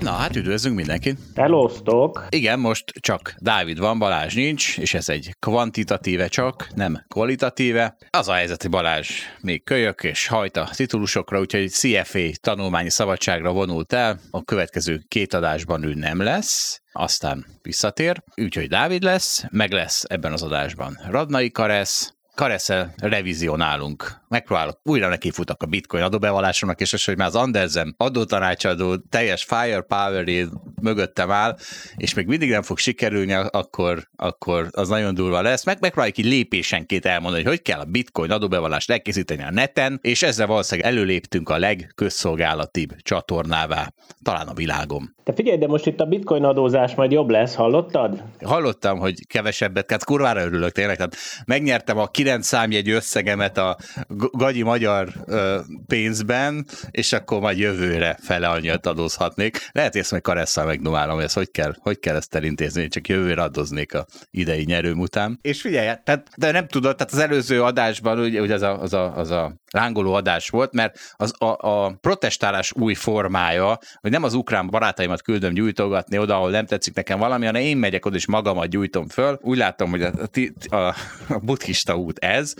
Na hát üdvözlünk mindenkit! Hellosztok! Igen, most csak Dávid van, Balázs nincs, és ez egy kvantitatíve csak, nem kvalitatíve. Az a helyzet, hogy Balázs még kölyök és hajt a titulusokra, úgyhogy CFA tanulmányi szabadságra vonult el, a következő két adásban ő nem lesz, aztán visszatér, úgyhogy Dávid lesz, meg lesz ebben az adásban Radnai Karesz, Kareszel revizionálunk. Megpróbálok, újra neki futak a bitcoin adóbevallásomnak, és az, hogy már az Andersen adótanácsadó teljes firepower mögöttem áll, és még mindig nem fog sikerülni, akkor, akkor az nagyon durva lesz. Meg megpróbáljuk így lépésenként elmondani, hogy hogy kell a bitcoin adóbevallást elkészíteni a neten, és ezzel valószínűleg előléptünk a legközszolgálatibb csatornává, talán a világom. Te figyelj, de most itt a bitcoin adózás majd jobb lesz, hallottad? Hallottam, hogy kevesebbet, hát kurvára örülök tényleg, tehát megnyertem a 9 számjegy összegemet a gagyi magyar pénzben, és akkor majd jövőre fele annyit adózhatnék. Lehet, hogy ezt meg karesszal megdumálom, hogy ezt hogy kell, hogy kell ezt elintézni, csak jövőre adoznék a idei nyerőm után. És figyelj, tehát, de nem tudod, tehát az előző adásban ugye, ugye az, a, az, a, az a lángoló adás volt, mert az a, a protestálás új formája, hogy nem az ukrán barátaimat küldöm gyújtogatni oda, ahol nem tetszik nekem valami, hanem én megyek oda és magamat gyújtom föl. Úgy látom, hogy a, a, a, a buddhista út ez,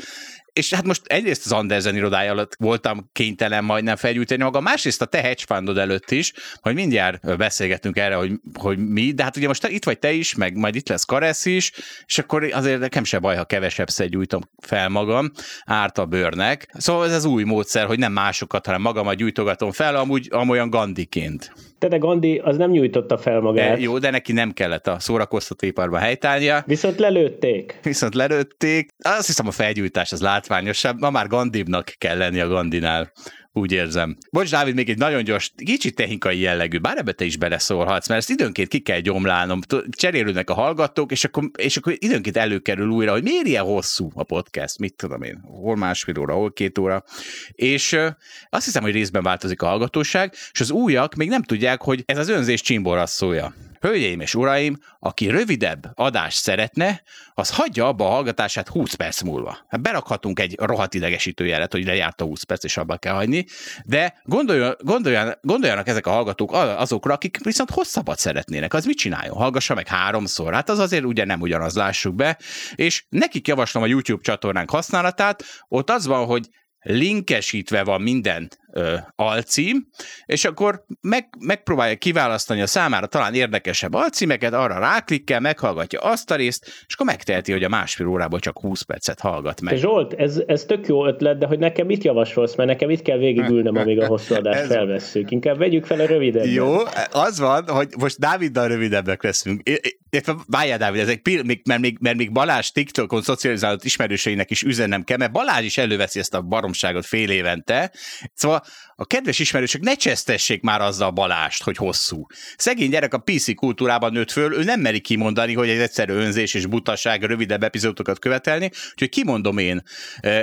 és hát most egyrészt az Andersen irodája alatt voltam kénytelen majdnem felgyújtani magam, másrészt a te hedge fundod előtt is, hogy mindjárt beszélgetünk erre, hogy, hogy mi, de hát ugye most itt vagy te is, meg majd itt lesz Karesz is, és akkor azért nekem se baj, ha kevesebb gyújtom fel magam, árt a bőrnek. Szóval ez az új módszer, hogy nem másokat, hanem magamat gyújtogatom fel, amúgy amolyan Gandiként. Te de Gandhi az nem nyújtotta fel magát. E, jó, de neki nem kellett a szórakoztatóiparban helytállnia. Viszont lelőtték. Viszont lelőtték. Azt hiszem a felgyújtás az látványosabb. Ma már Gandibnak kell lenni a Gandinál úgy érzem. Bocs, Dávid, még egy nagyon gyors, kicsit technikai jellegű, bár ebbe te is beleszólhatsz, mert ezt időnként ki kell gyomlálnom, cserélődnek a hallgatók, és akkor, és akkor időnként előkerül újra, hogy miért ilyen hosszú a podcast, mit tudom én, hol másfél óra, hol két óra, és azt hiszem, hogy részben változik a hallgatóság, és az újak még nem tudják, hogy ez az önzés csimborasszója. Hölgyeim és uraim, aki rövidebb adást szeretne, az hagyja abba a hallgatását 20 perc múlva. Hát berakhatunk egy rohadt idegesítő jelet, hogy lejárt a 20 perc, és abba kell hagyni, de gondoljon, gondoljan, gondoljanak ezek a hallgatók azokra, akik viszont hosszabbat szeretnének. Az mit csináljon? Hallgassa meg háromszor. Hát az azért ugye nem ugyanaz, lássuk be. És nekik javaslom a YouTube csatornánk használatát. Ott az van, hogy linkesítve van minden ö, alcím, és akkor meg, megpróbálja kiválasztani a számára talán érdekesebb alcímeket, arra ráklikkel, meghallgatja azt a részt, és akkor megteheti, hogy a másfél órából csak 20 percet hallgat meg. Zsolt, ez, ez tök jó ötlet, de hogy nekem mit javasolsz, mert nekem itt kell végigülnem, amíg a hosszú adást ez... felvesszük. Inkább vegyük fel a rövidebbet. Jó, az van, hogy most Dáviddal rövidebbek leszünk. Várjál, Dávid, ezek, mert, még, mert még Balázs TikTokon szocializált ismerőseinek is üzennem kell, mert Balázs is előveszi ezt a baromságot fél évente. Szóval a kedves ismerősök ne csesztessék már azzal Balást, hogy hosszú. Szegény gyerek a PC kultúrában nőtt föl, ő nem meri kimondani, hogy egy egyszerű önzés és butaság rövidebb epizódokat követelni, úgyhogy kimondom én,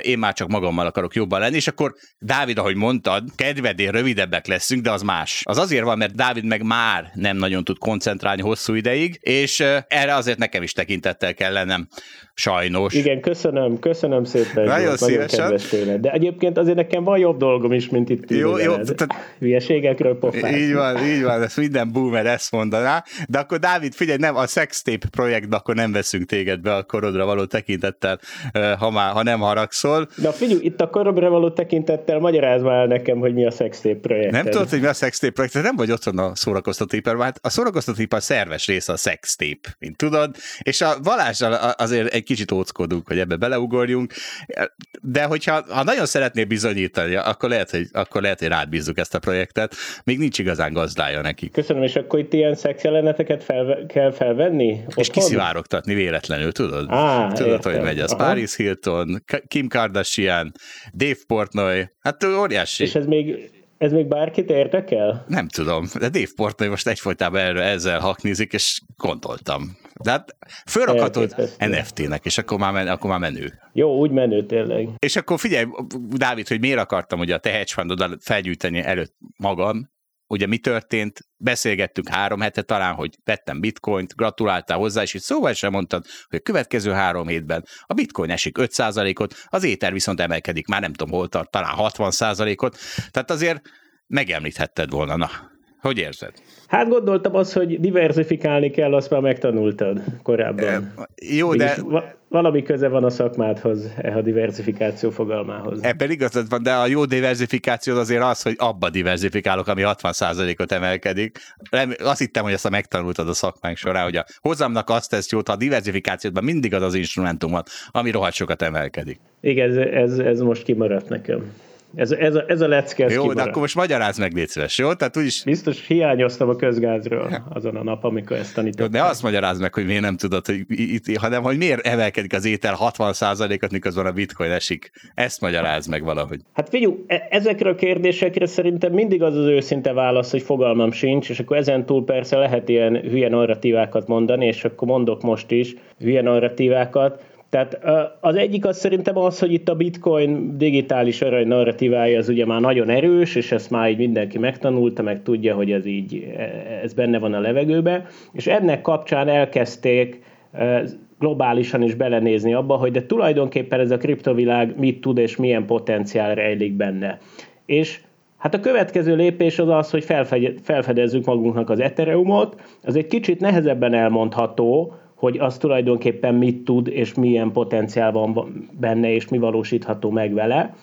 én már csak magammal akarok jobban lenni, és akkor Dávid, ahogy mondtad, kedvedén rövidebbek leszünk, de az más. Az azért van, mert Dávid meg már nem nagyon tud koncentrálni hosszú ideig, és erre azért nekem is tekintettel kell lennem sajnos. Igen, köszönöm, köszönöm szépen. Nagyon szívesen. Nagyon De egyébként azért nekem van jobb dolgom is, mint itt jó, jó, tehát, Hülyeségekről pofázni. Így van, így van, ezt minden boomer ezt mondaná. De akkor Dávid, figyelj, nem, a sextape projektbe akkor nem veszünk téged be a korodra való tekintettel, ha, már, ha nem haragszol. Na figyelj, itt a korodra való tekintettel magyaráz már nekem, hogy mi a sextape projekt. Nem tudod, hogy mi a sextape projekt, nem vagy otthon a szórakoztatóipar, hát a szórakoztatóipar szerves része a sextape, mint tudod, és a Valással azért egy kicsit óckodunk, hogy ebbe beleugorjunk, de hogyha ha nagyon szeretnél bizonyítani, akkor lehet, hogy akkor lehet, hogy rád bízzuk ezt a projektet. Még nincs igazán gazdája neki. Köszönöm, és akkor itt ilyen szexjeleneteket fel, kell felvenni? Otthon? És kiszivárogtatni véletlenül, tudod? Á, tudod, értem. hogy megy az Aha. Paris Hilton, Kim Kardashian, Dave Portnoy, hát óriási. És ez még ez még bárkit érdekel? Nem tudom, de Dave Portnoy most egyfolytában erről ezzel haknizik, és gondoltam. De hát fölrakhatod NFT-nek, és akkor már, men, akkor már menő. Jó, úgy menő tényleg. És akkor figyelj, Dávid, hogy miért akartam ugye a te hedge felgyűjteni előtt magam, ugye mi történt, beszélgettünk három hete talán, hogy vettem bitcoint, gratuláltál hozzá, és itt szóval sem mondtad, hogy a következő három hétben a bitcoin esik 5%-ot, az éter viszont emelkedik, már nem tudom hol tart, talán 60%-ot, tehát azért megemlíthetted volna, na, hogy érzed? Hát gondoltam azt, hogy diversifikálni kell, azt már megtanultad korábban. E, jó, de... Valami köze van a szakmádhoz, e a diversifikáció fogalmához. Ebben igazad van, de a jó diversifikáció azért az, hogy abba diversifikálok, ami 60%-ot emelkedik. Azt hittem, hogy ezt a megtanultad a szakmánk során, hogy a hozamnak azt tesz jót, ha a diversifikációban mindig az az instrumentum van, ami rohadt sokat emelkedik. Igen, ez, ez, ez most kimaradt nekem. Ez, ez, a, ez a lecke. Ez jó, kimarad. de akkor most magyaráz meg, légy szíves, jó? Tehát úgyis... Biztos hiányoztam a közgázról azon a nap, amikor ezt tanítottam. De azt magyaráz meg, hogy miért nem tudod, hogy itt, hanem hogy miért emelkedik az étel 60%-ot, miközben a bitcoin esik. Ezt magyaráz meg valahogy. Hát figyelj, e- ezekre a kérdésekre szerintem mindig az az őszinte válasz, hogy fogalmam sincs, és akkor ezen túl persze lehet ilyen hülye narratívákat mondani, és akkor mondok most is hülye narratívákat, tehát az egyik az szerintem az, hogy itt a bitcoin digitális arany narratívája az ugye már nagyon erős, és ezt már így mindenki megtanulta, meg tudja, hogy ez így, e, ez benne van a levegőbe, és ennek kapcsán elkezdték globálisan is belenézni abba, hogy de tulajdonképpen ez a kriptovilág mit tud és milyen potenciál rejlik benne. És Hát a következő lépés az az, hogy felfedezzük magunknak az Ethereumot. Az egy kicsit nehezebben elmondható, hogy az tulajdonképpen mit tud, és milyen potenciál van benne, és mi valósítható meg vele.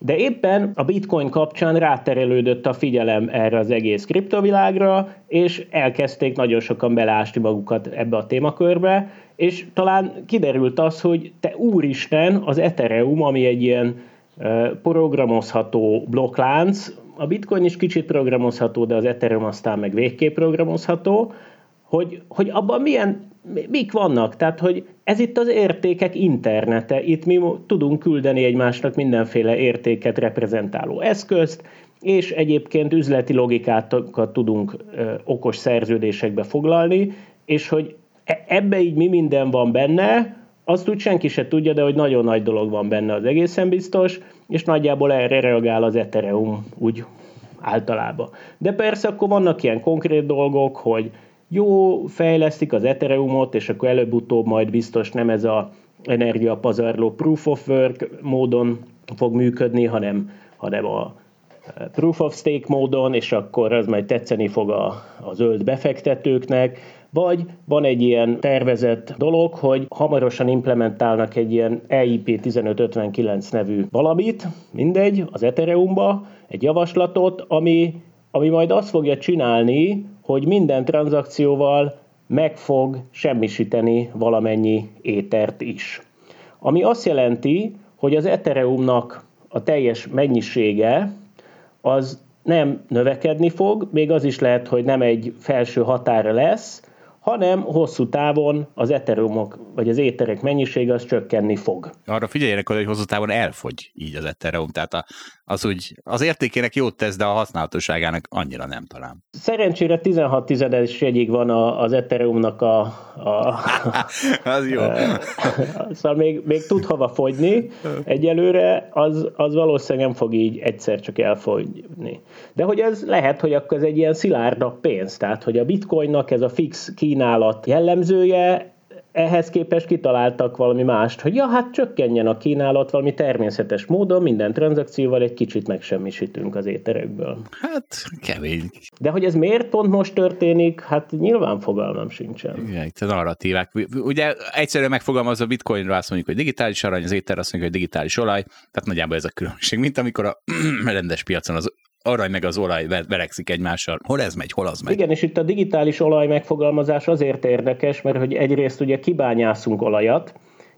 De éppen a bitcoin kapcsán ráterelődött a figyelem erre az egész kriptovilágra, és elkezdték nagyon sokan beleásni magukat ebbe a témakörbe, és talán kiderült az, hogy te úristen, az Ethereum, ami egy ilyen programozható blokklánc, a bitcoin is kicsit programozható, de az Ethereum aztán meg végképp programozható, hogy, hogy abban milyen mik vannak? Tehát, hogy ez itt az értékek internete. Itt mi tudunk küldeni egymásnak mindenféle értéket reprezentáló eszközt, és egyébként üzleti logikákat tudunk okos szerződésekbe foglalni, és hogy e, ebbe így mi minden van benne, azt úgy senki se tudja, de hogy nagyon nagy dolog van benne az egészen biztos, és nagyjából erre reagál az Ethereum úgy általában. De persze akkor vannak ilyen konkrét dolgok, hogy jó, fejlesztik az Ethereumot, és akkor előbb-utóbb majd biztos nem ez a energiapazarló proof of work módon fog működni, hanem, hanem a e, proof of stake módon, és akkor az majd tetszeni fog a, a zöld befektetőknek, vagy van egy ilyen tervezett dolog, hogy hamarosan implementálnak egy ilyen EIP 1559 nevű valamit, mindegy, az Ethereumba, egy javaslatot, ami, ami majd azt fogja csinálni, hogy minden tranzakcióval meg fog semmisíteni valamennyi étert is. Ami azt jelenti, hogy az Ethereumnak a teljes mennyisége az nem növekedni fog, még az is lehet, hogy nem egy felső határa lesz, hanem hosszú távon az ethereumok, vagy az éterek mennyisége az csökkenni fog. Arra figyeljenek hogy hosszú távon elfogy így az ethereum, tehát a, az úgy az értékének jót tesz, de a használhatóságának annyira nem talán. Szerencsére 16 tizedes jegyig van a, az ethereumnak a... a az jó. szóval még, még tud hova fogyni egyelőre, az, az valószínűleg nem fog így egyszer csak elfogyni. De hogy ez lehet, hogy akkor ez egy ilyen szilárdabb pénz, tehát hogy a bitcoinnak ez a fix kínálat jellemzője, ehhez képest kitaláltak valami mást, hogy ja, hát csökkenjen a kínálat valami természetes módon, minden tranzakcióval egy kicsit megsemmisítünk az éterekből. Hát kemény. De hogy ez miért pont most történik, hát nyilván fogalmam sincsen. Igen, itt a narratívák. Ugye egyszerűen megfogalmazva a bitcoinra azt mondjuk, hogy digitális arany, az éter azt mondjuk, hogy digitális olaj, tehát nagyjából ez a különbség, mint amikor a rendes piacon az arany meg az olaj verekszik egymással. Hol ez megy, hol az megy? Igen, és itt a digitális olaj megfogalmazás azért érdekes, mert hogy egyrészt ugye kibányászunk olajat,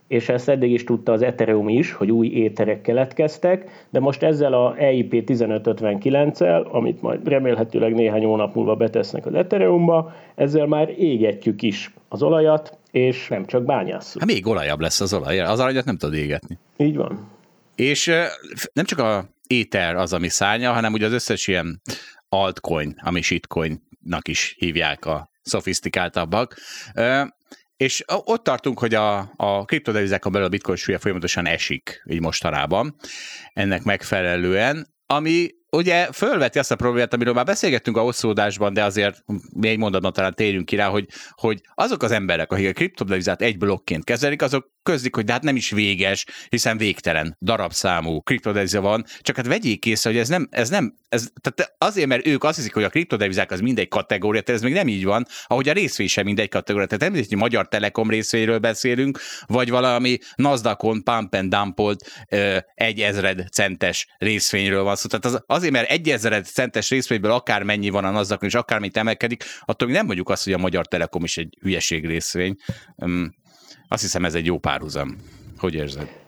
és ezt eddig is tudta az Ethereum is, hogy új éterek keletkeztek, de most ezzel a EIP 1559-el, amit majd remélhetőleg néhány hónap múlva betesznek az Ethereumba, ezzel már égetjük is az olajat, és nem csak bányásszuk. Hát még olajabb lesz az olaj, az aranyat nem tud égetni. Így van. És nem csak a éter az, ami szárnya, hanem ugye az összes ilyen altcoin, ami shitcoinnak is hívják a szofisztikáltabbak. És ott tartunk, hogy a, a kriptodevizákon belül a bitcoin súlya folyamatosan esik, így mostanában, ennek megfelelően, ami ugye fölveti azt a problémát, amiről már beszélgettünk a hosszúdásban, de azért még mondatban talán térjünk ki rá, hogy, hogy azok az emberek, akik a kriptodevizát egy blokkként kezelik, azok közlik, hogy de hát nem is véges, hiszen végtelen darabszámú kriptodeviza van, csak hát vegyék észre, hogy ez nem, ez nem, ez, tehát azért, mert ők azt hiszik, hogy a kriptodevizák az mindegy kategória, tehát ez még nem így van, ahogy a részvény sem mindegy kategória. Tehát nem hogy magyar telekom részvényről beszélünk, vagy valami Nasdaqon pump and dumpolt egy ezred centes részvényről van szó. Tehát az, azért, mert egy ezred centes részvényből akármennyi van a Nasdaqon, és akármit emelkedik, attól még nem mondjuk azt, hogy a magyar telekom is egy hülyeség részvény. Azt hiszem ez egy jó párhuzam. Hogy érzed?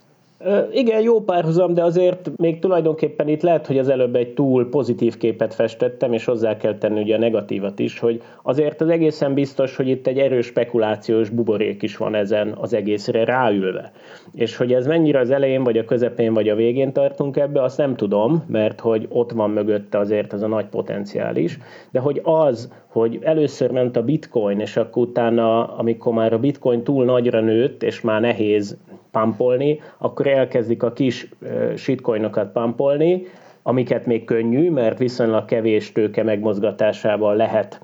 Igen, jó párhuzam, de azért még tulajdonképpen itt lehet, hogy az előbb egy túl pozitív képet festettem, és hozzá kell tenni ugye a negatívat is, hogy azért az egészen biztos, hogy itt egy erős spekulációs buborék is van ezen az egészre ráülve. És hogy ez mennyire az elején, vagy a közepén, vagy a végén tartunk ebbe, azt nem tudom, mert hogy ott van mögötte azért ez a nagy potenciál is, de hogy az, hogy először ment a bitcoin, és akkor utána, amikor már a bitcoin túl nagyra nőtt, és már nehéz pampolni, akkor elkezdik a kis shitcoinokat pampolni, amiket még könnyű, mert viszonylag kevés tőke megmozgatásával lehet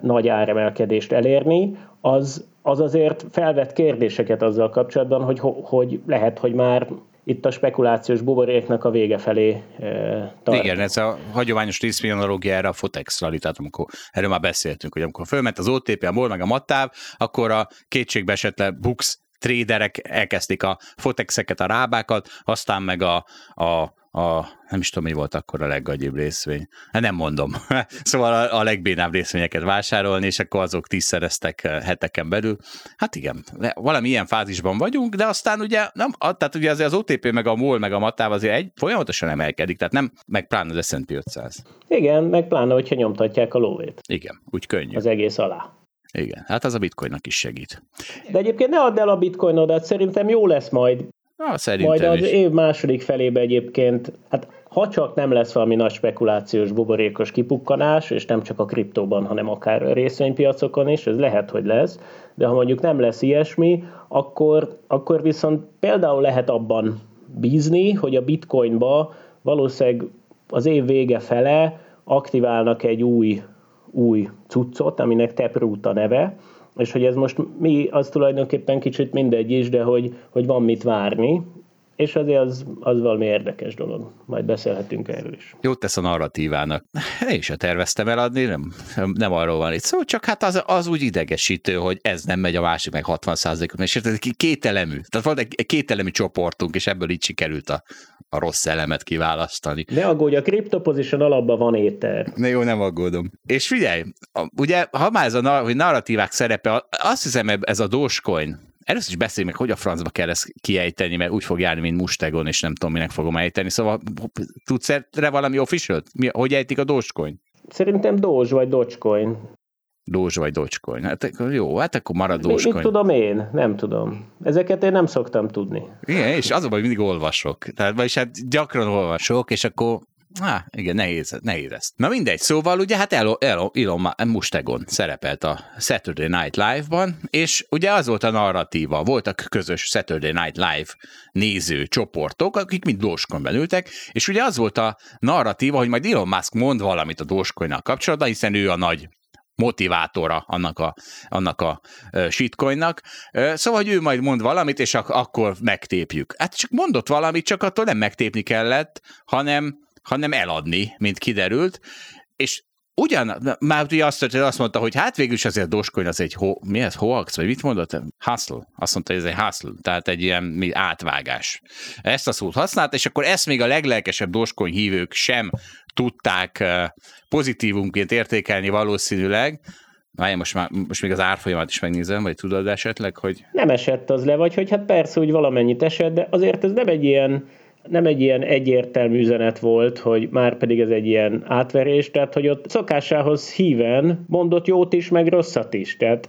nagy áremelkedést elérni, az, az azért felvet kérdéseket azzal kapcsolatban, hogy, hogy lehet, hogy már itt a spekulációs buboréknak a vége felé tart. Igen, ez a hagyományos részvényanalógia erre a Fotex tehát amikor erről már beszéltünk, hogy amikor fölment az OTP, a MOL meg a MATTÁV, akkor a kétségbe esetle Bux tréderek elkezdték a fotexeket, a rábákat, aztán meg a, a a, nem is tudom, mi volt akkor a leggagyibb részvény. Hát nem mondom. szóval a, a legbénább részvényeket vásárolni, és akkor azok tízszereztek eh, heteken belül. Hát igen, valami ilyen fázisban vagyunk, de aztán ugye, nem, tehát ugye azért az OTP, meg a MOL, meg a MATÁV azért egy folyamatosan emelkedik, tehát nem, meg pláne az S&P 500. Igen, meg pláne, hogyha nyomtatják a lóvét. Igen, úgy könnyű. Az egész alá. Igen, hát az a bitcoinnak is segít. De egyébként ne add el a bitcoinodat, szerintem jó lesz majd. Na, szerintem Majd az is. év második felébe egyébként, hát ha csak nem lesz valami nagy spekulációs, buborékos kipukkanás, és nem csak a kriptóban, hanem akár a részvénypiacokon is, ez lehet, hogy lesz, de ha mondjuk nem lesz ilyesmi, akkor, akkor viszont például lehet abban bízni, hogy a bitcoinba valószínűleg az év vége fele aktiválnak egy új, új cuccot, aminek Taproot a neve, és hogy ez most mi, az tulajdonképpen kicsit mindegy is, de hogy, hogy van mit várni, és azért az, az valami érdekes dolog. Majd beszélhetünk erről is. Jót tesz a narratívának. Én se terveztem eladni, nem, nem arról van itt szó, csak hát az, az úgy idegesítő, hogy ez nem megy a másik meg 60 ot és ez kételemű. Tehát volt egy kételemű csoportunk, és ebből így sikerült a, a rossz elemet kiválasztani. Ne aggódj, a CryptoPosition alapban van éter. Ne jó, nem aggódom. És figyelj, ugye, ha már ez a hogy narratívák szerepe, azt hiszem ez a Dogecoin, Először is beszéljünk meg, hogy a francba kell ezt kiejteni, mert úgy fog járni, mint Mustegon, és nem tudom, minek fogom ejteni. Szóval tudsz erre valami official Hogy ejtik a Dogecoin? Szerintem Doge vagy Dogecoin. Doge vagy Dogecoin. Hát jó, hát akkor marad Dogecoin. Mit tudom én? Nem tudom. Ezeket én nem szoktam tudni. Igen, és az a baj, mindig olvasok. Tehát, vagyis hát gyakran olvasok, és akkor Há, igen, nehéz, nehéz ezt. Na mindegy, szóval ugye hát Elon, Elon, Elon Mustegon szerepelt a Saturday Night Live-ban, és ugye az volt a narratíva, voltak közös Saturday Night Live néző csoportok, akik mind Dogecoinben ültek, és ugye az volt a narratíva, hogy majd Elon Musk mond valamit a dogecoin kapcsolatban, hiszen ő a nagy motivátora annak a, annak a shitcoinnak. Szóval, hogy ő majd mond valamit, és ak- akkor megtépjük. Hát csak mondott valamit, csak attól nem megtépni kellett, hanem hanem eladni, mint kiderült, és ugyan, már ugye azt, azt mondta, hogy hát végül is azért Dogecoin az egy, ho, mi ez, hoax, vagy mit mondott? Hustle. Azt mondta, hogy ez egy hustle, tehát egy ilyen mi, átvágás. Ezt a szót használt, és akkor ezt még a leglelkesebb Dogecoin hívők sem tudták pozitívunként értékelni valószínűleg, Várj, most, már, most még az árfolyamat is megnézem, vagy tudod esetleg, hogy... Nem esett az le, vagy hogy hát persze, hogy valamennyit esett, de azért ez nem egy ilyen nem egy ilyen egyértelmű üzenet volt, hogy már pedig ez egy ilyen átverés, tehát hogy ott szokásához híven mondott jót is, meg rosszat is, tehát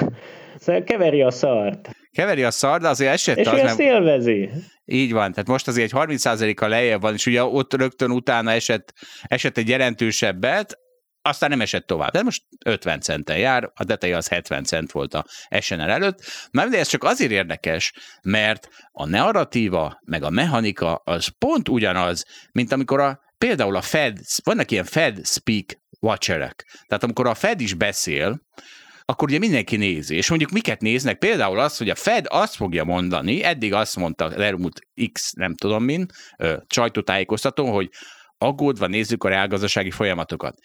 szóval keveri a szart. Keveri a szart, de azért esett És az, ő ezt nem... élvezi. Így van, tehát most azért egy 30%-a lejjebb van, és ugye ott rögtön utána esett, esett egy jelentősebbet, aztán nem esett tovább. De most 50 centen jár, a deteje az 70 cent volt a SNL előtt. Na, de ez csak azért érdekes, mert a narratíva, meg a mechanika az pont ugyanaz, mint amikor a, például a Fed, vannak ilyen Fed speak watcherek. Tehát amikor a Fed is beszél, akkor ugye mindenki nézi. És mondjuk miket néznek? Például az, hogy a Fed azt fogja mondani, eddig azt mondta elmúlt X, nem tudom min, sajtótájékoztató, hogy aggódva nézzük a reálgazdasági folyamatokat.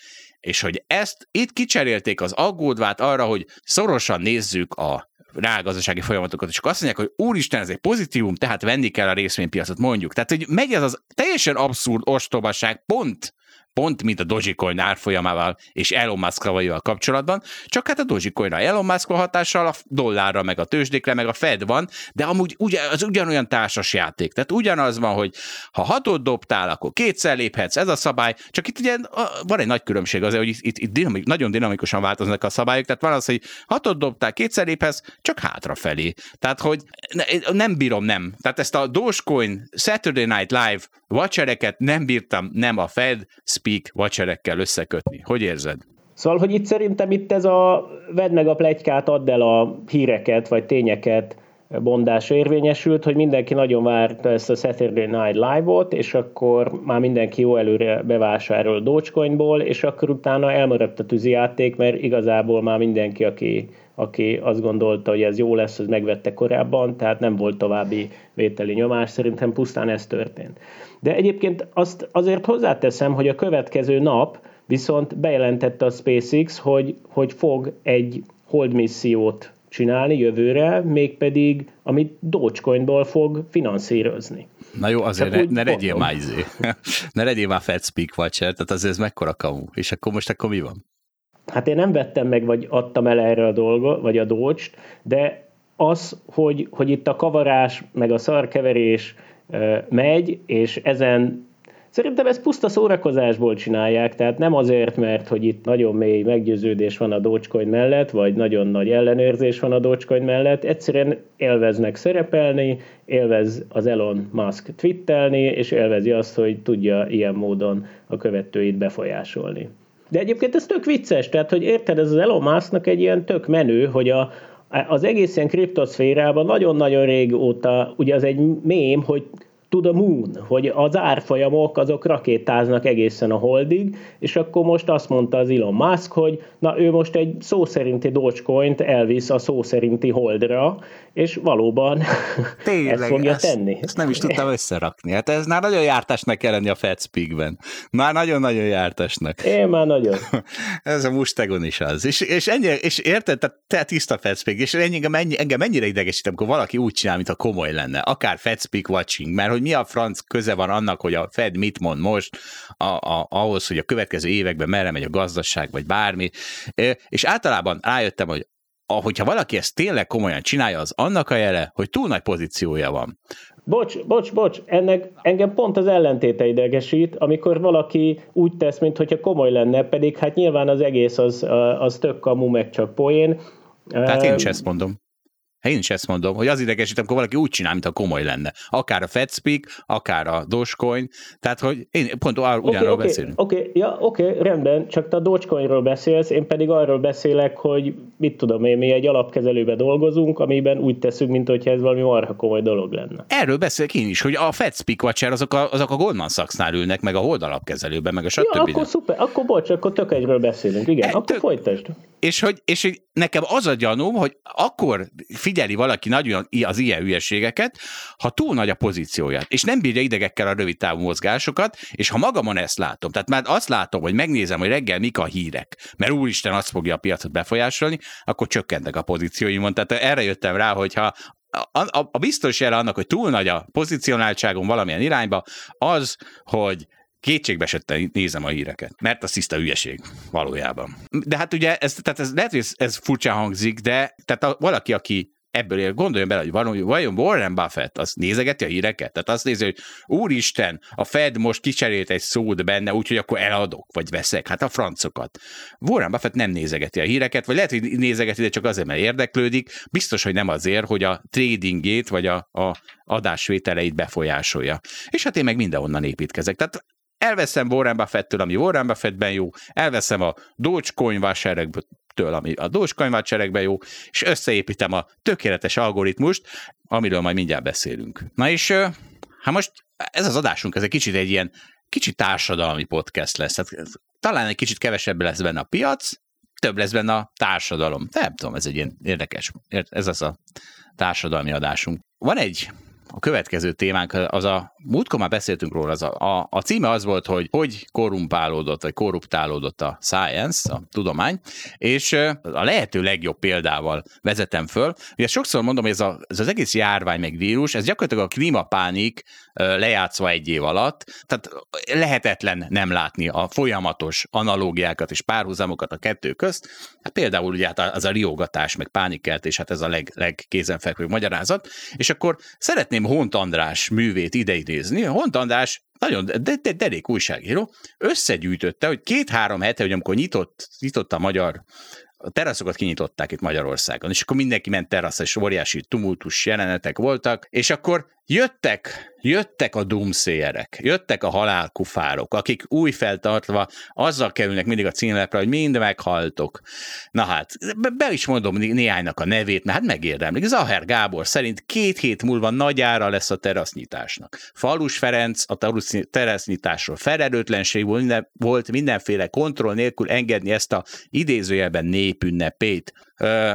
És hogy ezt itt kicserélték az aggódvát arra, hogy szorosan nézzük a reálgazdasági folyamatokat, és akkor azt mondják, hogy úristen, ez egy pozitívum, tehát venni kell a részvénypiacot, mondjuk. Tehát, hogy megy ez az teljesen abszurd ostobaság pont pont mint a Dogecoin árfolyamával és Elon musk kapcsolatban, csak hát a Dogecoinra Elon Musk hatással a dollárra, meg a tőzsdékre, meg a Fed van, de amúgy ugye, az ugyanolyan társas játék. Tehát ugyanaz van, hogy ha hatot dobtál, akkor kétszer léphetsz, ez a szabály, csak itt ugye van egy nagy különbség azért, hogy itt, itt, dinamik, nagyon dinamikusan változnak a szabályok, tehát van az, hogy hatot dobtál, kétszer léphetsz, csak hátrafelé. Tehát, hogy nem bírom, nem. Tehát ezt a Dogecoin Saturday Night Live vacsereket nem bírtam, nem a Fed speak vacserekkel összekötni. Hogy érzed? Szóval, hogy itt szerintem itt ez a vedd meg a plegykát, add el a híreket, vagy tényeket bondás érvényesült, hogy mindenki nagyon várta ezt a Saturday Night Live-ot, és akkor már mindenki jó előre bevásárol Dogecoinból, és akkor utána elmaradt a tűzijáték, mert igazából már mindenki, aki, aki azt gondolta, hogy ez jó lesz, az megvette korábban, tehát nem volt további vételi nyomás, szerintem pusztán ez történt. De egyébként azt azért hozzáteszem, hogy a következő nap viszont bejelentette a SpaceX, hogy, hogy fog egy hold missziót csinálni jövőre, mégpedig amit Dogecoinból fog finanszírozni. Na jó, azért ne, ne legyél már izé. ne legyél már FedSpeak Watcher, tehát azért ez mekkora kamu. És akkor most akkor mi van? Hát én nem vettem meg, vagy adtam el erre a dolgot, vagy a doge de az, hogy, hogy itt a kavarás, meg a szarkeverés megy, és ezen Szerintem ezt puszta szórakozásból csinálják, tehát nem azért, mert hogy itt nagyon mély meggyőződés van a Dogecoin mellett, vagy nagyon nagy ellenőrzés van a Dogecoin mellett, egyszerűen élveznek szerepelni, élvez az Elon Musk twittelni, és élvezi azt, hogy tudja ilyen módon a követőit befolyásolni. De egyébként ez tök vicces, tehát hogy érted, ez az Elon Musknak egy ilyen tök menő, hogy a, az egész ilyen kriptoszférában nagyon-nagyon régóta, ugye az egy mém, hogy to the moon, hogy az árfolyamok azok rakétáznak egészen a holdig, és akkor most azt mondta az Elon Musk, hogy na ő most egy szó szerinti Dogecoin-t elvisz a szó szerinti holdra, és valóban Tényleg, ezt fogja ezt, tenni. Ezt nem is tudtam összerakni. Hát ez már nagyon jártásnak kell lenni a FedSpeak-ben. Már nagyon-nagyon jártásnak. Én már nagyon. ez a mustegon is az. És, és, ennyi, és érted, tehát te tiszta FedSpeak, és engem, ennyi, engem mennyire idegesít, amikor valaki úgy csinál, mint a komoly lenne. Akár FedSpeak watching, mert hogy mi a franc köze van annak, hogy a Fed mit mond most, a, a, ahhoz, hogy a következő években merre megy a gazdaság, vagy bármi. És általában rájöttem, hogy ahogyha valaki ezt tényleg komolyan csinálja, az annak a jele, hogy túl nagy pozíciója van. Bocs, bocs, bocs, ennek engem pont az ellentéte idegesít, amikor valaki úgy tesz, mintha komoly lenne, pedig hát nyilván az egész az, az tök kamu, meg csak poén. Tehát én is ezt mondom. Én is ezt mondom, hogy az idegesít, amikor valaki úgy csinál, mint a komoly lenne. Akár a FedSpeak, akár a Dogecoin, tehát hogy én pont ugyanarról okay, okay, beszélünk. Oké, okay, ja, okay, rendben, csak te a Dogecoinról beszélsz, én pedig arról beszélek, hogy mit tudom én, mi egy alapkezelőbe dolgozunk, amiben úgy teszünk, mint hogyha ez valami marha komoly dolog lenne. Erről beszélek én is, hogy a FedSpeak Watcher azok a, azok a Goldman Sachs-nál ülnek, meg a Hold alapkezelőben, meg a stb. Ja, akkor szuper, akkor bocs, akkor tök egyről beszélünk, igen, e, akkor tök, folytasd. És hogy, és hogy nekem az a gyanúm, hogy akkor figyeli valaki nagyon az ilyen hülyeségeket, ha túl nagy a pozícióját, és nem bírja idegekkel a rövid távú mozgásokat, és ha magamon ezt látom, tehát már azt látom, hogy megnézem, hogy reggel mik a hírek, mert úristen azt fogja a piacot befolyásolni, akkor csökkentek a pozícióimon. Tehát erre jöttem rá, hogyha a, a, a biztos jele annak, hogy túl nagy a pozicionáltságom valamilyen irányba, az, hogy kétségbe esetten nézem a híreket, mert az tiszta hülyeség valójában. De hát ugye, ez, tehát ez, lehet, hogy ez, ez furcsa hangzik, de tehát a, valaki, aki ebből él, gondoljon bele, hogy vajon, vajon Warren Buffett az nézegeti a híreket? Tehát azt nézi, hogy úristen, a Fed most kicserélt egy szót benne, úgyhogy akkor eladok, vagy veszek, hát a francokat. Warren Buffett nem nézegeti a híreket, vagy lehet, hogy nézegeti, de csak azért, mert érdeklődik, biztos, hogy nem azért, hogy a tradingét, vagy a, a adásvételeit befolyásolja. És hát én meg mindenhonnan építkezek. Tehát elveszem Warren Buffett-től, ami Warren Buffettben jó, elveszem a Dogecoin vásárlóktől, ami a Dogecoin vásárlókban jó, és összeépítem a tökéletes algoritmust, amiről majd mindjárt beszélünk. Na és hát most ez az adásunk, ez egy kicsit egy ilyen kicsit társadalmi podcast lesz. Tehát talán egy kicsit kevesebb lesz benne a piac, több lesz benne a társadalom. Nem tudom, ez egy ilyen érdekes, ez az a társadalmi adásunk. Van egy a következő témánk az a, múltkor már beszéltünk róla, az a, a, a címe az volt, hogy hogy korrumpálódott, vagy korruptálódott a science, a tudomány, és a lehető legjobb példával vezetem föl. Ugye sokszor mondom, hogy ez, a, ez az egész járvány meg vírus, ez gyakorlatilag a klímapánik lejátszva egy év alatt, tehát lehetetlen nem látni a folyamatos analógiákat és párhuzamokat a kettő közt. Hát például ugye hát az a riogatás, meg pánikkeltés, hát ez a leg, legkézenfekvőbb magyarázat. És akkor szeretném Hont András művét ideidézni. Hont András nagyon de, de, derék újságíró, összegyűjtötte, hogy két-három hete, hogy amikor nyitott, nyitott a magyar a teraszokat kinyitották itt Magyarországon, és akkor mindenki ment teraszra, és óriási tumultus jelenetek voltak, és akkor jöttek jöttek a dumszéjerek, jöttek a halálkufárok, akik új feltartva azzal kerülnek mindig a címlepre, hogy mind meghaltok. Na hát, be is mondom néhánynak a nevét, mert hát megérdemlik. Zaher Gábor szerint két hét múlva nagy ára lesz a terasznyitásnak. Falus Ferenc a terasznyitásról felelőtlenség volt mindenféle kontroll nélkül engedni ezt a idézőjelben népünnepét.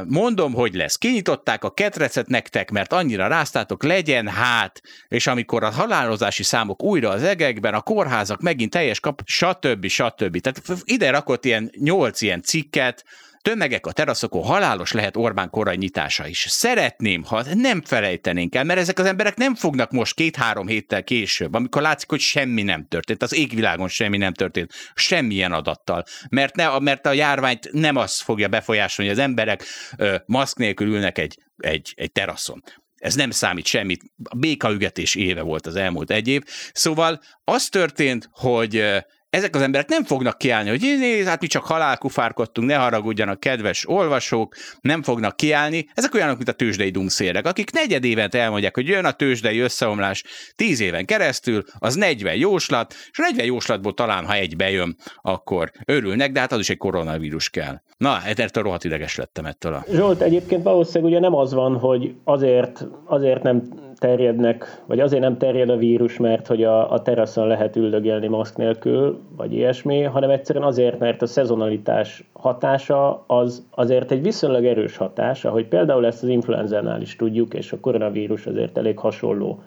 Mondom, hogy lesz. Kinyitották a ketrecet nektek, mert annyira ráztátok, legyen hát, és amikor a halálozási számok újra az egekben, a kórházak megint teljes kap, stb. stb. Tehát ide rakott ilyen nyolc ilyen cikket, Tömegek a teraszokon, halálos lehet Orbán korai nyitása is. Szeretném, ha nem felejtenénk el, mert ezek az emberek nem fognak most két-három héttel később, amikor látszik, hogy semmi nem történt, az égvilágon semmi nem történt, semmilyen adattal. Mert, ne, mert a járványt nem az fogja befolyásolni, hogy az emberek ö, maszk nélkül ülnek egy, egy, egy teraszon. Ez nem számít semmit. A békaügetés éve volt az elmúlt egy év. Szóval az történt, hogy ezek az emberek nem fognak kiállni, hogy nézd, hát mi csak halálkufárkodtunk, ne haragudjanak, kedves olvasók, nem fognak kiállni. Ezek olyanok, mint a tőzsdei dumszérek, akik negyed évet elmondják, hogy jön a tőzsdei összeomlás tíz éven keresztül, az 40 jóslat, és a 40 jóslatból talán, ha egy bejön, akkor örülnek, de hát az is egy koronavírus kell. Na, ettől rohadt ideges lettem ettől a... Zsolt, egyébként valószínűleg ugye nem az van, hogy azért, azért nem terjednek, vagy azért nem terjed a vírus, mert hogy a, a teraszon lehet üldögélni maszk nélkül, vagy ilyesmi, hanem egyszerűen azért, mert a szezonalitás hatása az azért egy viszonylag erős hatás, ahogy például ezt az influenzánál is tudjuk, és a koronavírus azért elég hasonló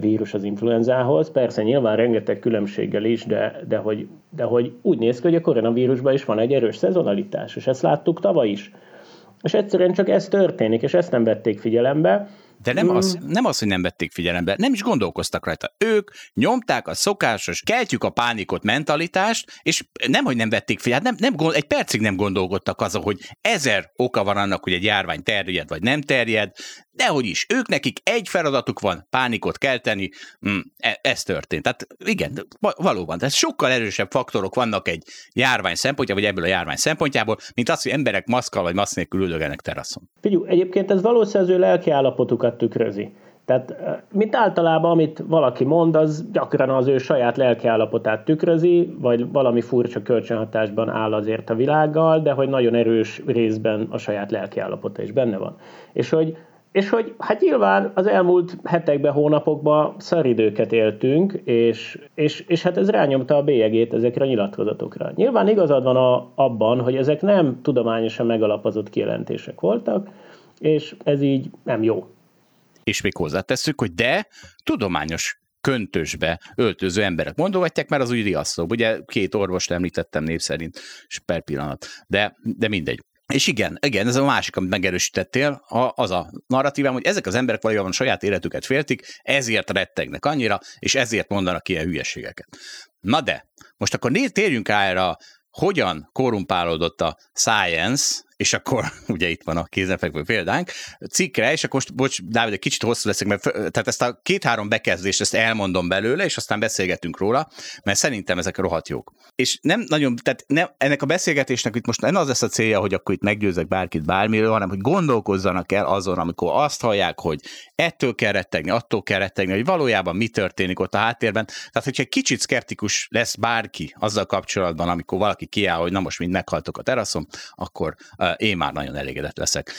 vírus az influenzához. Persze nyilván rengeteg különbséggel is, de, de, hogy, de hogy úgy néz ki, hogy a koronavírusban is van egy erős szezonalitás, és ezt láttuk tavaly is. És egyszerűen csak ez történik, és ezt nem vették figyelembe, de nem, az, mm. nem az, hogy nem vették figyelembe, nem is gondolkoztak rajta. Ők nyomták a szokásos, keltjük a pánikot mentalitást, és nem, hogy nem vették figyelembe, nem, nem, egy percig nem gondolkodtak azon, hogy ezer oka van annak, hogy egy járvány terjed vagy nem terjed, Dehogy is, ők nekik egy feladatuk van, pánikot kelteni, mm, e, ez történt. Tehát igen, valóban, tehát sokkal erősebb faktorok vannak egy járvány szempontjából, vagy ebből a járvány szempontjából, mint az, hogy emberek maszkal vagy maszk nélkül üldögelnek teraszon. Figyelj, egyébként ez valószínűleg az ő lelki állapotukat tükrözi. Tehát, mint általában, amit valaki mond, az gyakran az ő saját lelkiállapotát tükrözi, vagy valami furcsa kölcsönhatásban áll azért a világgal, de hogy nagyon erős részben a saját lelkiállapota is benne van. És hogy és hogy hát nyilván az elmúlt hetekben, hónapokban szaridőket éltünk, és, és, és hát ez rányomta a bélyegét ezekre a nyilatkozatokra. Nyilván igazad van a, abban, hogy ezek nem tudományosan megalapozott kijelentések voltak, és ez így nem jó. És még hozzátesszük, hogy de tudományos köntösbe öltöző emberek mondogatják, mert az úgy riasztó. Ugye két orvost említettem név szerint, per pillanat. De, de mindegy. És igen, igen, ez a másik, amit megerősítettél, az a narratívám, hogy ezek az emberek valójában saját életüket féltik, ezért rettegnek annyira, és ezért mondanak ilyen hülyeségeket. Na de, most akkor térjünk rá erre, hogyan korrumpálódott a science, és akkor ugye itt van a kézenfekvő példánk, cikkre, és akkor most, bocs, Dávid, egy kicsit hosszú leszek, mert tehát ezt a két-három bekezdést ezt elmondom belőle, és aztán beszélgetünk róla, mert szerintem ezek rohadt jók. És nem nagyon, tehát nem, ennek a beszélgetésnek itt most nem az lesz a célja, hogy akkor itt meggyőzek bárkit bármiről, hanem hogy gondolkozzanak el azon, amikor azt hallják, hogy ettől kell rettegni, attól kell rettegni, hogy valójában mi történik ott a háttérben. Tehát, hogyha egy kicsit szkeptikus lesz bárki azzal kapcsolatban, amikor valaki kiáll, hogy na most mind meghaltok a teraszon, akkor én már nagyon elégedett leszek.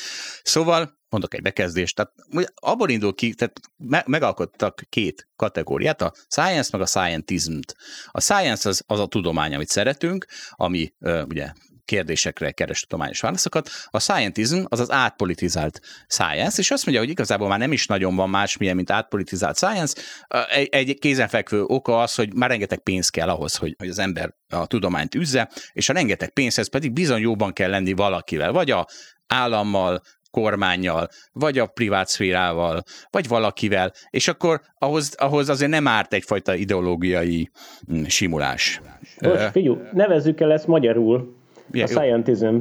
Szóval mondok egy bekezdést, tehát abból indul ki, tehát megalkottak két kategóriát, a science meg a scientism-t. A science az, az a tudomány, amit szeretünk, ami ugye kérdésekre keres tudományos válaszokat. A scientism az az átpolitizált science, és azt mondja, hogy igazából már nem is nagyon van másmilyen, mint átpolitizált science. Egy, egy kézenfekvő oka az, hogy már rengeteg pénz kell ahhoz, hogy, hogy az ember a tudományt üzze, és a rengeteg pénzhez pedig bizony jóban kell lenni valakivel, vagy a állammal, kormányjal, vagy a privát szférával, vagy valakivel, és akkor ahhoz, ahhoz azért nem árt egyfajta ideológiai mm, simulás. Most figyelj, nevezzük el ezt magyarul. Yeah, a scientism.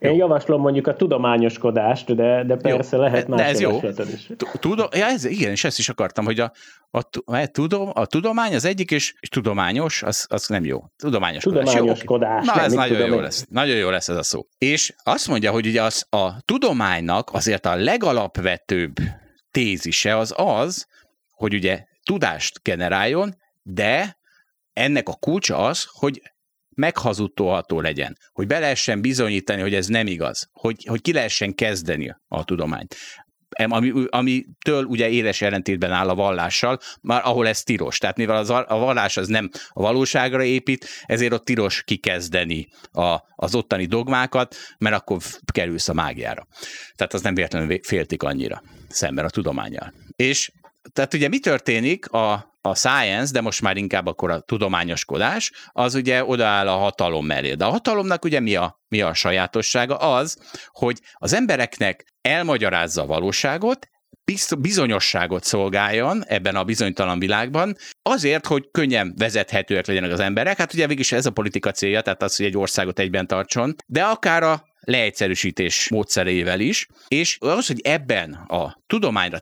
Én jó. javaslom mondjuk a tudományoskodást, de, de persze jó. lehet más ez jó. is. Tudom, ja, ez, igen, és ezt is akartam, hogy a, a, a, tudom, a tudomány az egyik, és, és tudományos, az, az nem jó. Tudományoskodás. Tudományoskodás. Jó, Na, ez nagyon jó lesz. Nagyon jó lesz ez a szó. És azt mondja, hogy ugye az, a tudománynak azért a legalapvetőbb tézise az az, hogy ugye tudást generáljon, de ennek a kulcsa az, hogy meghazudtolható legyen, hogy be lehessen bizonyítani, hogy ez nem igaz, hogy, hogy ki lehessen kezdeni a tudományt ami, amitől ugye éles ellentétben áll a vallással, már ahol ez tilos. Tehát mivel az, a vallás az nem a valóságra épít, ezért ott tilos kikezdeni a, az ottani dogmákat, mert akkor kerülsz a mágiára. Tehát az nem véletlenül féltik annyira szemben a tudományjal. És tehát ugye mi történik a, a science, de most már inkább akkor a tudományoskodás, az ugye odaáll a hatalom mellé. De a hatalomnak ugye mi a, mi a sajátossága? Az, hogy az embereknek elmagyarázza a valóságot, bizonyosságot szolgáljon ebben a bizonytalan világban, azért, hogy könnyen vezethetőek legyenek az emberek. Hát ugye végig ez a politika célja, tehát az, hogy egy országot egyben tartson, de akár a leegyszerűsítés módszerével is, és az, hogy ebben a tudományra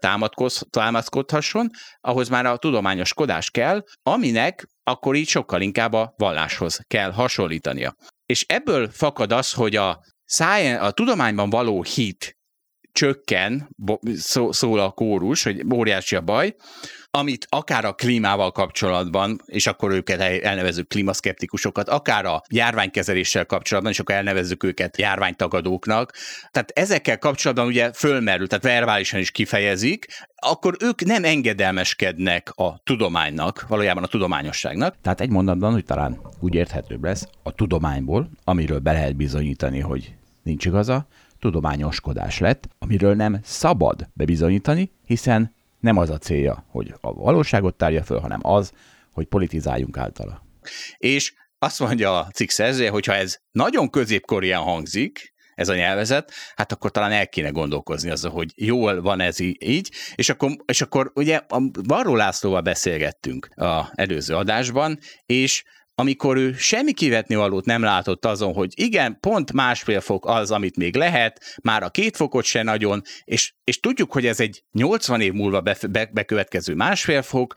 támaszkodhasson, ahhoz már a tudományoskodás kell, aminek akkor így sokkal inkább a valláshoz kell hasonlítania. És ebből fakad az, hogy a, science, a tudományban való hit csökken, szól a kórus, hogy óriási a baj, amit akár a klímával kapcsolatban, és akkor őket elnevezünk klímaszkeptikusokat, akár a járványkezeléssel kapcsolatban, és akkor elnevezzük őket járványtagadóknak. Tehát ezekkel kapcsolatban ugye fölmerül, tehát verbálisan is kifejezik, akkor ők nem engedelmeskednek a tudománynak, valójában a tudományosságnak. Tehát egy mondatban, hogy talán úgy érthetőbb lesz, a tudományból, amiről be lehet bizonyítani, hogy nincs igaza, tudományoskodás lett, amiről nem szabad bebizonyítani, hiszen nem az a célja, hogy a valóságot tárja föl, hanem az, hogy politizáljunk általa. És azt mondja a cikk szerzője, hogyha ez nagyon középkorian hangzik, ez a nyelvezet, hát akkor talán el kéne gondolkozni azzal, hogy jól van ez így, és akkor, és akkor ugye a Barró Lászlóval beszélgettünk a előző adásban, és amikor ő semmi kivetni valót nem látott azon, hogy igen, pont másfél fok az, amit még lehet, már a két fokot se nagyon, és, és tudjuk, hogy ez egy 80 év múlva be, be, bekövetkező másfél fok,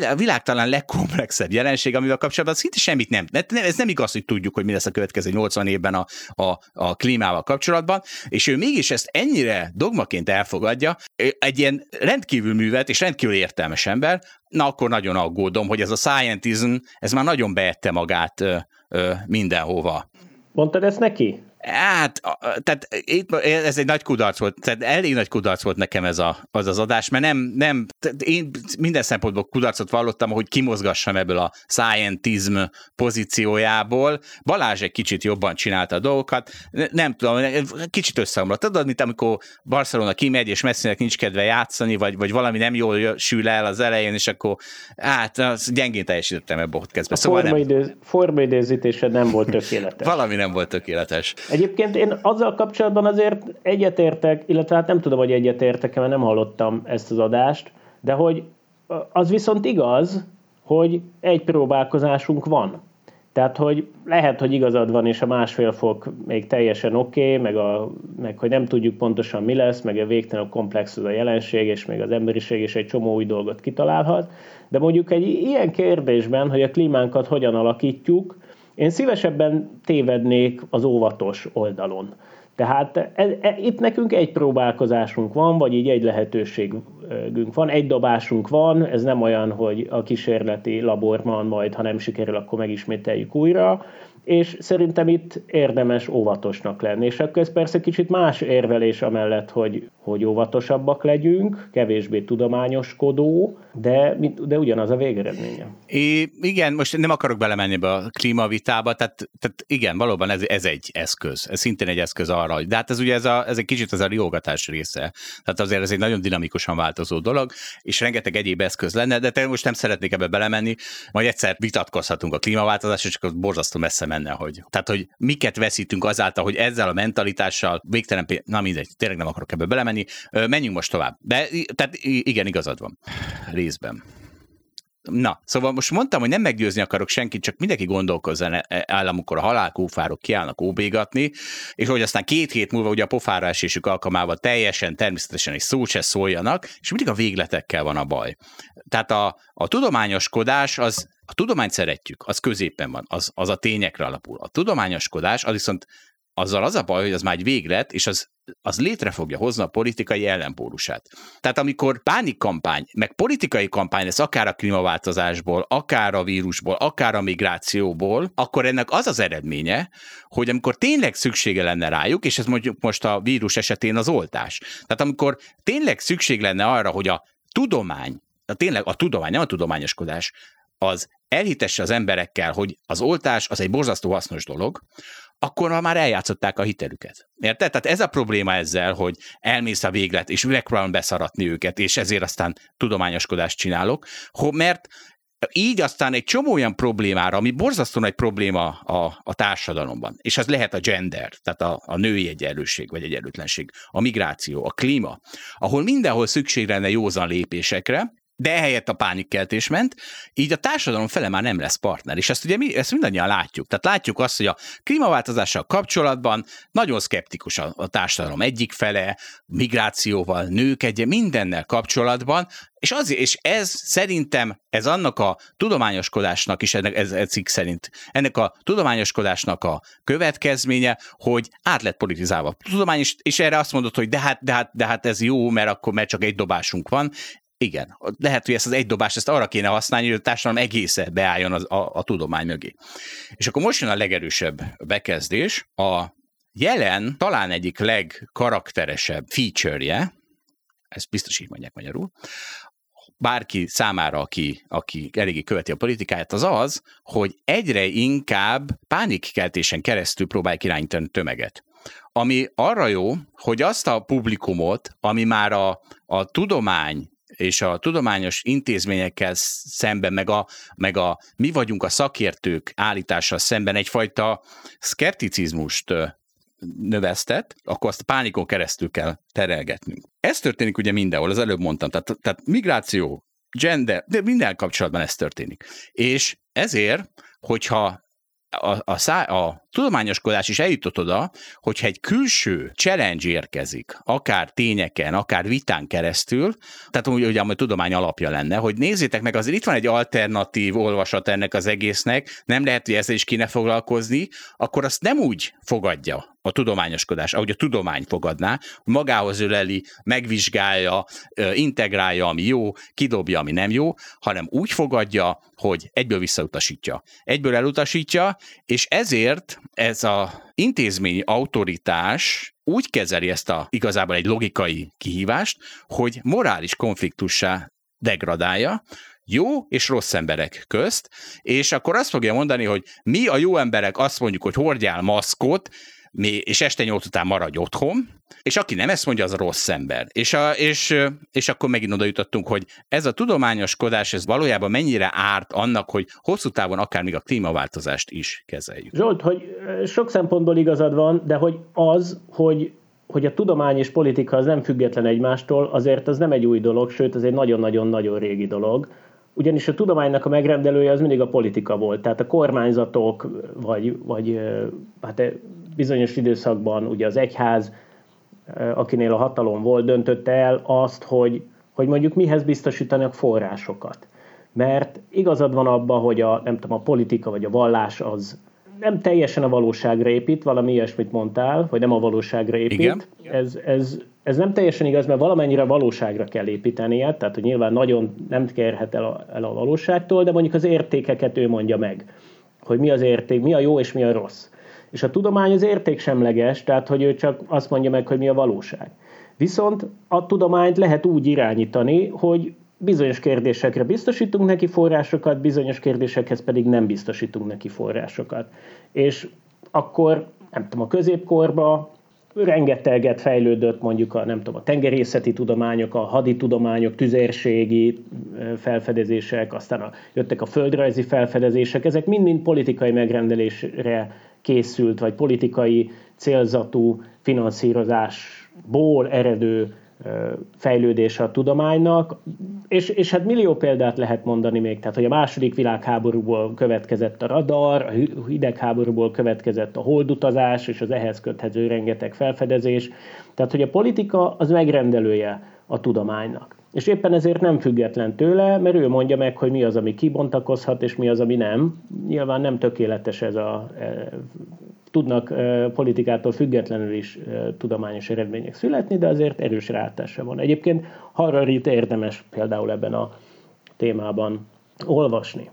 a világ talán legkomplexebb jelenség, amivel kapcsolatban szinte semmit nem. Ez nem igaz, hogy tudjuk, hogy mi lesz a következő 80 évben a, a, a klímával kapcsolatban, és ő mégis ezt ennyire dogmaként elfogadja, egy ilyen rendkívül művet és rendkívül értelmes ember, na akkor nagyon aggódom, hogy ez a scientism, ez már nagyon beette magát ö, ö, mindenhova. Mondtad ezt neki? Hát, tehát itt, ez egy nagy kudarc volt, tehát elég nagy kudarc volt nekem ez a, az az adás, mert nem, nem, én minden szempontból kudarcot vallottam, hogy kimozgassam ebből a scientism pozíciójából. Balázs egy kicsit jobban csinálta a dolgokat, nem tudom, kicsit összeomlott. Tudod, mint amikor Barcelona kimegy, és Messinek nincs kedve játszani, vagy, vagy valami nem jól sül el az elején, és akkor hát gyengén teljesítettem ebbe a podcastbe. A szóval formaidőzítése nem. nem volt tökéletes. valami nem volt tökéletes. Egyébként én azzal kapcsolatban azért egyetértek, illetve hát nem tudom, hogy egyetértek, mert nem hallottam ezt az adást, de hogy az viszont igaz, hogy egy próbálkozásunk van. Tehát, hogy lehet, hogy igazad van, és a másfél fok még teljesen oké, okay, meg, a, meg hogy nem tudjuk pontosan mi lesz, meg a végtelenül komplex az a jelenség, és még az emberiség is egy csomó új dolgot kitalálhat. De mondjuk egy ilyen kérdésben, hogy a klímánkat hogyan alakítjuk, én szívesebben tévednék az óvatos oldalon. Tehát e, e, itt nekünk egy próbálkozásunk van, vagy így egy lehetőségünk van, egy dobásunk van, ez nem olyan, hogy a kísérleti laborban majd, ha nem sikerül, akkor megismételjük újra, és szerintem itt érdemes óvatosnak lenni. És akkor ez persze kicsit más érvelés amellett, hogy, hogy óvatosabbak legyünk, kevésbé tudományoskodó, de, de ugyanaz a végeredménye. É, igen, most nem akarok belemenni be a klímavitába, tehát, tehát igen, valóban ez, ez egy eszköz, ez szintén egy eszköz arra, de hát ez ugye ez, a, ez egy kicsit az a riogatás része, tehát azért ez egy nagyon dinamikusan változó dolog, és rengeteg egyéb eszköz lenne, de most nem szeretnék ebbe belemenni, majd egyszer vitatkozhatunk a klímaváltozásról, és akkor borzasztó messze menne, hogy. Tehát, hogy miket veszítünk azáltal, hogy ezzel a mentalitással végtelen, na mindegy, tényleg nem akarok ebbe belemenni, menjünk most tovább. De tehát igen, igazad van. Részben. Na, szóval most mondtam, hogy nem meggyőzni akarok senkit, csak mindenki gondolkozzon e, e, államukor a halálkúfárok kiállnak óbégatni, és hogy aztán két hét múlva ugye a pofára esésük alkalmával teljesen természetesen egy szó se szóljanak, és mindig a végletekkel van a baj. Tehát a, a tudományoskodás az a tudományt szeretjük, az középen van, az, az a tényekre alapul. A tudományoskodás az viszont azzal az a baj, hogy az már egy véglet, és az, az létre fogja hozni a politikai ellenpólusát. Tehát amikor pánikkampány, meg politikai kampány lesz akár a klímaváltozásból, akár a vírusból, akár a migrációból, akkor ennek az az eredménye, hogy amikor tényleg szüksége lenne rájuk, és ez mondjuk most a vírus esetén az oltás. Tehát amikor tényleg szükség lenne arra, hogy a tudomány, a tényleg a tudomány, nem a tudományoskodás, az elhitesse az emberekkel, hogy az oltás az egy borzasztó hasznos dolog, akkor már eljátszották a hitelüket. Érted? Tehát ez a probléma ezzel, hogy elmész a véglet, és megpróbálom beszaratni őket, és ezért aztán tudományoskodást csinálok, mert így aztán egy csomó olyan problémára, ami borzasztó nagy probléma a, a társadalomban, és az lehet a gender, tehát a, a női egyenlőség vagy egyenlőtlenség, a migráció, a klíma, ahol mindenhol szükség lenne józan lépésekre, de ehelyett a pánikkeltés ment, így a társadalom fele már nem lesz partner. És ezt ugye mi, ezt mindannyian látjuk. Tehát látjuk azt, hogy a klímaváltozással kapcsolatban nagyon szkeptikus a, a társadalom egyik fele, migrációval, nők egy, mindennel kapcsolatban, és, az, és ez szerintem, ez annak a tudományoskodásnak is, ennek, ez, ez cikk szerint, ennek a tudományoskodásnak a következménye, hogy át lett politizálva a tudomány, és, és erre azt mondod, hogy de hát, de, hát, de hát ez jó, mert akkor mert csak egy dobásunk van. Igen, lehet, hogy ezt az egy dobást ezt arra kéne használni, hogy a társadalom egésze beálljon az, a, a tudomány mögé. És akkor most jön a legerősebb bekezdés. A jelen talán egyik legkarakteresebb feature-je, ezt biztos így mondják magyarul, bárki számára, aki, aki eléggé követi a politikáját, az az, hogy egyre inkább pánikkeltésen keresztül próbálják irányítani tömeget. Ami arra jó, hogy azt a publikumot, ami már a, a tudomány és a tudományos intézményekkel szemben, meg a, meg a mi vagyunk a szakértők állítással szemben egyfajta szkepticizmust növesztett, akkor azt pánikon keresztül kell terelgetnünk. Ez történik ugye mindenhol, az előbb mondtam, tehát, tehát migráció, gender, de minden kapcsolatban ez történik. És ezért, hogyha a, a, szá, a tudományoskodás is eljutott oda, hogyha egy külső challenge érkezik, akár tényeken, akár vitán keresztül, tehát úgy, ugye a tudomány alapja lenne, hogy nézzétek meg, azért itt van egy alternatív olvasat ennek az egésznek, nem lehet, hogy ezzel is kéne foglalkozni, akkor azt nem úgy fogadja a tudományoskodás, ahogy a tudomány fogadná, magához öleli, megvizsgálja, integrálja, ami jó, kidobja, ami nem jó, hanem úgy fogadja, hogy egyből visszautasítja. Egyből elutasítja, és ezért ez a intézményi autoritás úgy kezeli ezt a igazából egy logikai kihívást, hogy morális konfliktussá degradálja, jó és rossz emberek közt, és akkor azt fogja mondani, hogy mi a jó emberek azt mondjuk, hogy hordjál maszkot, és este nyolc után maradj otthon, és aki nem ezt mondja, az a rossz ember. És, a, és, és akkor megint oda jutottunk, hogy ez a tudományoskodás, ez valójában mennyire árt annak, hogy hosszú távon akár még a klímaváltozást is kezeljük. Zsolt, hogy sok szempontból igazad van, de hogy az, hogy hogy a tudomány és politika az nem független egymástól, azért az nem egy új dolog, sőt, ez egy nagyon-nagyon-nagyon régi dolog. Ugyanis a tudománynak a megrendelője az mindig a politika volt. Tehát a kormányzatok, vagy, vagy hát bizonyos időszakban ugye az egyház, akinél a hatalom volt, döntötte el azt, hogy, hogy mondjuk mihez biztosítanak forrásokat. Mert igazad van abban, hogy a, nem tudom, a politika vagy a vallás az nem teljesen a valóságra épít, valami ilyesmit mondtál, hogy nem a valóságra épít. Igen. Ez, ez, ez nem teljesen igaz, mert valamennyire valóságra kell építenie, tehát hogy nyilván nagyon nem kérhet el a, el a valóságtól, de mondjuk az értékeket ő mondja meg, hogy mi az érték, mi a jó és mi a rossz. És a tudomány az értéksemleges, tehát hogy ő csak azt mondja meg, hogy mi a valóság. Viszont a tudományt lehet úgy irányítani, hogy bizonyos kérdésekre biztosítunk neki forrásokat, bizonyos kérdésekhez pedig nem biztosítunk neki forrásokat. És akkor, nem tudom, a középkorba rengeteget fejlődött mondjuk a, nem tudom, a tengerészeti tudományok, a haditudományok, tüzérségi felfedezések, aztán a, jöttek a földrajzi felfedezések, ezek mind-mind politikai megrendelésre készült, vagy politikai célzatú finanszírozásból eredő fejlődése a tudománynak, és, és hát millió példát lehet mondani még, tehát hogy a második világháborúból következett a radar, a hidegháborúból következett a holdutazás, és az ehhez köthető rengeteg felfedezés, tehát hogy a politika az megrendelője a tudománynak. És éppen ezért nem független tőle, mert ő mondja meg, hogy mi az, ami kibontakozhat, és mi az, ami nem. Nyilván nem tökéletes ez a e, tudnak politikától függetlenül is tudományos eredmények születni, de azért erős ráátása van. Egyébként Hararit érdemes például ebben a témában olvasni.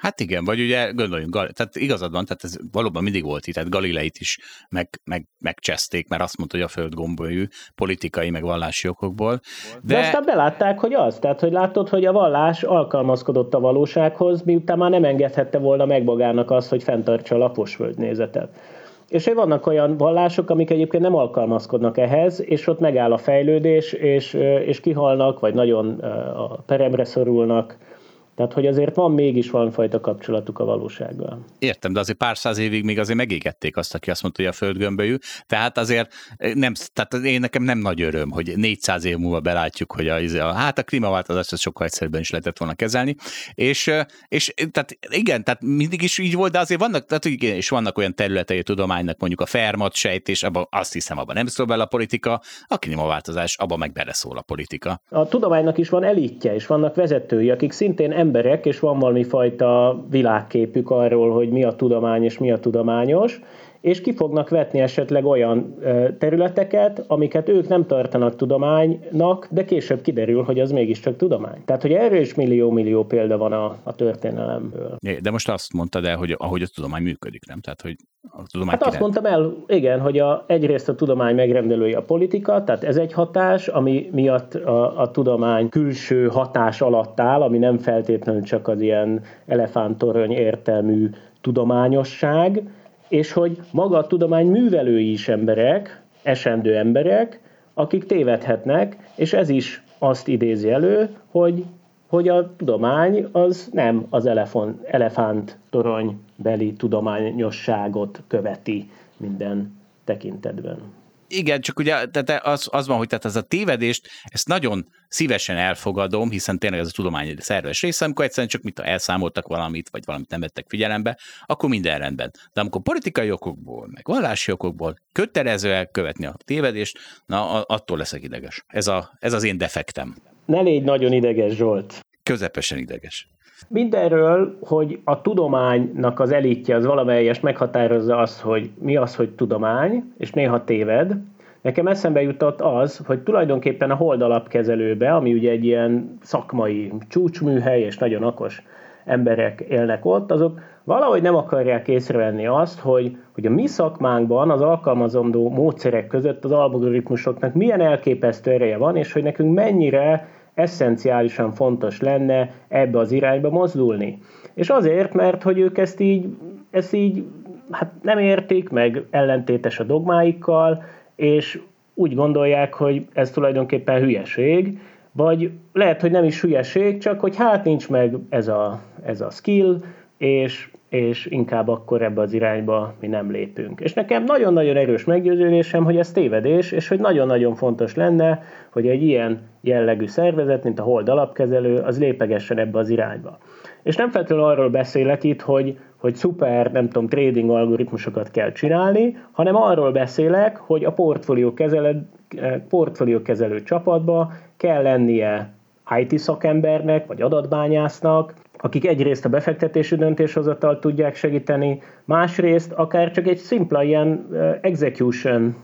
Hát igen, vagy ugye gondoljunk, tehát igazad van, tehát ez valóban mindig volt itt, tehát Galileit is meg, meg, megcseszték, mert azt mondta, hogy a föld gombolyu politikai, meg vallási okokból. De... de aztán belátták, hogy az, tehát hogy látod, hogy a vallás alkalmazkodott a valósághoz, miután már nem engedhette volna meg magának azt, hogy fenntartsa a laposföld nézetet. És vannak olyan vallások, amik egyébként nem alkalmazkodnak ehhez, és ott megáll a fejlődés, és, és kihalnak, vagy nagyon a peremre szorulnak, tehát, hogy azért van mégis valamifajta kapcsolatuk a valósággal. Értem, de azért pár száz évig még azért megégették azt, aki azt mondta, hogy a föld gömbölyű. Tehát azért nem, tehát én nekem nem nagy öröm, hogy 400 év múlva belátjuk, hogy a, a hát a klímaváltozást sokkal egyszerűbben is lehetett volna kezelni. És, és tehát igen, tehát mindig is így volt, de azért vannak, tehát igen, és vannak olyan területei a tudománynak, mondjuk a fermat sejtés, abban azt hiszem, abban nem szól bele a politika, a klímaváltozás, abban meg beleszól a politika. A tudománynak is van elitje, és vannak vezetői, akik szintén emberek, és van valami fajta világképük arról, hogy mi a tudomány és mi a tudományos, és ki fognak vetni esetleg olyan területeket, amiket ők nem tartanak tudománynak, de később kiderül, hogy az mégiscsak tudomány. Tehát, hogy erről is millió-millió példa van a, a történelemből. De most azt mondtad el, hogy ahogy a tudomány működik, nem? Tehát, hogy a tudomány hát azt mondtam el, igen, hogy a, egyrészt a tudomány megrendelője a politika, tehát ez egy hatás, ami miatt a, a tudomány külső hatás alatt áll, ami nem feltétlenül csak az ilyen elefántorony értelmű tudományosság, és hogy maga a tudomány művelői is emberek, esendő emberek, akik tévedhetnek, és ez is azt idézi elő, hogy, hogy a tudomány az nem az elefant, elefánt beli tudományosságot követi minden tekintetben. Igen, csak ugye tehát az, az van, hogy tehát ez a tévedést, ezt nagyon szívesen elfogadom, hiszen tényleg ez a tudomány egy szerves része, amikor egyszerűen csak mit elszámoltak valamit, vagy valamit nem vettek figyelembe, akkor minden rendben. De amikor politikai okokból, meg vallási okokból kötelező elkövetni a tévedést, na attól leszek ideges. Ez, a, ez az én defektem. Ne légy nagyon ideges, Zsolt. Közepesen ideges. Mindenről, hogy a tudománynak az elitje az valamelyest meghatározza azt, hogy mi az, hogy tudomány, és néha téved. Nekem eszembe jutott az, hogy tulajdonképpen a holdalapkezelőbe, ami ugye egy ilyen szakmai csúcsműhely, és nagyon okos emberek élnek ott, azok valahogy nem akarják észrevenni azt, hogy, hogy a mi szakmánkban az alkalmazandó módszerek között az algoritmusoknak milyen elképesztő ereje van, és hogy nekünk mennyire eszenciálisan fontos lenne ebbe az irányba mozdulni. És azért, mert hogy ők ezt így, ezt így hát nem értik, meg ellentétes a dogmáikkal, és úgy gondolják, hogy ez tulajdonképpen hülyeség, vagy lehet, hogy nem is hülyeség, csak hogy hát nincs meg ez a, ez a skill, és, és inkább akkor ebbe az irányba mi nem lépünk. És nekem nagyon-nagyon erős meggyőződésem, hogy ez tévedés, és hogy nagyon-nagyon fontos lenne, hogy egy ilyen jellegű szervezet, mint a Hold alapkezelő, az lépegessen ebbe az irányba. És nem feltétlenül arról beszélek itt, hogy, hogy szuper, nem tudom, trading algoritmusokat kell csinálni, hanem arról beszélek, hogy a portfólió kezelő, portfólió kezelő csapatba kell lennie IT szakembernek, vagy adatbányásznak, akik egyrészt a befektetési döntéshozatal tudják segíteni, másrészt akár csak egy szimpla ilyen execution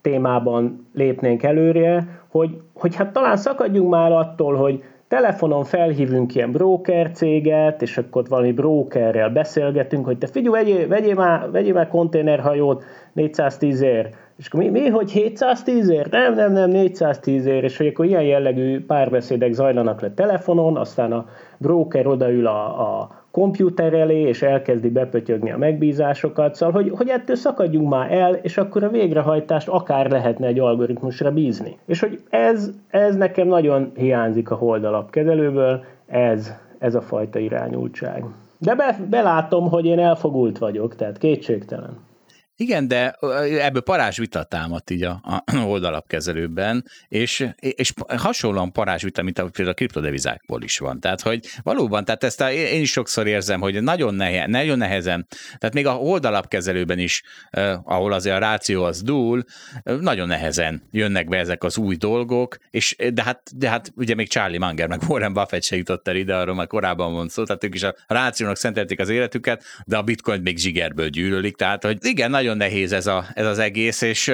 témában lépnénk előre, hogy, hogy hát talán szakadjunk már attól, hogy telefonon felhívunk ilyen broker céget, és akkor valami brokerrel beszélgetünk, hogy te figyelj, vegyél, vegyél, már, vegyél már konténerhajót 410 ér. És akkor mi, mi, hogy 710 ér? Nem, nem, nem, 410 ér. És hogy akkor ilyen jellegű párbeszédek zajlanak le telefonon, aztán a broker odaül a, a komputer elé, és elkezdi bepötyögni a megbízásokat, szóval, hogy, hogy ettől szakadjunk már el, és akkor a végrehajtást akár lehetne egy algoritmusra bízni. És hogy ez, ez nekem nagyon hiányzik a holdalapkezelőből, ez, ez a fajta irányultság. De be, belátom, hogy én elfogult vagyok, tehát kétségtelen. Igen, de ebből parázs vita támadt így a, a oldalapkezelőben, és, és hasonlóan parázs vita, mint a, például a kriptodevizákból is van. Tehát, hogy valóban, tehát ezt a, én is sokszor érzem, hogy nagyon, nehe, nagyon nehezen, tehát még a oldalapkezelőben is, eh, ahol azért a ráció az dúl, nagyon nehezen jönnek be ezek az új dolgok, és de hát, de hát ugye még Charlie Munger, meg Warren Buffett se jutott el ide, arról már korábban van szó, tehát ők is a rációnak szentelték az életüket, de a bitcoin még zsigerből gyűlölik, tehát, hogy igen, nagyon nagyon nehéz ez, a, ez az egész, és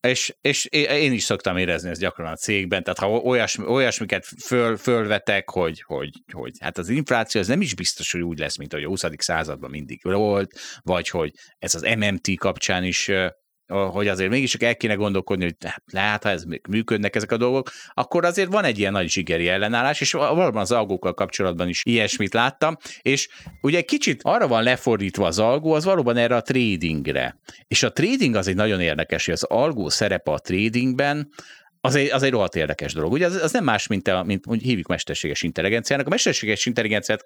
és, és én is szoktam érezni ezt gyakran a cégben, tehát ha olyasmi, olyasmiket föl, fölvetek, hogy, hogy, hogy hát az infláció az nem is biztos, hogy úgy lesz, mint ahogy a 20. században mindig volt, vagy hogy ez az MMT kapcsán is hogy azért mégis el kéne gondolkodni, hogy hát lehet, ha ez működnek ezek a dolgok, akkor azért van egy ilyen nagy zsigeri ellenállás, és valóban az algókkal kapcsolatban is ilyesmit láttam, és ugye kicsit arra van lefordítva az algó, az valóban erre a tradingre. És a trading az egy nagyon érdekes, hogy az algó szerepe a tradingben, az egy, az egy rohadt érdekes dolog. Ugye az, az nem más, mint, a, mint úgy hívjuk mesterséges intelligenciának. A mesterséges intelligenciát,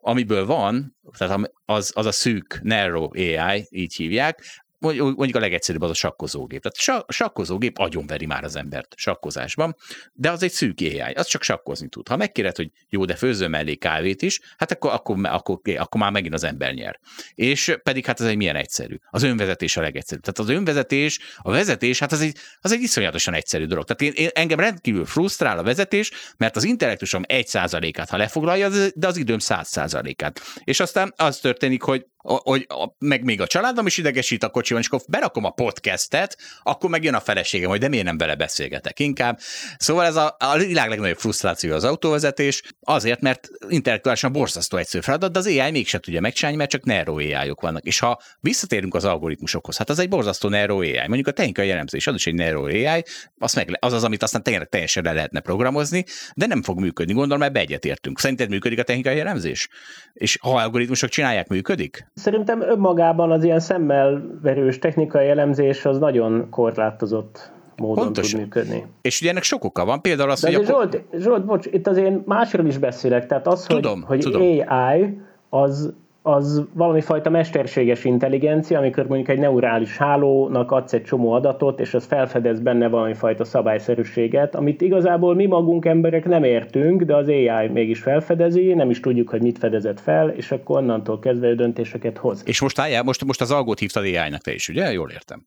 amiből van, tehát az, az a szűk, narrow AI, így hívják, mondjuk a legegyszerűbb az a sakkozógép. Tehát a sakkozógép agyonveri már az embert sakkozásban, de az egy szűk AI, az csak sakkozni tud. Ha megkéred, hogy jó, de főzöm mellé kávét is, hát akkor, akkor, akkor, akkor már megint az ember nyer. És pedig hát ez egy milyen egyszerű. Az önvezetés a legegyszerűbb. Tehát az önvezetés, a vezetés, hát az egy, az egy iszonyatosan egyszerű dolog. Tehát én, én, engem rendkívül frusztrál a vezetés, mert az intellektusom egy százalékát, ha lefoglalja, de az időm száz százalékát. És aztán az történik, hogy hogy meg még a családom is idegesít a kocsiban, és akkor berakom a podcastet, akkor megjön a feleségem, hogy de miért nem vele beszélgetek inkább. Szóval ez a, a világ legnagyobb frusztráció az autóvezetés, azért, mert intellektuálisan borzasztó egyszerű feladat, de az AI mégsem tudja megcsinálni, mert csak Nero ai vannak. És ha visszatérünk az algoritmusokhoz, hát az egy borzasztó Nero AI. Mondjuk a technikai jellemzés az is egy Nero AI, az, meg, az az, amit aztán tényleg teljesen le lehetne programozni, de nem fog működni. Gondolom, mert beegyetértünk. Szerinted működik a technikai jellemzés? És ha algoritmusok csinálják, működik? Szerintem önmagában az ilyen szemmel verős technikai elemzés az nagyon korlátozott módon Pontosan. tud működni. És ugye ennek sok oka van, például az, De hogy... Zsolt, akkor... Zsolt, bocs, itt azért másról is beszélek, tehát az, tudom, hogy, hogy tudom. AI az az valami fajta mesterséges intelligencia, amikor mondjuk egy neurális hálónak adsz egy csomó adatot, és az felfedez benne valami fajta szabályszerűséget, amit igazából mi magunk emberek nem értünk, de az AI mégis felfedezi, nem is tudjuk, hogy mit fedezett fel, és akkor onnantól kezdve döntéseket hoz. És most, álljál, most, most az algót hívtad AI-nak te is, ugye? Jól értem.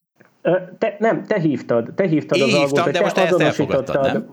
Te, nem, te hívtad, te hívtad Én az hívtam, algót, de most te azonosítottad, nem?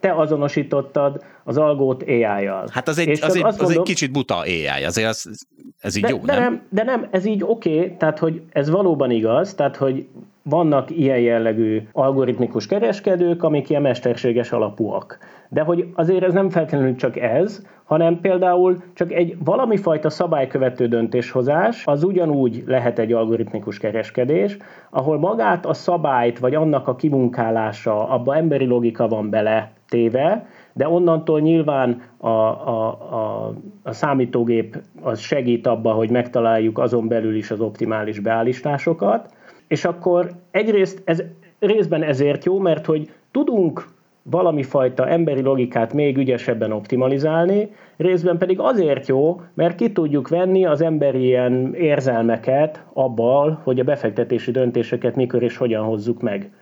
te azonosítottad az algót AI-jal. Hát az egy, az, egy, az mondom, egy kicsit buta AI, azért az, ez így de, jó, de nem? nem? De nem, ez így oké, okay, tehát hogy ez valóban igaz, tehát hogy vannak ilyen jellegű algoritmikus kereskedők, amik ilyen mesterséges alapúak. De hogy azért ez nem feltétlenül csak ez, hanem például csak egy valami fajta szabálykövető döntéshozás, az ugyanúgy lehet egy algoritmikus kereskedés, ahol magát a szabályt, vagy annak a kimunkálása, abba emberi logika van bele, téve, de onnantól nyilván a, a, a, a számítógép az segít abba, hogy megtaláljuk azon belül is az optimális beállításokat, és akkor egyrészt ez részben ezért jó, mert hogy tudunk valami fajta emberi logikát még ügyesebben optimalizálni, részben pedig azért jó, mert ki tudjuk venni az emberi ilyen érzelmeket abból, hogy a befektetési döntéseket mikor és hogyan hozzuk meg.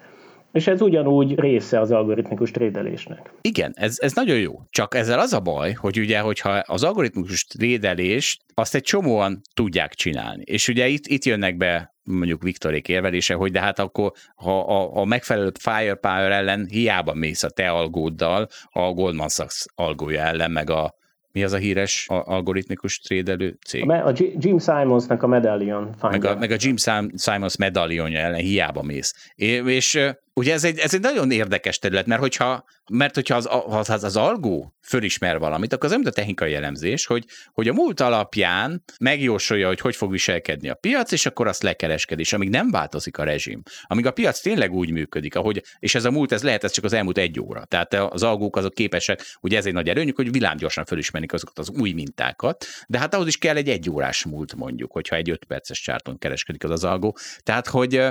És ez ugyanúgy része az algoritmikus trédelésnek. Igen, ez, ez nagyon jó. Csak ezzel az a baj, hogy ugye, hogyha az algoritmikus trédelést azt egy csomóan tudják csinálni. És ugye itt, itt jönnek be mondjuk Viktorék érvelése, hogy de hát akkor ha a, a megfelelő firepower ellen hiába mész a te algóddal, a Goldman Sachs algója ellen, meg a mi az a híres algoritmikus trédelő cég? A, a Jim Simonsnak a Medallion. Meg a, meg a Jim Simons medallionja ellen hiába mész. És, és Ugye ez egy, ez egy nagyon érdekes terület, mert hogyha, mert hogyha az, az, az algó fölismer valamit, akkor az nem a technikai elemzés, hogy, hogy a múlt alapján megjósolja, hogy hogy fog viselkedni a piac, és akkor azt lekereskedés, és amíg nem változik a rezsim, amíg a piac tényleg úgy működik, ahogy, és ez a múlt, ez lehet, ez csak az elmúlt egy óra. Tehát az algók azok képesek, ugye ez egy nagy erőnyük, hogy villámgyorsan fölismerik azokat az új mintákat, de hát ahhoz is kell egy egyórás múlt mondjuk, hogyha egy öt perces csárton kereskedik az az algó. Tehát, hogy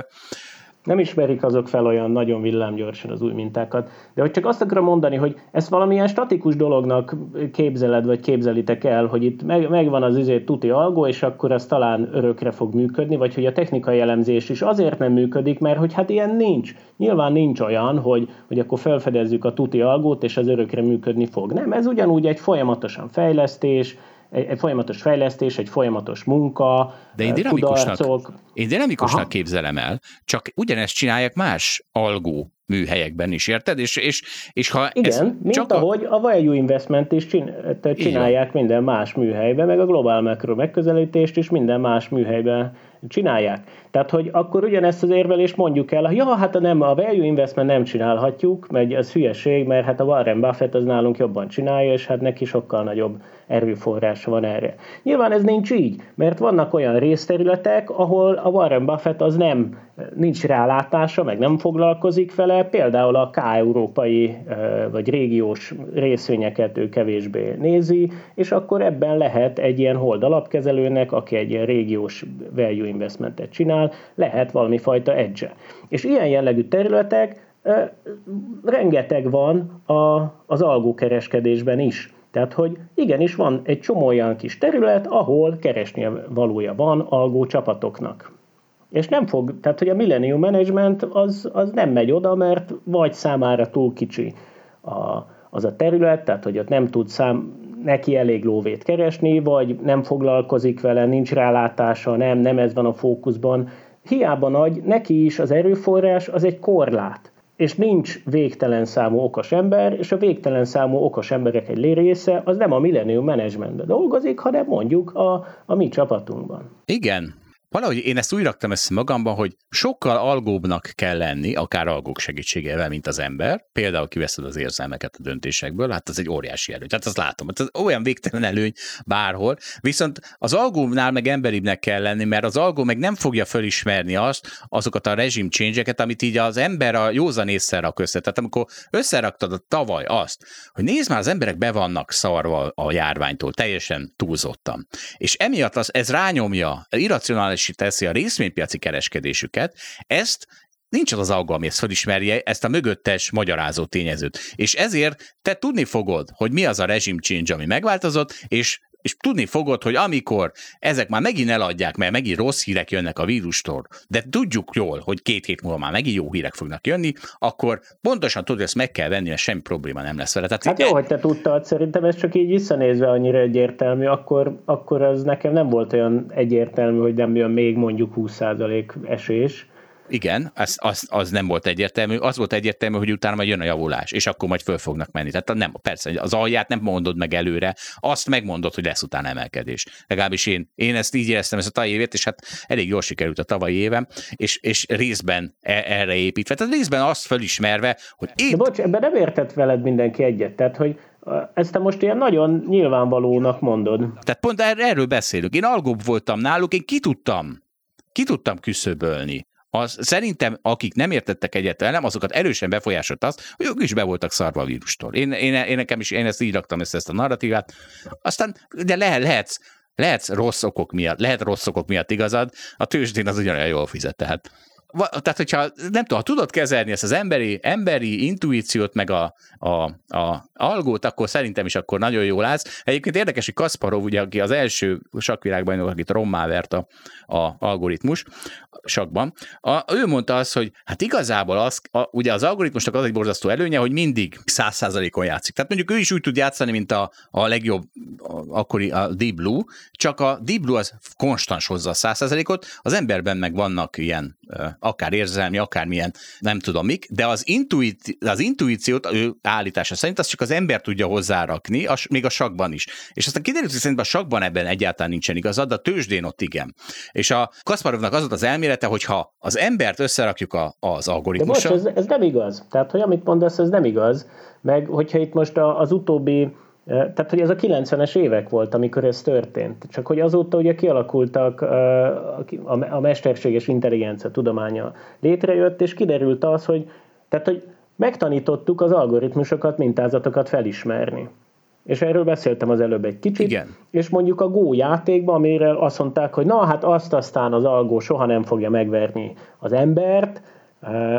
nem ismerik azok fel olyan nagyon villámgyorsan az új mintákat. De hogy csak azt akarom mondani, hogy ezt valamilyen statikus dolognak képzeled, vagy képzelitek el, hogy itt meg, megvan az üzét tuti algó, és akkor az talán örökre fog működni, vagy hogy a technikai elemzés is azért nem működik, mert hogy hát ilyen nincs. Nyilván nincs olyan, hogy, hogy akkor felfedezzük a tuti algót, és az örökre működni fog. Nem, ez ugyanúgy egy folyamatosan fejlesztés, egy, egy folyamatos fejlesztés, egy folyamatos munka, De én dinamikusnak, én dinamikusnak képzelem el, csak ugyanezt csinálják más algó műhelyekben is, érted? És, és, és ha Igen, ez mint csak ahogy a value investment is csinálják minden más műhelyben, meg a global macro megközelítést is minden más műhelyben csinálják. Tehát, hogy akkor ugyanezt az érvelést mondjuk el, ja, hát a, nem, a value investment nem csinálhatjuk, mert ez hülyeség, mert hát a Warren Buffett az nálunk jobban csinálja, és hát neki sokkal nagyobb erőforrás van erre. Nyilván ez nincs így, mert vannak olyan részterületek, ahol a Warren Buffett az nem, nincs rálátása, meg nem foglalkozik vele, például a K-európai vagy régiós részvényeket ő kevésbé nézi, és akkor ebben lehet egy ilyen hold alapkezelőnek, aki egy ilyen régiós value investmentet csinál, lehet valami fajta edge. És ilyen jellegű területek rengeteg van a, az algókereskedésben is. Tehát, hogy igenis van egy csomó olyan kis terület, ahol keresnie valója van algó csapatoknak. És nem fog, tehát hogy a Millennium Management az, az nem megy oda, mert vagy számára túl kicsi a, az a terület, tehát hogy ott nem tud szám, neki elég lóvét keresni, vagy nem foglalkozik vele, nincs rálátása, nem, nem ez van a fókuszban. Hiába nagy, neki is az erőforrás az egy korlát és nincs végtelen számú okos ember, és a végtelen számú okos emberek egy része az nem a Millennium Managementben dolgozik, hanem mondjuk a, a mi csapatunkban. Igen, valahogy én ezt úgy raktam ezt magamban, hogy sokkal algóbbnak kell lenni, akár algók segítségével, mint az ember. Például kiveszed az érzelmeket a döntésekből, hát az egy óriási előny. Tehát azt látom, hogy ez olyan végtelen előny bárhol. Viszont az algónál meg emberibbnek kell lenni, mert az algó meg nem fogja fölismerni azt, azokat a rezsim amit így az ember a józan észre rak össze. Tehát amikor összeraktad a tavaly azt, hogy nézd már, az emberek be vannak szarva a járványtól, teljesen túlzottan. És emiatt az, ez rányomja, irracionális teszi a részvénypiaci kereskedésüket, ezt nincs az az alga, ami ezt felismerje, ezt a mögöttes magyarázó tényezőt. És ezért te tudni fogod, hogy mi az a rezsim change, ami megváltozott, és és tudni fogod, hogy amikor ezek már megint eladják, mert megint rossz hírek jönnek a vírustól, de tudjuk jól, hogy két hét múlva már megint jó hírek fognak jönni, akkor pontosan tudod, hogy ezt meg kell venni, és semmi probléma nem lesz vele. Tehát hát jó, e... hogy te tudtad, szerintem ez csak így visszanézve annyira egyértelmű, akkor, akkor az nekem nem volt olyan egyértelmű, hogy nem jön még mondjuk 20% esés, igen, az, az, az nem volt egyértelmű. Az volt egyértelmű, hogy utána majd jön a javulás, és akkor majd föl fognak menni. Tehát nem, persze, az alját nem mondod meg előre, azt megmondod, hogy lesz utána emelkedés. Legalábbis én, én ezt így éreztem ezt a tavalyi évet, és hát elég jól sikerült a tavalyi évem, és, és részben e, erre építve. Tehát részben azt fölismerve, hogy itt... De bocs, ebben nem értett veled mindenki egyet, tehát hogy ezt te most ilyen nagyon nyilvánvalónak mondod. Tehát pont erről beszélünk. Én algóbb voltam náluk, én ki tudtam, ki tudtam küszöbölni az szerintem, akik nem értettek egyet nem azokat erősen befolyásolt az, hogy ők is be voltak szarva a vírustól. Én, én, én nekem is, én ezt így raktam ezt, ezt a narratívát. Aztán, de le, lehetsz, lehetsz rossz okok miatt, lehet rossz okok miatt igazad, a tőzsdén az ugyanolyan jól fizet, tehát tehát, hogyha nem tudom, ha tudod kezelni ezt az emberi, emberi intuíciót, meg a, a, a algót, akkor szerintem is akkor nagyon jól állsz. Egyébként érdekes, hogy Kasparov, ugye, aki az első sakvilágbajnok, akit rommá vert a, a algoritmus sakban, a, ő mondta azt, hogy hát igazából az, a, ugye az algoritmusnak az egy borzasztó előnye, hogy mindig száz százalékon játszik. Tehát mondjuk ő is úgy tud játszani, mint a, a legjobb a, akkori a Deep Blue, csak a Deep Blue az konstans hozza a száz százalékot, az emberben meg vannak ilyen akár érzelmi, akármilyen, nem tudom mik, de az, intuit, az intuíciót ő állítása szerint azt csak az ember tudja hozzárakni, az, még a sakban is. És aztán kiderült, hogy szerintem a sakban ebben egyáltalán nincsen igazad, de a tőzsdén ott igen. És a Kasparovnak az volt az elmélete, hogy ha az embert összerakjuk a, az algoritmussal... De most ez, ez nem igaz. Tehát, hogy amit mondasz, ez nem igaz. Meg hogyha itt most az utóbbi tehát, hogy ez a 90-es évek volt, amikor ez történt. Csak hogy azóta ugye kialakultak a mesterséges intelligencia tudománya létrejött, és kiderült az, hogy, tehát, hogy megtanítottuk az algoritmusokat, mintázatokat felismerni. És erről beszéltem az előbb egy kicsit. Igen. És mondjuk a Go játékban, amire azt mondták, hogy na hát azt aztán az algó soha nem fogja megverni az embert,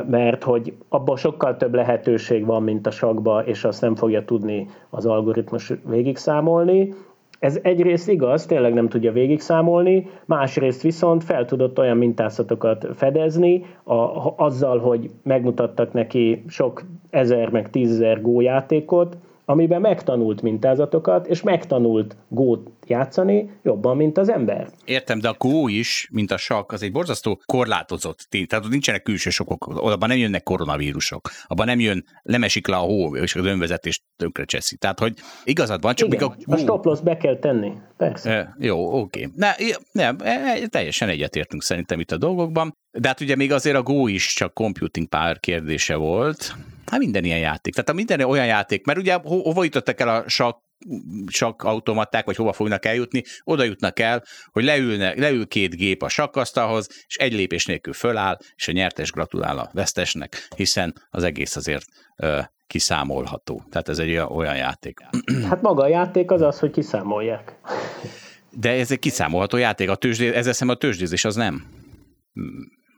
mert hogy abban sokkal több lehetőség van, mint a sakba, és azt nem fogja tudni az algoritmus végigszámolni. Ez egyrészt igaz, tényleg nem tudja végigszámolni, másrészt viszont fel tudott olyan mintázatokat fedezni, a, azzal, hogy megmutattak neki sok ezer meg tízezer gójátékot, amiben megtanult mintázatokat, és megtanult gót játszani jobban, mint az ember. Értem, de a gó is, mint a sakk, az egy borzasztó korlátozott tény. Tehát ott nincsenek külső sokok, abban nem jönnek koronavírusok, abban nem jön, nem esik le a hó, és az önvezetést tönkre cseszi. Tehát, hogy igazad van, csak Igen, a... a stop be kell tenni, persze. E, jó, oké. Ne, nem, e, e, teljesen egyetértünk szerintem itt a dolgokban, de hát ugye még azért a Go is csak computing pár kérdése volt, Hát minden ilyen játék. Tehát a minden olyan játék, mert ugye ho- hova jutottak el a sak sakk automaták, vagy hova fognak eljutni, oda jutnak el, hogy leülne, leül két gép a sakkasztalhoz, és egy lépés nélkül föláll, és a nyertes gratulál a vesztesnek, hiszen az egész azért ö, kiszámolható. Tehát ez egy olyan játék. Hát maga a játék az az, hogy kiszámolják. De ez egy kiszámolható játék. A tőzsdé, ezzel szemben a tőzsdézés az nem.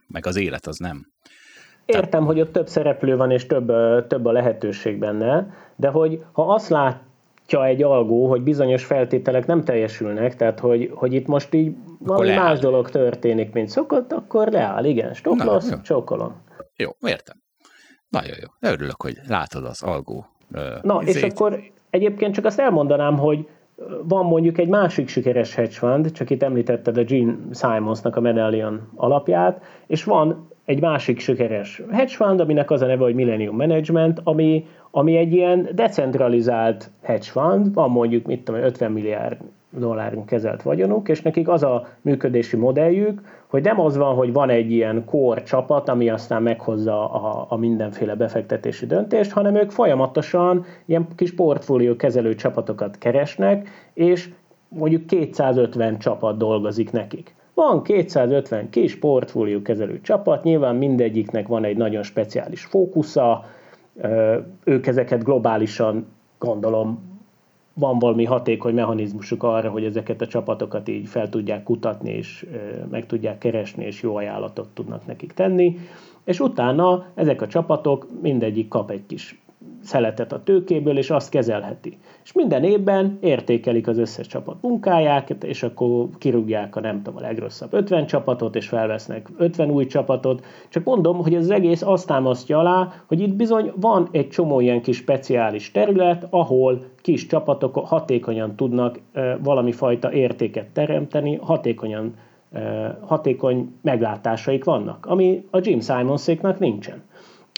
Meg az élet az nem. Értem, hogy ott több szereplő van, és több, több a lehetőség benne, de hogy ha azt látja egy algó, hogy bizonyos feltételek nem teljesülnek, tehát hogy, hogy itt most így valami leáll. más dolog történik, mint szokott, akkor leáll, igen, stop loss, csókolom. Jó, értem. Nagyon jó. Örülök, hogy látod az algó. Na, izét. és akkor egyébként csak azt elmondanám, hogy van mondjuk egy másik sikeres hedge fund, csak itt említetted a Gene Simonsnak a Medallion alapját, és van egy másik sikeres hedge fund, aminek az a neve, hogy Millennium Management, ami, ami egy ilyen decentralizált hedge fund, van mondjuk, mit tudom, 50 milliárd dollárunk kezelt vagyonuk, és nekik az a működési modelljük, hogy nem az van, hogy van egy ilyen core csapat, ami aztán meghozza a, a mindenféle befektetési döntést, hanem ők folyamatosan ilyen kis portfólió kezelő csapatokat keresnek, és mondjuk 250 csapat dolgozik nekik. Van 250 kis portfólió kezelő csapat, nyilván mindegyiknek van egy nagyon speciális fókusza, ők ezeket globálisan gondolom van valami hatékony mechanizmusuk arra, hogy ezeket a csapatokat így fel tudják kutatni, és meg tudják keresni, és jó ajánlatot tudnak nekik tenni. És utána ezek a csapatok mindegyik kap egy kis szeletet a tőkéből, és azt kezelheti. És minden évben értékelik az összes csapat munkáját, és akkor kirúgják a nem tudom, a legrosszabb 50 csapatot, és felvesznek 50 új csapatot. Csak mondom, hogy ez az egész azt támasztja alá, hogy itt bizony van egy csomó ilyen kis speciális terület, ahol kis csapatok hatékonyan tudnak valami fajta értéket teremteni, hatékonyan hatékony meglátásaik vannak, ami a Jim Simonséknak nincsen.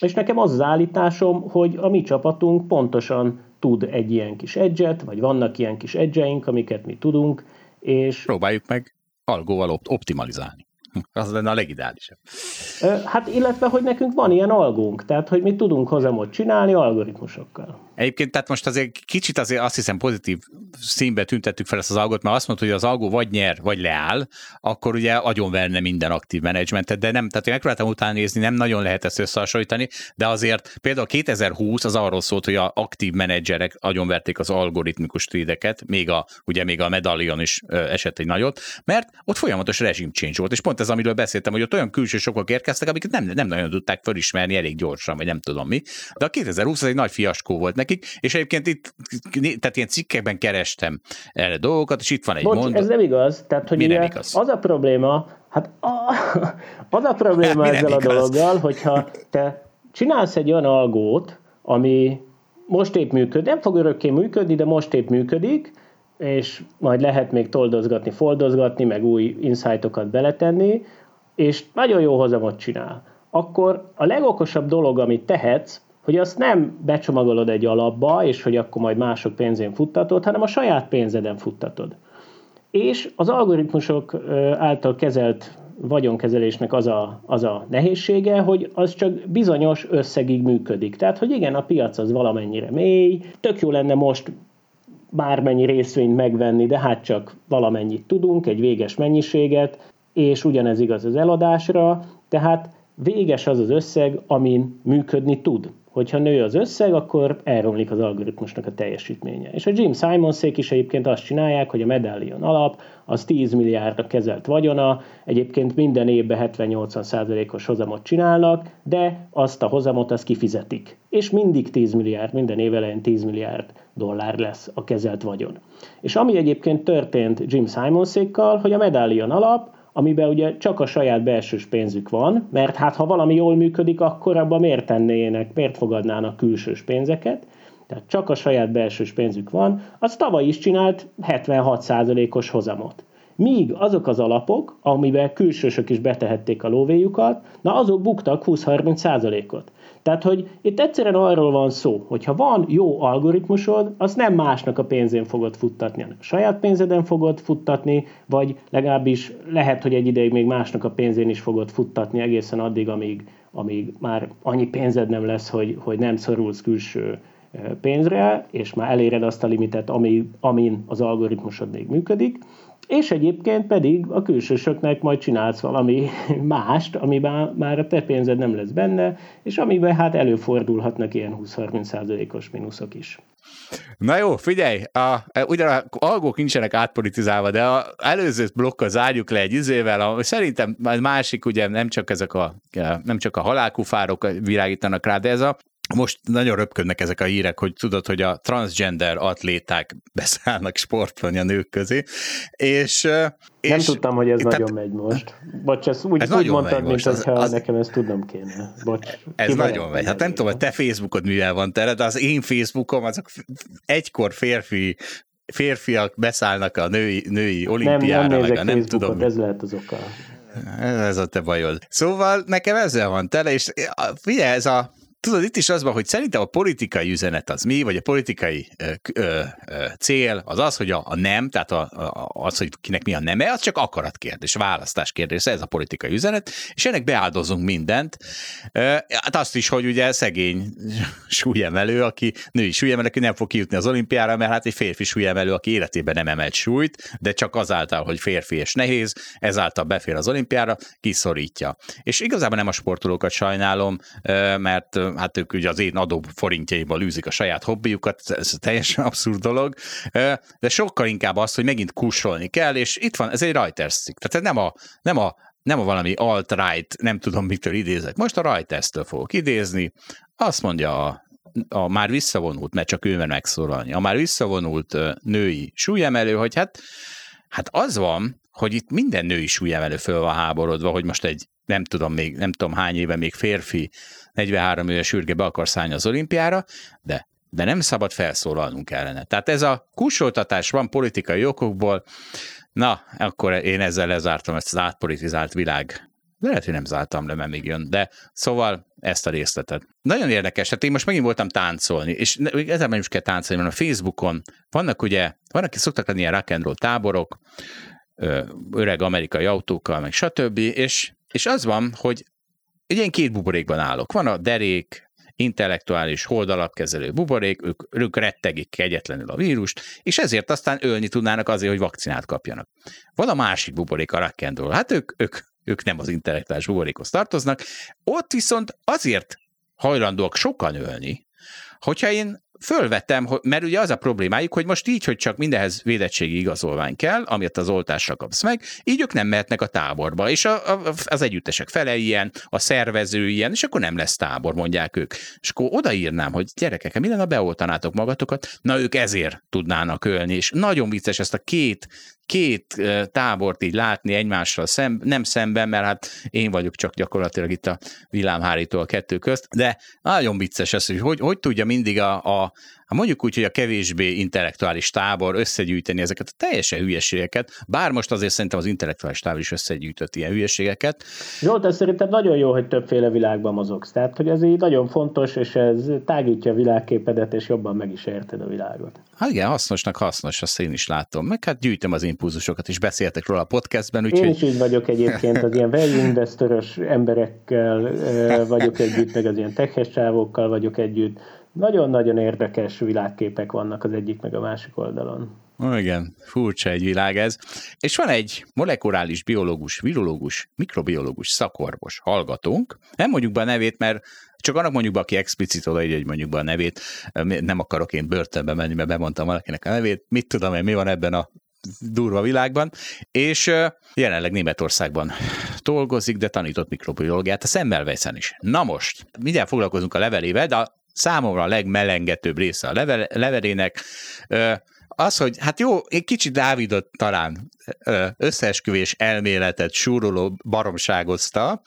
És nekem az az állításom, hogy a mi csapatunk pontosan tud egy ilyen kis egyet, vagy vannak ilyen kis edgeink, amiket mi tudunk, és... Próbáljuk meg algóval optimalizálni. Az lenne a legideálisabb. Hát illetve, hogy nekünk van ilyen algónk, tehát hogy mi tudunk hozamot csinálni algoritmusokkal. Egyébként tehát most azért kicsit azért azt hiszem pozitív színbe tüntettük fel ezt az algot, mert azt mondta, hogy az algó vagy nyer, vagy leáll, akkor ugye agyonverne minden aktív menedzsmentet, de nem, tehát én megpróbáltam utána nézni, nem nagyon lehet ezt összehasonlítani, de azért például 2020 az arról szólt, hogy a aktív menedzserek agyonverték az algoritmikus trédeket, még a, ugye még a medallion is esett egy nagyot, mert ott folyamatos rezsim change volt, és pont ez, amiről beszéltem, hogy ott olyan külső sokok érkeztek, amiket nem, nem nagyon tudták felismerni elég gyorsan, vagy nem tudom mi. De a 2020 az egy nagy fiaskó volt nekik, és egyébként itt, tehát ilyen cikkekben kerestem erre dolgokat, és itt van egy Bocs, mondat. ez nem igaz. Tehát, hogy ugye igaz? az a probléma, hát a, az a probléma nem ezzel a dologgal, hogyha te csinálsz egy olyan algót, ami most épp működik, nem fog örökké működni, de most épp működik, és majd lehet még toldozgatni, foldozgatni, meg új insightokat beletenni, és nagyon jó hozamot csinál. Akkor a legokosabb dolog, amit tehetsz, hogy azt nem becsomagolod egy alapba, és hogy akkor majd mások pénzén futtatod, hanem a saját pénzeden futtatod. És az algoritmusok által kezelt vagyonkezelésnek az a, az a nehézsége, hogy az csak bizonyos összegig működik. Tehát, hogy igen, a piac az valamennyire mély, tök jó lenne most bármennyi részvényt megvenni, de hát csak valamennyit tudunk, egy véges mennyiséget, és ugyanez igaz az eladásra, tehát véges az az összeg, amin működni tud. Hogyha nő az összeg, akkor elromlik az algoritmusnak a teljesítménye. És a Jim Simonsék is egyébként azt csinálják, hogy a medallion alap, az 10 milliárdra kezelt vagyona, egyébként minden évben 70-80%-os hozamot csinálnak, de azt a hozamot azt kifizetik. És mindig 10 milliárd, minden év elején 10 milliárd dollár lesz a kezelt vagyon. És ami egyébként történt Jim Simonsékkal, hogy a medallion alap, amiben ugye csak a saját belsős pénzük van, mert hát ha valami jól működik, akkor abban miért tennének, miért fogadnának külsős pénzeket, tehát csak a saját belsős pénzük van, az tavaly is csinált 76%-os hozamot. Míg azok az alapok, amiben külsősök is betehették a lóvéjukat, na azok buktak 20-30%-ot. Tehát, hogy itt egyszerűen arról van szó, hogy ha van jó algoritmusod, azt nem másnak a pénzén fogod futtatni, hanem saját pénzeden fogod futtatni, vagy legalábbis lehet, hogy egy ideig még másnak a pénzén is fogod futtatni egészen addig, amíg, amíg már annyi pénzed nem lesz, hogy, hogy nem szorulsz külső pénzre, és már eléred azt a limitet, ami, amin az algoritmusod még működik, és egyébként pedig a külsősöknek majd csinálsz valami mást, amiben már a te pénzed nem lesz benne, és amiben hát előfordulhatnak ilyen 20-30%-os mínuszok is. Na jó, figyelj, a, ugyan a algók nincsenek átpolitizálva, de az előző blokkal zárjuk le egy izével, a, szerintem majd másik, ugye nem csak ezek a, nem csak a halálkufárok világítanak rá, de ez a most nagyon röpködnek ezek a hírek, hogy tudod, hogy a transgender atléták beszállnak sportolni a nők közé, és... Nem és, tudtam, hogy ez tehát, nagyon megy most. Bocs, ezt úgy, Ez úgy mondtad, mint az- hogyha az- nekem ezt tudnom kéne. Bocs. Ez nagyon megy. Hát nem tudom, hogy te Facebookod mivel van tele, de az én Facebookom azok egykor férfi férfiak beszállnak a női, női Nem, olimpiára, nem meg nézek a nem tudom. ez lehet az oka. Ez a te bajod. Szóval nekem ezzel van tele, és figyelj, ez a Tudod, itt is az van, hogy szerintem a politikai üzenet az mi, vagy a politikai ö, ö, ö, cél az az, hogy a, a nem, tehát a, a, az, hogy kinek mi a neme, az csak akaratkérdés, választás kérdése, ez a politikai üzenet, és ennek beáldozunk mindent. Ö, Hát azt is, hogy ugye szegény súlyemelő, aki női súlyemelő, aki nem fog kijutni az olimpiára, mert hát egy férfi súlyemelő, aki életében nem emelt súlyt, de csak azáltal, hogy férfi és nehéz, ezáltal befér az olimpiára, kiszorítja. És igazából nem a sportolókat sajnálom, mert hát ők ugye az én adó forintjaiból űzik a saját hobbiukat, ez teljesen abszurd dolog, de sokkal inkább az, hogy megint kussolni kell, és itt van, ez egy Reuters cikk, tehát nem a, nem a nem a valami alt-right, nem tudom mitől idézek. Most a Reuters-től fogok idézni. Azt mondja a, a már visszavonult, mert csak ő mer megszólalni, a már visszavonult női súlyemelő, hogy hát, hát az van, hogy itt minden női súlyemelő föl van háborodva, hogy most egy nem tudom még, nem tudom hány éve még férfi, 43 éves sürge be akar szállni az olimpiára, de de nem szabad felszólalnunk ellene. Tehát ez a kussoltatás van politikai okokból, na, akkor én ezzel lezártam ezt az átpolitizált világ. De lehet, hogy nem zártam le, mert még jön. De szóval ezt a részletet. Nagyon érdekes, hát én most megint voltam táncolni, és ezzel nem is kell táncolni, mert a Facebookon vannak ugye, vannak, akik szoktak lenni ilyen rock and roll táborok, öreg amerikai autókkal, meg stb. És, és az van, hogy egy ilyen két buborékban állok. Van a derék, intellektuális holdalapkezelő buborék, ők, ők rettegik kegyetlenül a vírust, és ezért aztán ölni tudnának azért, hogy vakcinát kapjanak. Van a másik buborék, a rock'n'roll. Hát ők, ők, ők nem az intellektuális buborékhoz tartoznak. Ott viszont azért hajlandóak sokan ölni, hogyha én fölvettem, mert ugye az a problémájuk, hogy most így, hogy csak mindenhez védettségi igazolvány kell, amit az oltásra kapsz meg, így ők nem mehetnek a táborba, és a, a, az együttesek fele ilyen, a szervező ilyen, és akkor nem lesz tábor, mondják ők. És akkor odaírnám, hogy gyerekek, mi lenne, beoltanátok magatokat? Na, ők ezért tudnának ölni, és nagyon vicces ezt a két két tábort így látni egymással szem, nem szemben, mert hát én vagyok csak gyakorlatilag itt a villámhárító a kettő közt, de nagyon vicces ez, hogy hogy, hogy tudja mindig a, a, Hát mondjuk úgy, hogy a kevésbé intellektuális tábor összegyűjteni ezeket a teljesen hülyeségeket, bár most azért szerintem az intellektuális tábor is összegyűjtött ilyen hülyeségeket. Jó, de szerintem nagyon jó, hogy többféle világban mozogsz. Tehát, hogy ez így nagyon fontos, és ez tágítja a világképedet, és jobban meg is érted a világot. Hát igen, hasznosnak hasznos, azt én is látom. Meg hát gyűjtöm az impulzusokat, és beszéltek róla a podcastben. Úgyhogy... Én is így vagyok egyébként, az ilyen value investoros emberekkel vagyok együtt, meg az ilyen teches vagyok együtt nagyon-nagyon érdekes világképek vannak az egyik meg a másik oldalon. Ó, igen, furcsa egy világ ez. És van egy molekuláris biológus, virológus, mikrobiológus szakorvos hallgatónk. Nem mondjuk be a nevét, mert csak annak mondjuk be, aki explicit odaírja, hogy mondjuk be a nevét. Nem akarok én börtönbe menni, mert bemondtam valakinek a nevét. Mit tudom én, mi van ebben a durva világban, és jelenleg Németországban dolgozik, de tanított mikrobiológiát a Semmelweisen is. Na most, mindjárt foglalkozunk a levelével, de számomra a legmelengetőbb része a levelének, az, hogy hát jó, egy kicsit Dávidot talán összeesküvés elméletet súroló baromságozta,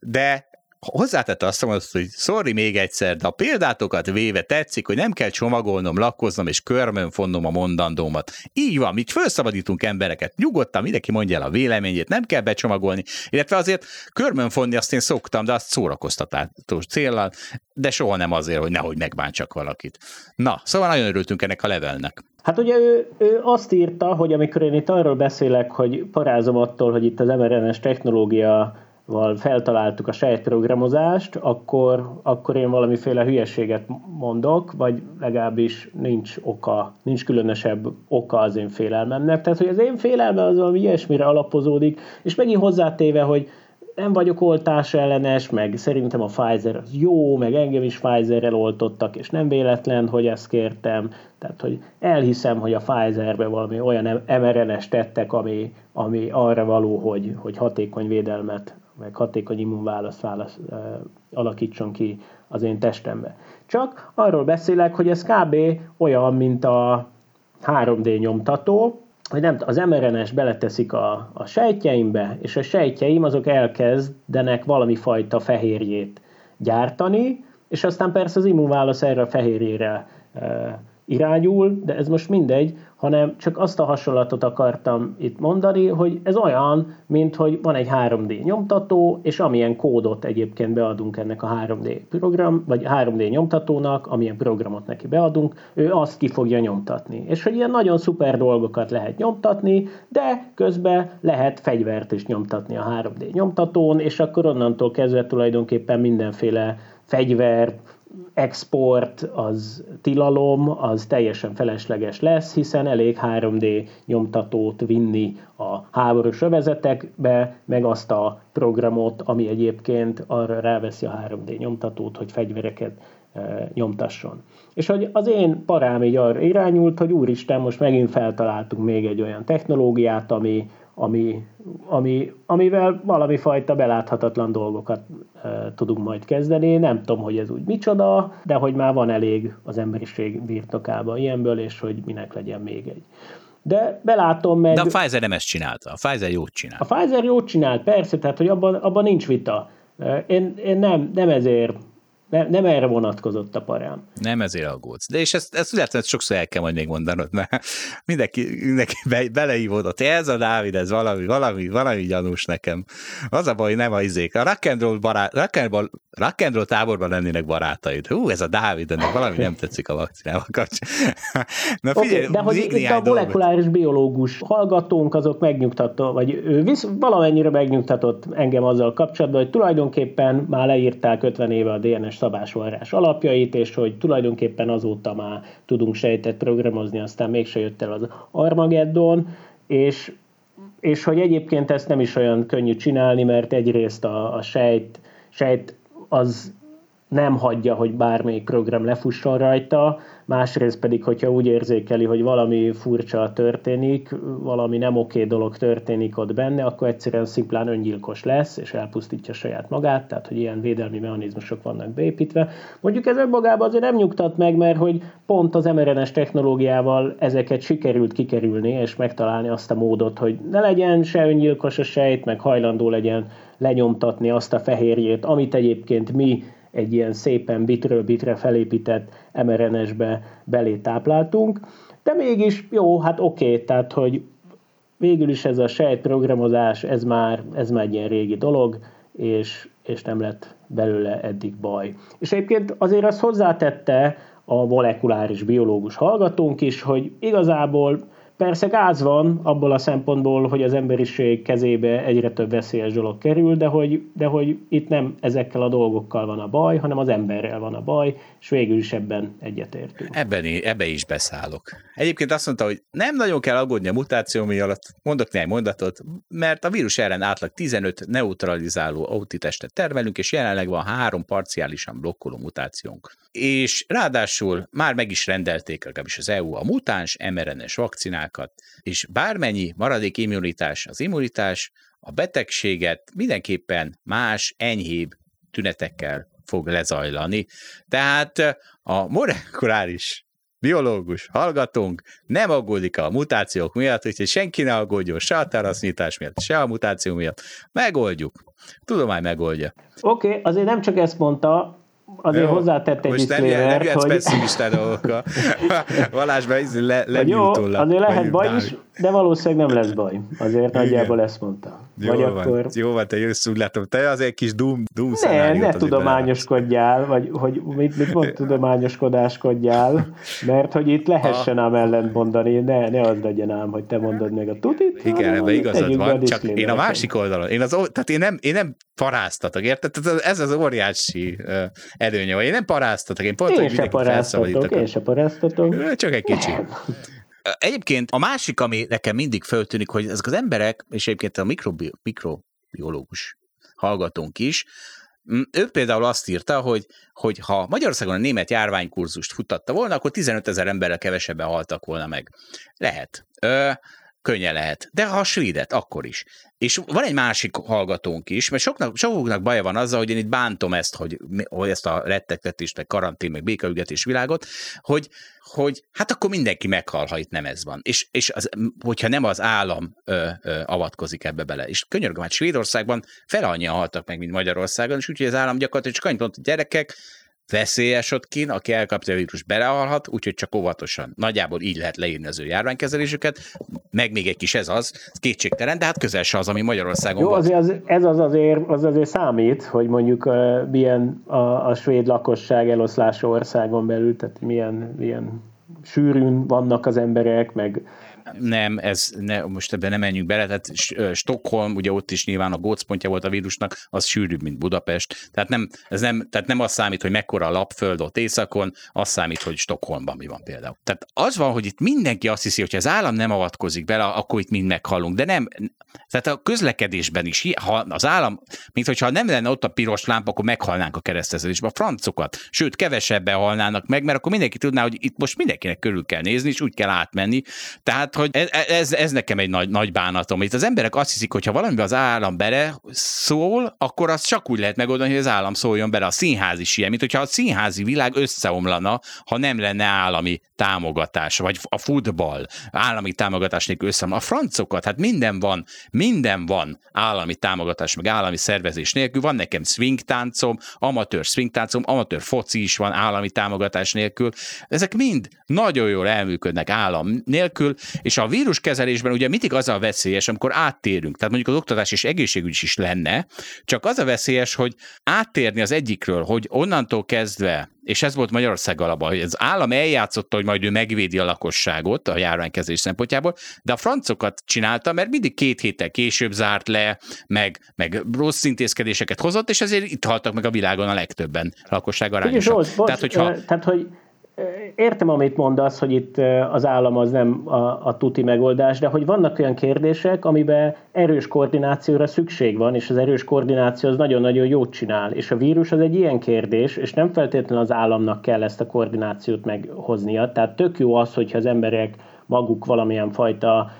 de hozzátette azt mondta, hogy sorry még egyszer, de a példátokat véve tetszik, hogy nem kell csomagolnom, lakkoznom és körmön fonnom a mondandómat. Így van, mi felszabadítunk embereket, nyugodtan mindenki mondja el a véleményét, nem kell becsomagolni, illetve azért körmön fonni azt én szoktam, de azt szórakoztató célral, de soha nem azért, hogy nehogy megbántsak valakit. Na, szóval nagyon örültünk ennek a levelnek. Hát ugye ő, ő azt írta, hogy amikor én itt arról beszélek, hogy parázom attól, hogy itt az mRNS technológia val feltaláltuk a sejtprogramozást, akkor, akkor én valamiféle hülyeséget mondok, vagy legalábbis nincs oka, nincs különösebb oka az én félelmemnek. Tehát, hogy az én félelmem az valami ilyesmire alapozódik, és megint hozzátéve, hogy nem vagyok oltás ellenes, meg szerintem a Pfizer az jó, meg engem is Pfizerrel oltottak, és nem véletlen, hogy ezt kértem. Tehát, hogy elhiszem, hogy a Pfizerbe valami olyan mRNS tettek, ami, ami arra való, hogy, hogy hatékony védelmet meg hatékony immunválaszt válasz, alakítson ki az én testembe. Csak arról beszélek, hogy ez kb. olyan, mint a 3D nyomtató, hogy nem, az mRNS beleteszik a, a sejtjeimbe, és a sejtjeim azok elkezdenek valami fajta fehérjét gyártani, és aztán persze az immunválasz erre a fehérjére e, irányul, de ez most mindegy, hanem csak azt a hasonlatot akartam itt mondani, hogy ez olyan, mint hogy van egy 3D nyomtató, és amilyen kódot egyébként beadunk ennek a 3D program, vagy 3D nyomtatónak, amilyen programot neki beadunk, ő azt ki fogja nyomtatni. És hogy ilyen nagyon szuper dolgokat lehet nyomtatni, de közben lehet fegyvert is nyomtatni a 3D nyomtatón, és akkor onnantól kezdve tulajdonképpen mindenféle fegyver, export, az tilalom, az teljesen felesleges lesz, hiszen elég 3D nyomtatót vinni a háborús övezetekbe, meg azt a programot, ami egyébként arra ráveszi a 3D nyomtatót, hogy fegyvereket e, nyomtasson. És hogy az én parám így arra irányult, hogy úristen, most megint feltaláltunk még egy olyan technológiát, ami, ami, ami, amivel valami fajta beláthatatlan dolgokat e, tudunk majd kezdeni. Nem tudom, hogy ez úgy micsoda, de hogy már van elég az emberiség birtokában ilyenből, és hogy minek legyen még egy. De belátom meg... De a Pfizer nem ezt csinálta. A Pfizer jót csinált. A Pfizer jót csinált, persze, tehát hogy abban, abban nincs vita. Én, én nem, nem ezért nem, nem erre vonatkozott a parám. Nem ezért aggódsz. De és ezt, ezt lehet, hogy sokszor el kell majd még mondanod, mert mindenki, mindenki be, beleívódott. Ez a Dávid, ez valami, valami, valami gyanús nekem. Az a baj, nem a izék. A rock and roll, barát, rock and roll, rock and roll táborban lennének barátaid. Hú, ez a Dávid, ennek valami nem tetszik a vakcinával Na figyelj, okay, de hogy itt a molekuláris dolgot. biológus hallgatónk azok megnyugtató, vagy ő visz, valamennyire megnyugtatott engem azzal kapcsolatban, hogy tulajdonképpen már leírták 50 éve a DNS szabásvarrás alapjait, és hogy tulajdonképpen azóta már tudunk sejtet programozni, aztán mégse jött el az Armageddon, és, és hogy egyébként ezt nem is olyan könnyű csinálni, mert egyrészt a, a sejt, sejt az nem hagyja, hogy bármelyik program lefusson rajta, másrészt pedig, hogyha úgy érzékeli, hogy valami furcsa történik, valami nem oké dolog történik ott benne, akkor egyszerűen szimplán öngyilkos lesz, és elpusztítja saját magát, tehát hogy ilyen védelmi mechanizmusok vannak beépítve. Mondjuk ez önmagában azért nem nyugtat meg, mert hogy pont az mRNS technológiával ezeket sikerült kikerülni, és megtalálni azt a módot, hogy ne legyen se öngyilkos a sejt, meg hajlandó legyen lenyomtatni azt a fehérjét, amit egyébként mi egy ilyen szépen bitről bitre felépített mRNS-be belé tápláltunk, de mégis jó, hát oké, okay, tehát hogy végül is ez a sejtprogramozás, ez már, ez már egy ilyen régi dolog, és, és nem lett belőle eddig baj. És egyébként azért azt hozzátette a molekuláris biológus hallgatónk is, hogy igazából Persze gáz van abból a szempontból, hogy az emberiség kezébe egyre több veszélyes dolog kerül, de hogy, de hogy itt nem ezekkel a dolgokkal van a baj, hanem az emberrel van a baj, és végül is ebben egyetértünk. Ebben, ebbe is beszállok. Egyébként azt mondta, hogy nem nagyon kell aggódni a mutáció miatt, mondok néhány mondatot, mert a vírus ellen átlag 15 neutralizáló autitestet termelünk, és jelenleg van három parciálisan blokkoló mutációnk. És ráadásul már meg is rendelték legalábbis az EU a mutáns mRNS vakcinákat, és bármennyi maradék immunitás az immunitás, a betegséget mindenképpen más, enyhébb tünetekkel fog lezajlani. Tehát a molekuláris biológus hallgatónk nem aggódik a mutációk miatt, úgyhogy senki ne aggódjon se a terasznyitás miatt, se a mutáció miatt. Megoldjuk. Tudomány megoldja. Oké, okay, azért nem csak ezt mondta, azért jó, hozzátett egy Most nem, nem hogy... pessimista dolgokkal. Valásban le, Jó, azért lehet baj is, de valószínűleg nem lesz baj. Azért Igen. nagyjából ezt mondta. Jó vagy van, akkor... jó van, te jössz, úgy látom. Te az egy kis doom, doom Ne, ne tudományoskodjál, vagy hogy mit, mit mond tudományoskodáskodjál, mert hogy itt lehessen ám ellent mondani, ne, ne az legyen ám, hogy te mondod meg a tutit. Igen, ebben igazad van, csak én a másik oldalon, én, az, tehát én nem, én nem paráztatok, érted? Tehát ez az óriási előnye, vagy én nem paráztatok, én pont, én hogy se paráztatok, én se paráztatok. Csak egy kicsi. Egyébként a másik, ami nekem mindig föltűnik, hogy ezek az emberek, és egyébként a mikrobi- mikrobiológus hallgatónk is, ő például azt írta, hogy, hogy ha Magyarországon a német járványkurzust futtatta volna, akkor 15 ezer emberrel kevesebben haltak volna meg. Lehet. Ö, könnyen lehet. De ha a svédet, akkor is. És van egy másik hallgatónk is, mert soknak, sokaknak baja van azzal, hogy én itt bántom ezt, hogy, hogy ezt a rettegtetést, meg karantén, meg békaügetés világot, hogy, hogy hát akkor mindenki meghal, ha itt nem ez van. És, és az, hogyha nem az állam ö, ö, avatkozik ebbe bele. És könyörgöm, hát Svédországban fel annyian haltak meg, mint Magyarországon, és úgyhogy az állam gyakorlatilag csak annyit mondta, gyerekek, veszélyes ott kin, aki elkapja a vírus belehalhat, úgyhogy csak óvatosan. Nagyjából így lehet leírni az ő járványkezelésüket, meg még egy kis ez az, kétségtelen, de hát közel se az, ami Magyarországon Jó, azért az, ez az azért, az azért számít, hogy mondjuk uh, milyen a, a svéd lakosság eloszlása országon belül, tehát milyen, milyen sűrűn vannak az emberek, meg nem, ez ne, most ebben nem menjünk bele, tehát Stockholm, ugye ott is nyilván a gócpontja volt a vírusnak, az sűrűbb, mint Budapest. Tehát nem, ez nem, tehát nem az számít, hogy mekkora a lapföld ott északon, az számít, hogy Stockholmban mi van például. Tehát az van, hogy itt mindenki azt hiszi, hogy az állam nem avatkozik bele, akkor itt mind meghalunk, de nem, tehát a közlekedésben is, ha az állam, mint hogyha nem lenne ott a piros lámpa, akkor meghalnánk a kereszteződésben. A francokat, sőt, kevesebben halnának meg, mert akkor mindenki tudná, hogy itt most mindenkinek körül kell nézni, és úgy kell átmenni. Tehát, hogy ez, ez, ez nekem egy nagy, nagy bánatom. Itt az emberek azt hiszik, hogy ha valamiben az állam bele szól, akkor az csak úgy lehet megoldani, hogy az állam szóljon bele. A színház is ilyen, mint hogyha a színházi világ összeomlana, ha nem lenne állami támogatás, vagy a futball állami támogatás nélkül összeomlana. A francokat, hát minden van, minden van állami támogatás, meg állami szervezés nélkül. Van nekem swing táncom, amatőr swing táncom, amatőr foci is van állami támogatás nélkül. Ezek mind nagyon jól elműködnek állam nélkül, és a víruskezelésben ugye mindig az a veszélyes, amikor áttérünk, tehát mondjuk az oktatás és egészségügy is lenne, csak az a veszélyes, hogy áttérni az egyikről, hogy onnantól kezdve és ez volt Magyarország alapban, hogy az állam eljátszotta, hogy majd ő megvédi a lakosságot a járványkezés szempontjából, de a francokat csinálta, mert mindig két héttel később zárt le, meg, meg rossz intézkedéseket hozott, és ezért itt haltak meg a világon a legtöbben lakosság arányosan. Tehát, hogyha... tehát, hogy Értem, amit mondasz, hogy itt az állam az nem a, a tuti megoldás, de hogy vannak olyan kérdések, amiben erős koordinációra szükség van, és az erős koordináció az nagyon-nagyon jót csinál. És a vírus az egy ilyen kérdés, és nem feltétlenül az államnak kell ezt a koordinációt meghoznia. Tehát tök jó az, hogyha az emberek maguk valamilyen fajta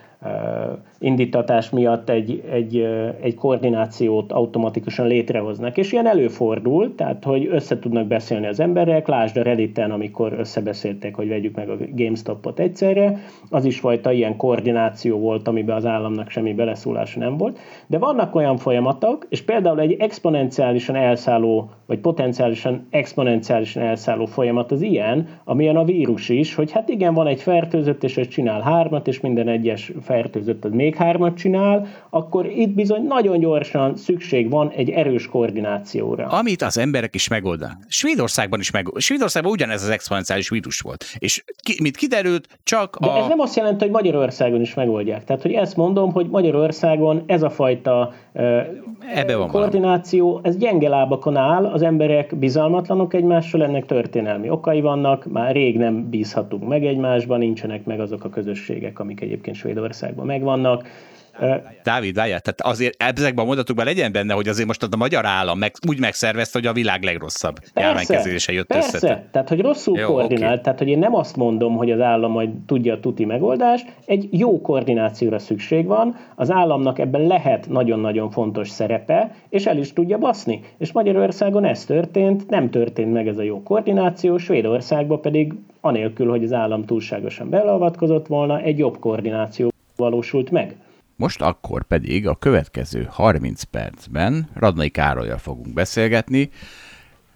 indítatás miatt egy, egy, egy koordinációt automatikusan létrehoznak. És ilyen előfordul, tehát hogy össze tudnak beszélni az emberek, lásd a Redditen, amikor összebeszéltek, hogy vegyük meg a GameStop-ot egyszerre, az is fajta ilyen koordináció volt, amiben az államnak semmi beleszólása nem volt. De vannak olyan folyamatok, és például egy exponenciálisan elszálló, vagy potenciálisan exponenciálisan elszálló folyamat az ilyen, amilyen a vírus is, hogy hát igen, van egy fertőzött, és ez csinál hármat, és minden egyes fertőzött az még hármat csinál, akkor itt bizony nagyon gyorsan szükség van egy erős koordinációra. Amit az emberek is megoldanak. Svédországban is meg. Svédországban ugyanez az exponenciális vírus volt. És ki, mint kiderült, csak De a... ez nem azt jelenti, hogy Magyarországon is megoldják. Tehát, hogy ezt mondom, hogy Magyarországon ez a fajta Ebbe van koordináció, valami. ez gyenge lábakon áll, az emberek bizalmatlanok egymással, ennek történelmi okai vannak, már rég nem bízhatunk meg egymásban, nincsenek meg azok a közösségek, amik egyébként Svédországban megvannak. Dávid, várjál, tehát azért ezekben a mondatokban legyen benne, hogy azért most a magyar állam meg, úgy megszervezte, hogy a világ legrosszabb járványkezelése jött persze. össze. Persze, tehát hogy rosszul jó, koordinált, okay. tehát hogy én nem azt mondom, hogy az állam majd tudja a tuti megoldást, egy jó koordinációra szükség van, az államnak ebben lehet nagyon-nagyon fontos szerepe, és el is tudja baszni. És Magyarországon ez történt, nem történt meg ez a jó koordináció, Svédországban pedig anélkül, hogy az állam túlságosan beleavatkozott volna, egy jobb koordináció valósult meg. Most akkor pedig a következő 30 percben Radnai Károlyjal fogunk beszélgetni.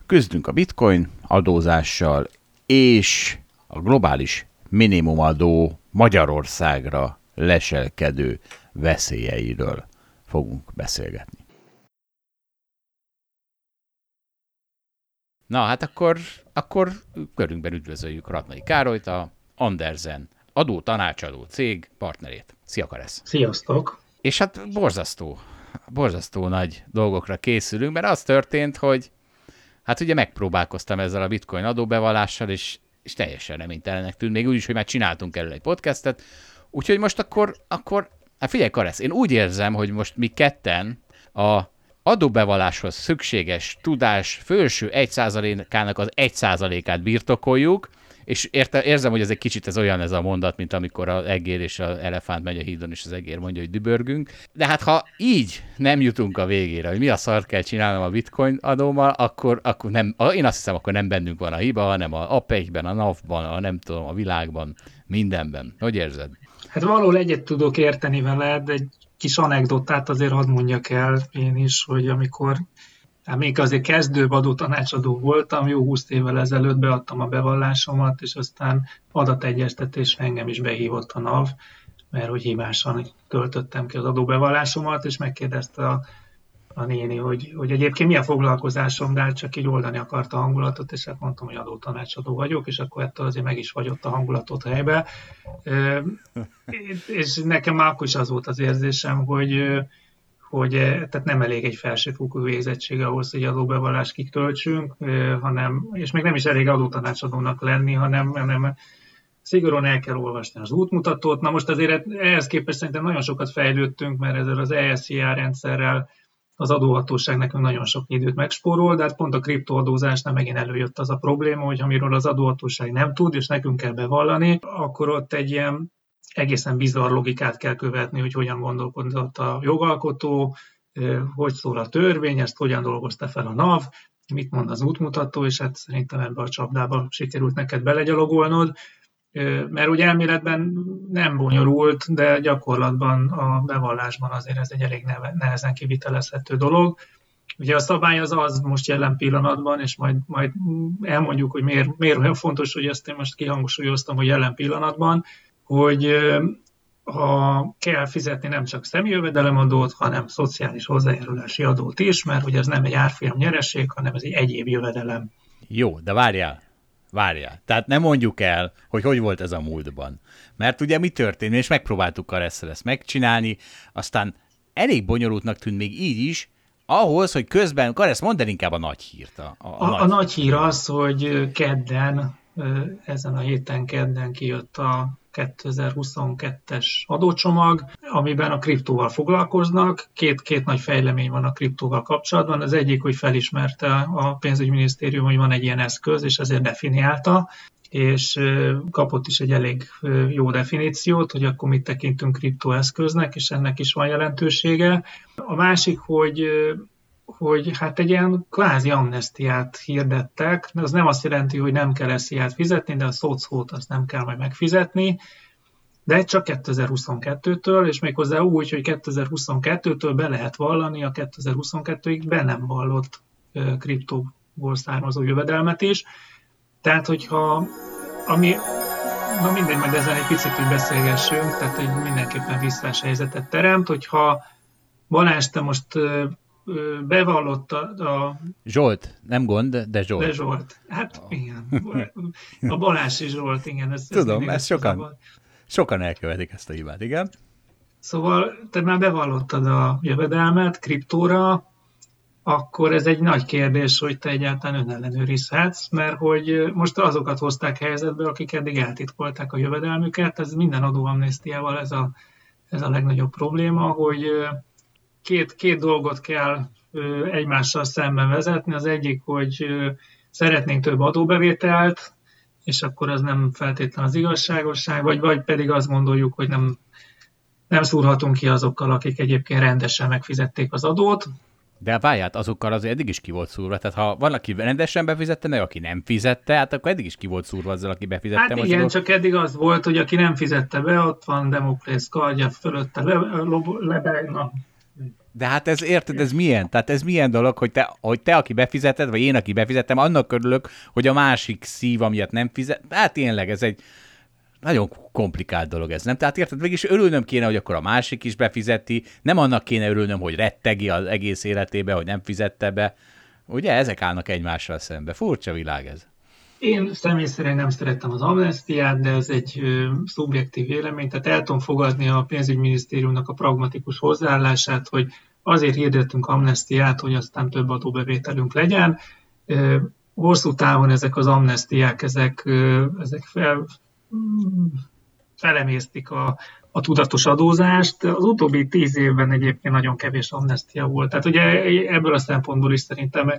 Küzdünk a bitcoin adózással és a globális minimumadó Magyarországra leselkedő veszélyeiről fogunk beszélgetni. Na hát akkor, akkor körünkben üdvözöljük Radnai Károlyt, a Andersen adó tanácsadó cég partnerét. Szia, Karesz! Sziasztok! És hát borzasztó, borzasztó nagy dolgokra készülünk, mert az történt, hogy hát ugye megpróbálkoztam ezzel a bitcoin adóbevallással, és, és teljesen reménytelenek tűnt, még úgy is, hogy már csináltunk erről egy podcastet, úgyhogy most akkor, akkor hát figyelj, Karesz, én úgy érzem, hogy most mi ketten a adóbevalláshoz szükséges tudás felső 1%-ának az 1%-át birtokoljuk, és érte, érzem, hogy ez egy kicsit ez olyan ez a mondat, mint amikor az egér és az elefánt megy a hídon, és az egér mondja, hogy dübörgünk. De hát ha így nem jutunk a végére, hogy mi a szart kell csinálnom a bitcoin adómal, akkor, akkor nem, én azt hiszem, akkor nem bennünk van a hiba, hanem a APEC-ben, a NAV-ban, a nem tudom, a világban, mindenben. Hogy érzed? Hát valahol egyet tudok érteni veled, egy kis anekdotát azért hadd mondjak el én is, hogy amikor Hát még azért kezdő adó tanácsadó voltam, jó 20 évvel ezelőtt beadtam a bevallásomat, és aztán adategyeztetésre engem is behívott a NAV, mert hogy hibásan töltöttem ki az adóbevallásomat, és megkérdezte a, a néni, hogy, hogy egyébként milyen foglalkozásom, de hát csak így oldani akarta a hangulatot, és hát mondtam, hogy adótanácsadó vagyok, és akkor ettől azért meg is vagyott a hangulatot helybe. és nekem már akkor is az volt az érzésem, hogy hogy eh, tehát nem elég egy felsőfokú végzettség ahhoz, hogy adóbevallást kitöltsünk, eh, hanem, és még nem is elég adótanácsadónak lenni, hanem, hanem szigorúan el kell olvasni az útmutatót. Na most azért ehhez képest szerintem nagyon sokat fejlődtünk, mert ezzel az ESCR rendszerrel az adóhatóság nekünk nagyon sok időt megspórol, de hát pont a kriptoadózásnál megint előjött az a probléma, hogy amiről az adóhatóság nem tud, és nekünk kell bevallani, akkor ott egy ilyen egészen bizarr logikát kell követni, hogy hogyan gondolkodott a jogalkotó, hogy szól a törvény, ezt hogyan dolgozta fel a NAV, mit mond az útmutató, és hát szerintem ebbe a csapdába sikerült neked belegyalogolnod, mert ugye elméletben nem bonyolult, de gyakorlatban a bevallásban azért ez egy elég nehezen kivitelezhető dolog. Ugye a szabály az az most jelen pillanatban, és majd, majd elmondjuk, hogy miért, miért olyan fontos, hogy ezt én most kihangsúlyoztam, hogy jelen pillanatban, hogy ha kell fizetni nem csak személyjövedelemadót, hanem szociális hozzájárulási adót is, mert ugye ez nem egy árfolyam nyereség, hanem ez egy egyéb jövedelem. Jó, de várjál, várjál. Tehát nem mondjuk el, hogy hogy volt ez a múltban. Mert ugye mi történt, és megpróbáltuk a ezt megcsinálni, aztán elég bonyolultnak tűnt még így is, ahhoz, hogy közben, Karesz, mondd el inkább a nagy hírt. A, a, a, nagy... a nagy hír az, hogy kedden, ezen a héten kedden kijött a 2022-es adócsomag, amiben a kriptóval foglalkoznak. Két, két nagy fejlemény van a kriptóval kapcsolatban. Az egyik, hogy felismerte a pénzügyminisztérium, hogy van egy ilyen eszköz, és ezért definiálta, és kapott is egy elég jó definíciót, hogy akkor mit tekintünk kriptoeszköznek, és ennek is van jelentősége. A másik, hogy hogy hát egy ilyen kvázi amnestiát hirdettek, de az nem azt jelenti, hogy nem kell esziát fizetni, de a szocót azt nem kell majd megfizetni, de csak 2022-től, és méghozzá úgy, hogy 2022-től be lehet vallani a 2022-ig be nem vallott kriptóból származó jövedelmet is. Tehát, hogyha ami, na mindegy, majd ezen egy picit hogy beszélgessünk, tehát egy mindenképpen visszás helyzetet teremt, hogyha Balázs, te most bevallott a. Zsolt, nem gond, de Zsolt. De Zsolt, hát igen. A Balási Zsolt, igen. Ez, Tudom, ez sokan, sokan elkövetik ezt a hibát, igen. Szóval te már bevallottad a jövedelmet kriptóra, akkor ez egy nagy kérdés, hogy te egyáltalán önellenőrizhetsz, mert hogy most azokat hozták helyzetbe, akik eddig eltitkolták a jövedelmüket, ez minden adóamnestiával ez a, ez a legnagyobb probléma, hogy két, két dolgot kell egymással szemben vezetni. Az egyik, hogy szeretnénk több adóbevételt, és akkor az nem feltétlen az igazságosság, vagy, vagy pedig azt gondoljuk, hogy nem, nem szúrhatunk ki azokkal, akik egyébként rendesen megfizették az adót. De várját, azokkal az eddig is ki volt szúrva. Tehát ha van, aki rendesen befizette, meg aki nem fizette, hát akkor eddig is ki volt szúrva azzal, aki befizette. Hát igen, adót. csak eddig az volt, hogy aki nem fizette be, ott van Demoklész kardja fölötte le, le, le, na, de hát ez, érted, ez milyen? Tehát ez milyen dolog, hogy te, hogy te aki befizeted, vagy én, aki befizettem, annak örülök, hogy a másik szív, amiatt nem fizet. Hát tényleg ez egy nagyon komplikált dolog ez, nem? Tehát érted, mégis örülnöm kéne, hogy akkor a másik is befizeti, nem annak kéne örülnöm, hogy rettegi az egész életébe, hogy nem fizette be. Ugye ezek állnak egymással szembe. Furcsa világ ez. Én személy szerint nem szerettem az amnestiát, de ez egy szubjektív vélemény, tehát el tudom fogadni a pénzügyminisztériumnak a pragmatikus hozzáállását, hogy azért hirdettünk amnestiát, hogy aztán több adóbevételünk legyen. Ö, hosszú távon ezek az amnestiák, ezek, ö, ezek fel, felemésztik a, a tudatos adózást. Az utóbbi tíz évben egyébként nagyon kevés amnestia volt. Tehát ugye ebből a szempontból is szerintem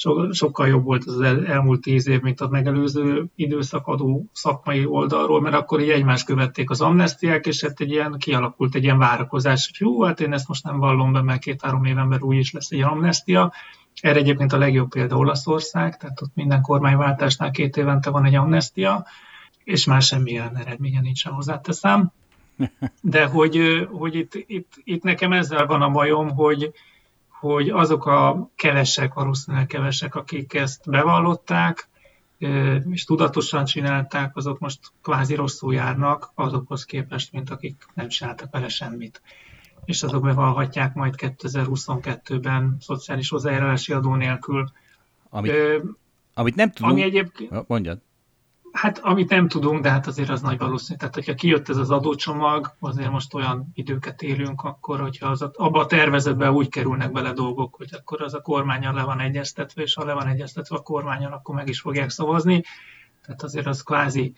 so, sokkal jobb volt az elmúlt tíz év, mint a megelőző időszakadó szakmai oldalról, mert akkor így egymást követték az amnestiák, és hát egy ilyen, kialakult egy ilyen várakozás, hogy jó, hát én ezt most nem vallom be, mert két-három éven belül úgy is lesz egy amnestia. Erre egyébként a legjobb példa Olaszország, tehát ott minden kormányváltásnál két évente van egy amnestia, és már semmilyen eredménye nincsen hozzáteszem. De hogy, hogy itt, itt, itt nekem ezzel van a bajom, hogy, hogy azok a kevesek, valószínűleg kevesek, akik ezt bevallották, és tudatosan csinálták, azok most kvázi rosszul járnak azokhoz képest, mint akik nem csináltak vele semmit. És azok bevallhatják majd 2022-ben szociális hozzájárulási adó nélkül. Amit, Ö, amit nem tudunk... Ami egyébként... Mondjad. Hát, amit nem tudunk, de hát azért az nagy valószínű. Tehát, hogyha kijött ez az adócsomag, azért most olyan időket élünk, akkor, hogyha az, abba a tervezetbe úgy kerülnek bele dolgok, hogy akkor az a kormányon le van egyeztetve, és ha le van egyeztetve a kormányon, akkor meg is fogják szavazni. Tehát azért az kvázi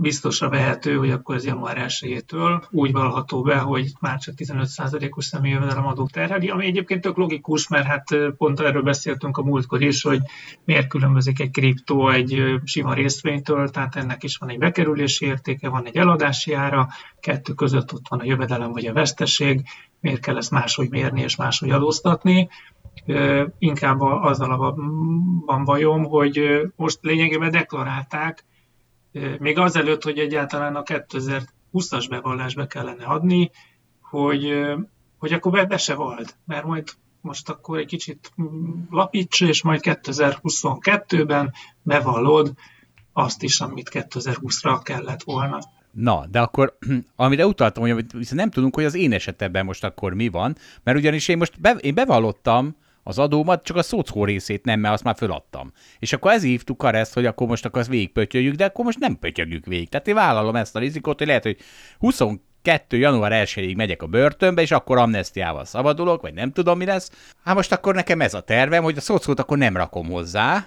biztosra vehető, hogy akkor ez január 1-től úgy valható be, hogy már csak 15%-os személyi jövedelemadó terheli, ami egyébként tök logikus, mert hát pont erről beszéltünk a múltkor is, hogy miért különbözik egy kriptó egy sima részvénytől, tehát ennek is van egy bekerülési értéke, van egy eladási ára, kettő között ott van a jövedelem vagy a veszteség, miért kell ezt máshogy mérni és máshogy adóztatni. Inkább azzal van bajom, hogy most lényegében deklarálták, még azelőtt, hogy egyáltalán a 2020-as bevallás be kellene adni, hogy, hogy akkor be, be se vald, mert majd most akkor egy kicsit lapíts, és majd 2022-ben bevallod azt is, amit 2020-ra kellett volna. Na, de akkor, amire utaltam, hogy nem tudunk, hogy az én esetemben most akkor mi van, mert ugyanis én most be, én bevallottam, az adómat, csak a szocó részét nem, mert azt már föladtam. És akkor ez hívtuk a ezt, hogy akkor most akkor azt végigpötyögjük, de akkor most nem pötyögjük végig. Tehát én vállalom ezt a rizikót, hogy lehet, hogy 22. január 1-ig megyek a börtönbe, és akkor amnestiával szabadulok, vagy nem tudom mi lesz. Hát most akkor nekem ez a tervem, hogy a szocót akkor nem rakom hozzá,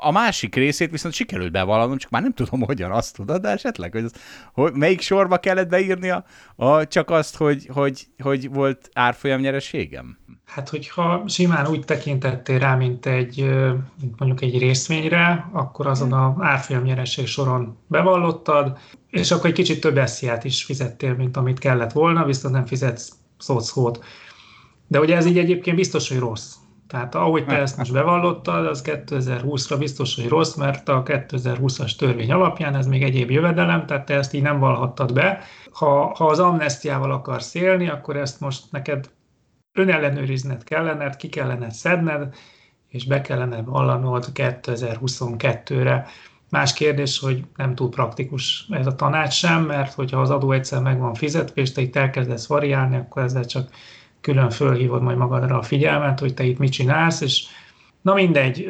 a másik részét viszont sikerült bevallanom, csak már nem tudom, hogyan azt tudod, de esetleg, hogy, az, hogy melyik sorba kellett beírni a, a, csak azt, hogy, hogy, hogy volt árfolyam nyereségem? Hát, hogyha simán úgy tekintettél rá, mint egy mint mondjuk egy részvényre, akkor azon a árfolyam nyereség soron bevallottad, és akkor egy kicsit több esziát is fizettél, mint amit kellett volna, viszont nem fizetsz szót De ugye ez így egyébként biztos, hogy rossz. Tehát ahogy te ezt most bevallottad, az 2020-ra biztos, hogy rossz, mert a 2020-as törvény alapján ez még egyéb jövedelem, tehát te ezt így nem valhattad be. Ha, ha az amnestiával akarsz élni, akkor ezt most neked önellenőrizned kellene, ki kellene szedned, és be kellene vallanod 2022-re. Más kérdés, hogy nem túl praktikus ez a tanács sem, mert hogyha az adó egyszer meg van fizetve, és te itt elkezdesz variálni, akkor ezzel csak külön fölhívod majd magadra a figyelmet, hogy te itt mit csinálsz, és na mindegy,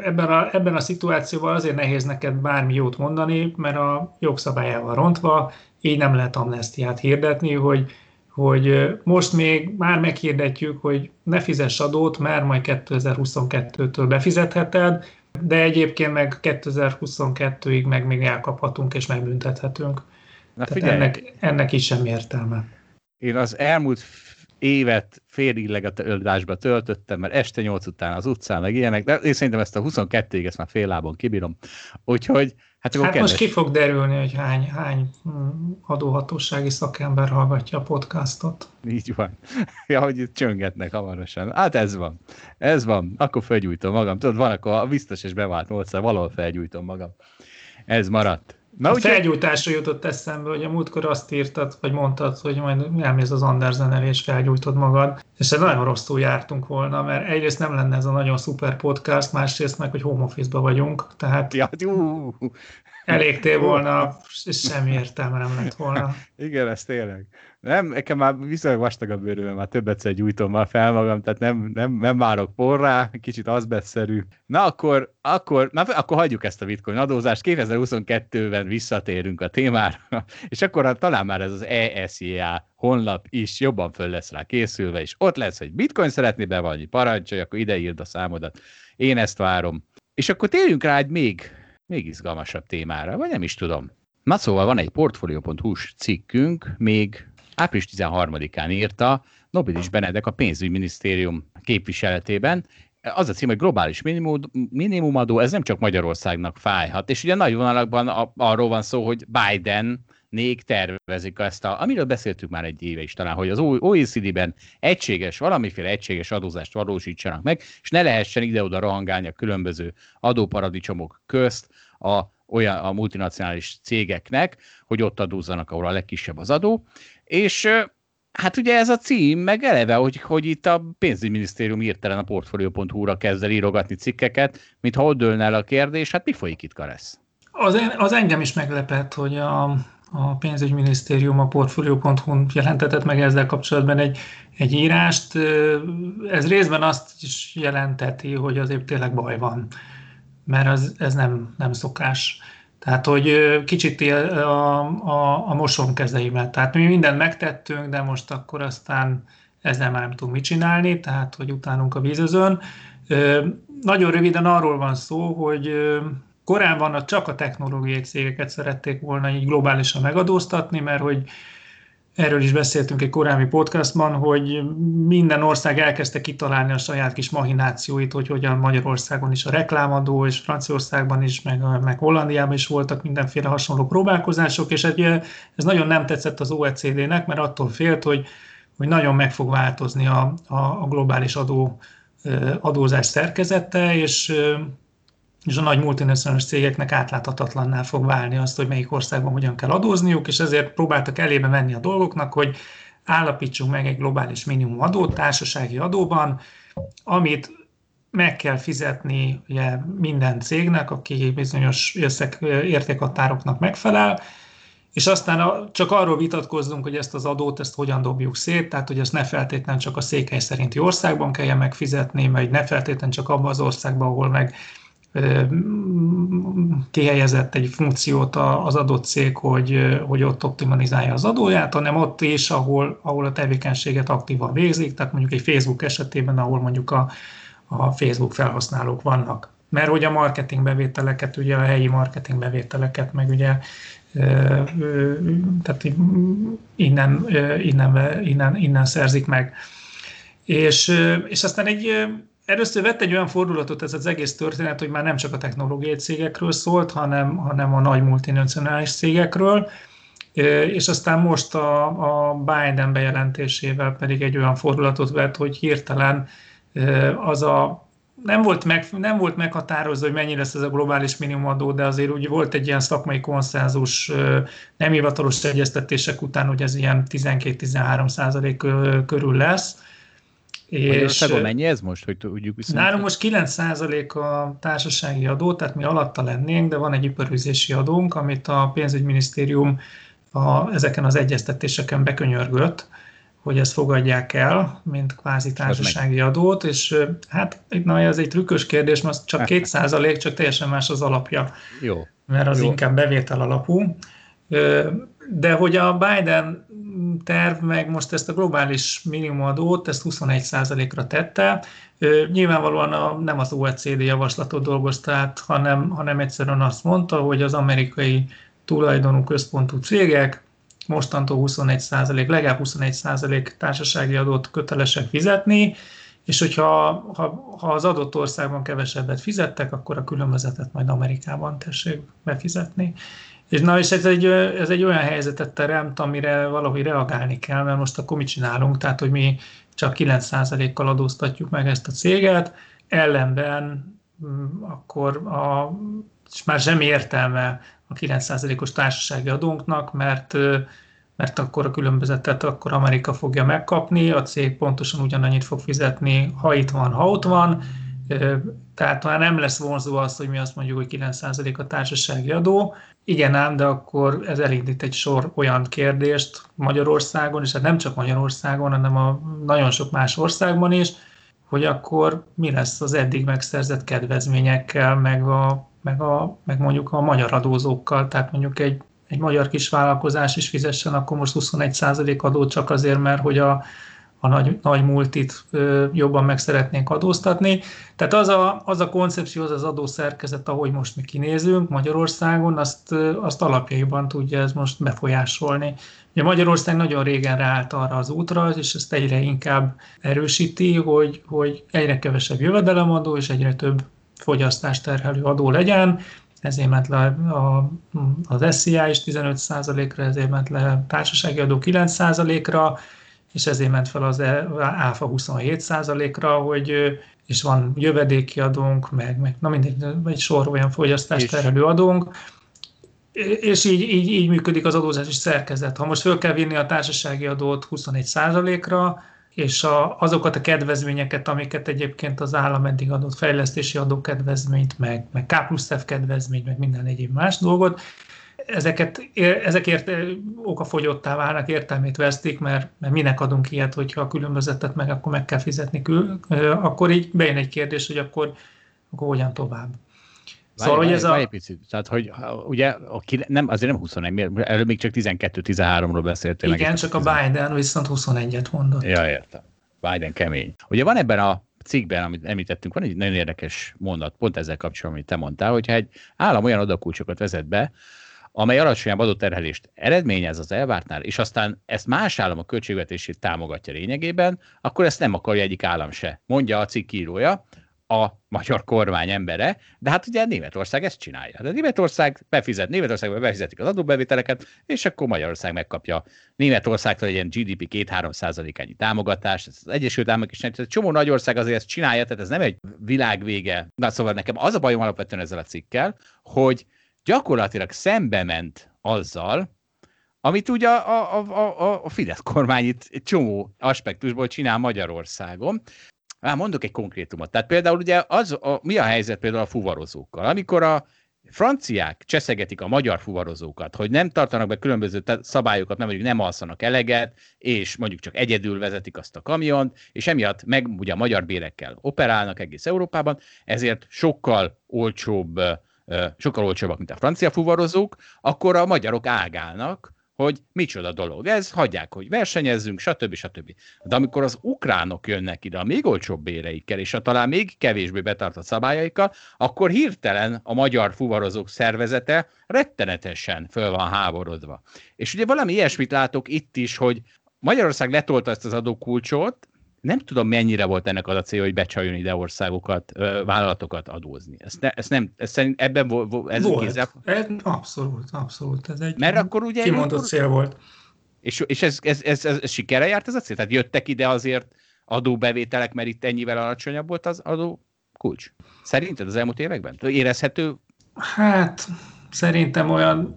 ebben a, ebben a szituációban azért nehéz neked bármi jót mondani, mert a jogszabályával rontva így nem lehet amnestiát hirdetni, hogy hogy most még már meghirdetjük, hogy ne fizess adót, mert majd 2022-től befizetheted, de egyébként meg 2022-ig meg még elkaphatunk és megbüntethetünk. Na Tehát ennek, ennek is semmi értelme. Én az elmúlt évet félig legadásba töltöttem, mert este nyolc után az utcán, meg ilyenek, de én szerintem ezt a 22-ig ezt már fél lábon kibírom. Úgyhogy Hát, hát most ki fog derülni, hogy hány, hány mm, adóhatósági szakember hallgatja a podcastot. Így van. Ja, hogy itt csöngetnek hamarosan. Hát ez van. Ez van. Akkor felgyújtom magam. Tudod, van akkor a biztos és bevált módszer, valahol felgyújtom magam. Ez maradt. Na, a úgy, felgyújtásra jutott eszembe, hogy a múltkor azt írtad, vagy mondtad, hogy majd elmész az Andersen elé, és felgyújtod magad, és ez nagyon rosszul jártunk volna, mert egyrészt nem lenne ez a nagyon szuper podcast, másrészt meg, hogy home office vagyunk, tehát ja, elégtél volna, és semmi értelme nem lett volna. Igen, ez tényleg. Nem, nekem már viszonylag vastag a bőröm, már több egyszer gyújtom már fel magam, tehát nem, nem, nem várok porrá, kicsit azbeszszerű. Na akkor, akkor, na, akkor hagyjuk ezt a bitcoin adózást, 2022-ben visszatérünk a témára, és akkor talán már ez az ESIA honlap is jobban föl lesz rá készülve, és ott lesz, hogy bitcoin szeretné bevallni, parancsolj, akkor ide írd a számodat. Én ezt várom. És akkor térjünk rá egy még, még izgalmasabb témára, vagy nem is tudom. Na szóval van egy portfolio.hu-s cikkünk, még április 13-án írta Nobilis Benedek a pénzügyminisztérium képviseletében, az a cím, hogy globális minimum, minimumadó, ez nem csak Magyarországnak fájhat. És ugye nagy vonalakban a, arról van szó, hogy Biden nék tervezik ezt a, amiről beszéltük már egy éve is talán, hogy az OECD-ben egységes, valamiféle egységes adózást valósítsanak meg, és ne lehessen ide-oda rohangálni a különböző adóparadicsomok közt a, olyan a multinacionális cégeknek, hogy ott adózzanak, ahol a legkisebb az adó, és hát ugye ez a cím, meg eleve, hogy, hogy itt a pénzügyminisztérium írtelen a portfolio.hu-ra kezd el írogatni cikkeket, mintha ott dőlne el a kérdés, hát mi folyik itt, Karesz? Az, az engem is meglepett, hogy a, a pénzügyminisztérium a portfolio.hu jelentetett meg ezzel kapcsolatban egy, egy írást. Ez részben azt is jelenteti, hogy azért tényleg baj van, mert az, ez nem, nem szokás. Tehát, hogy kicsit a, a, a mosom kezeimet. Tehát mi mindent megtettünk, de most akkor aztán ezzel már nem tudunk mit csinálni, tehát, hogy utánunk a vízözön. Nagyon röviden arról van szó, hogy korábban csak a technológiai cégeket szerették volna így globálisan megadóztatni, mert hogy erről is beszéltünk egy korábbi podcastban, hogy minden ország elkezdte kitalálni a saját kis mahinációit, hogy hogyan Magyarországon is a reklámadó, és Franciaországban is, meg, meg Hollandiában is voltak mindenféle hasonló próbálkozások, és egy, ez nagyon nem tetszett az OECD-nek, mert attól félt, hogy, hogy nagyon meg fog változni a, a, a globális adó, adózás szerkezete, és és a nagy multinacionális cégeknek átláthatatlanná fog válni azt, hogy melyik országban hogyan kell adózniuk, és ezért próbáltak elébe menni a dolgoknak, hogy állapítsunk meg egy globális minimum adót társasági adóban, amit meg kell fizetni ugye, minden cégnek, aki bizonyos összeg, értékhatároknak megfelel, és aztán csak arról vitatkozzunk, hogy ezt az adót, ezt hogyan dobjuk szét, tehát hogy ezt ne feltétlenül csak a székely szerinti országban kelljen megfizetni, vagy ne feltétlenül csak abban az országban, ahol meg kihelyezett egy funkciót az adott cég, hogy, hogy ott optimalizálja az adóját, hanem ott is, ahol, ahol a tevékenységet aktívan végzik, tehát mondjuk egy Facebook esetében, ahol mondjuk a, a Facebook felhasználók vannak. Mert hogy a marketing bevételeket, ugye a helyi marketing bevételeket, meg ugye tehát innen, innen, innen, innen szerzik meg. És, és aztán egy először vett egy olyan fordulatot ez az egész történet, hogy már nem csak a technológiai cégekről szólt, hanem, hanem a nagy multinacionális cégekről, és aztán most a, a Biden bejelentésével pedig egy olyan fordulatot vett, hogy hirtelen az a nem volt, meg, nem volt meghatározva, hogy mennyi lesz ez a globális minimumadó, de azért úgy volt egy ilyen szakmai konszenzus, nem hivatalos egyeztetések után, hogy ez ilyen 12-13 százalék körül lesz és mennyi ez most, hogy tudjuk viszont? Nálunk most 9% a társasági adó, tehát mi alatta lennénk, de van egy iparűzési adónk, amit a pénzügyminisztérium a, ezeken az egyeztetéseken bekönyörgött, hogy ezt fogadják el, mint kvázi társasági adót, és hát na, ez egy trükkös kérdés, mert csak 2 százalék, csak teljesen más az alapja. Jó. Mert az Jó. inkább bevétel alapú. De hogy a Biden terv meg most ezt a globális minimumadót, ezt 21%-ra tette. Nyilvánvalóan a, nem az OECD javaslatot dolgozta át, hanem, hanem egyszerűen azt mondta, hogy az amerikai tulajdonú központú cégek mostantól 21% legalább 21% társasági adót kötelesek fizetni, és hogyha ha, ha az adott országban kevesebbet fizettek, akkor a különbözetet majd Amerikában tessék befizetni. És na, és ez egy, ez egy olyan helyzetet teremt, amire valahogy reagálni kell, mert most akkor mit csinálunk? Tehát, hogy mi csak 9%-kal adóztatjuk meg ezt a céget, ellenben mm, akkor a, és már semmi értelme a 9%-os társasági adónknak, mert mert akkor a különbözetet akkor Amerika fogja megkapni, a cég pontosan ugyanannyit fog fizetni, ha itt van, ha ott van, tehát már nem lesz vonzó az, hogy mi azt mondjuk, hogy 9% a társasági adó. Igen ám, de akkor ez elindít egy sor olyan kérdést Magyarországon, és hát nem csak Magyarországon, hanem a nagyon sok más országban is, hogy akkor mi lesz az eddig megszerzett kedvezményekkel, meg, a, meg, a, meg mondjuk a magyar adózókkal, tehát mondjuk egy, egy magyar kisvállalkozás is fizessen akkor most 21% adót csak azért, mert hogy a, a nagy, nagy multit jobban meg szeretnénk adóztatni. Tehát az a, az a koncepció, az az adószerkezet, ahogy most mi kinézünk Magyarországon, azt, azt alapjaiban tudja ez most befolyásolni. Ugye Magyarország nagyon régen ráállt arra az útra, és ezt egyre inkább erősíti, hogy, hogy egyre kevesebb jövedelemadó és egyre több fogyasztást terhelő adó legyen, ezért ment le a, az SZIA is 15%-ra, ezért ment le társasági adó 9%-ra, és ezért ment fel az áfa 27%-ra, hogy és van jövedéki adónk, meg, meg na mindegy, egy sor olyan fogyasztást terhelő adónk, és így, így, így működik az adózási szerkezet. Ha most föl kell vinni a társasági adót 21%-ra, és a, azokat a kedvezményeket, amiket egyébként az állam eddig adott fejlesztési adókedvezményt, meg, meg K plusz F kedvezményt, meg minden egyéb más dolgot, ezeket, ezekért okafogyottá válnak, értelmét vesztik, mert, mert minek adunk ilyet, hogyha a különbözetet meg akkor meg kell fizetni, kül, akkor így bejön egy kérdés, hogy akkor, akkor hogyan tovább. Szóval, hogy ez a... Egy picit. Tehát, hogy ugye a, nem, azért nem 21, előbb még csak 12-13-ról beszéltél. Igen, meg csak a Biden viszont 21-et mondott. Ja, értem. Biden kemény. Ugye van ebben a cikkben, amit említettünk, van egy nagyon érdekes mondat, pont ezzel kapcsolatban, amit te mondtál, hogyha egy állam olyan adakulcsokat vezet be, amely alacsonyabb adóterhelést eredményez az elvártnál, és aztán ezt más államok költségvetését támogatja lényegében, akkor ezt nem akarja egyik állam se, mondja a cikk írója, a magyar kormány embere, de hát ugye Németország ezt csinálja. De Németország befizet, Németországban befizetik az adóbevételeket, és akkor Magyarország megkapja Németországtól egy ilyen GDP 2-3 százalékányi támogatást, az Egyesült Államok is, egy csomó nagy ország azért ezt csinálja, tehát ez nem egy világvége. Na szóval nekem az a bajom alapvetően ezzel a cikkel, hogy gyakorlatilag szembe ment azzal, amit ugye a, a, a, a Fidesz kormány itt egy csomó aspektusból csinál Magyarországon. Már mondok egy konkrétumot. Tehát például ugye az, a, mi a helyzet például a fuvarozókkal? Amikor a franciák cseszegetik a magyar fuvarozókat, hogy nem tartanak be különböző szabályokat, mert mondjuk nem alszanak eleget, és mondjuk csak egyedül vezetik azt a kamiont, és emiatt meg ugye a magyar bérekkel operálnak egész Európában, ezért sokkal olcsóbb sokkal olcsóbbak, mint a francia fuvarozók, akkor a magyarok ágálnak, hogy micsoda dolog ez, hagyják, hogy versenyezzünk, stb. stb. De amikor az ukránok jönnek ide a még olcsóbb béreikkel, és a talán még kevésbé betartott szabályaikkal, akkor hirtelen a magyar fuvarozók szervezete rettenetesen föl van háborodva. És ugye valami ilyesmit látok itt is, hogy Magyarország letolta ezt az adókulcsot, nem tudom, mennyire volt ennek az a célja, hogy becsaljon ide országokat, vállalatokat adózni. Ezt, ne, ezt nem, ezt szerint ebben vo, ez volt. Kézzel... Abszolút, abszolút. Ez egy Mert akkor ugye, kimondott akkor... cél volt. És, és ez, ez, ez, ez, ez sikere járt ez a cél? Tehát jöttek ide azért adóbevételek, mert itt ennyivel alacsonyabb volt az adó kulcs? Szerinted az elmúlt években? Érezhető? Hát szerintem olyan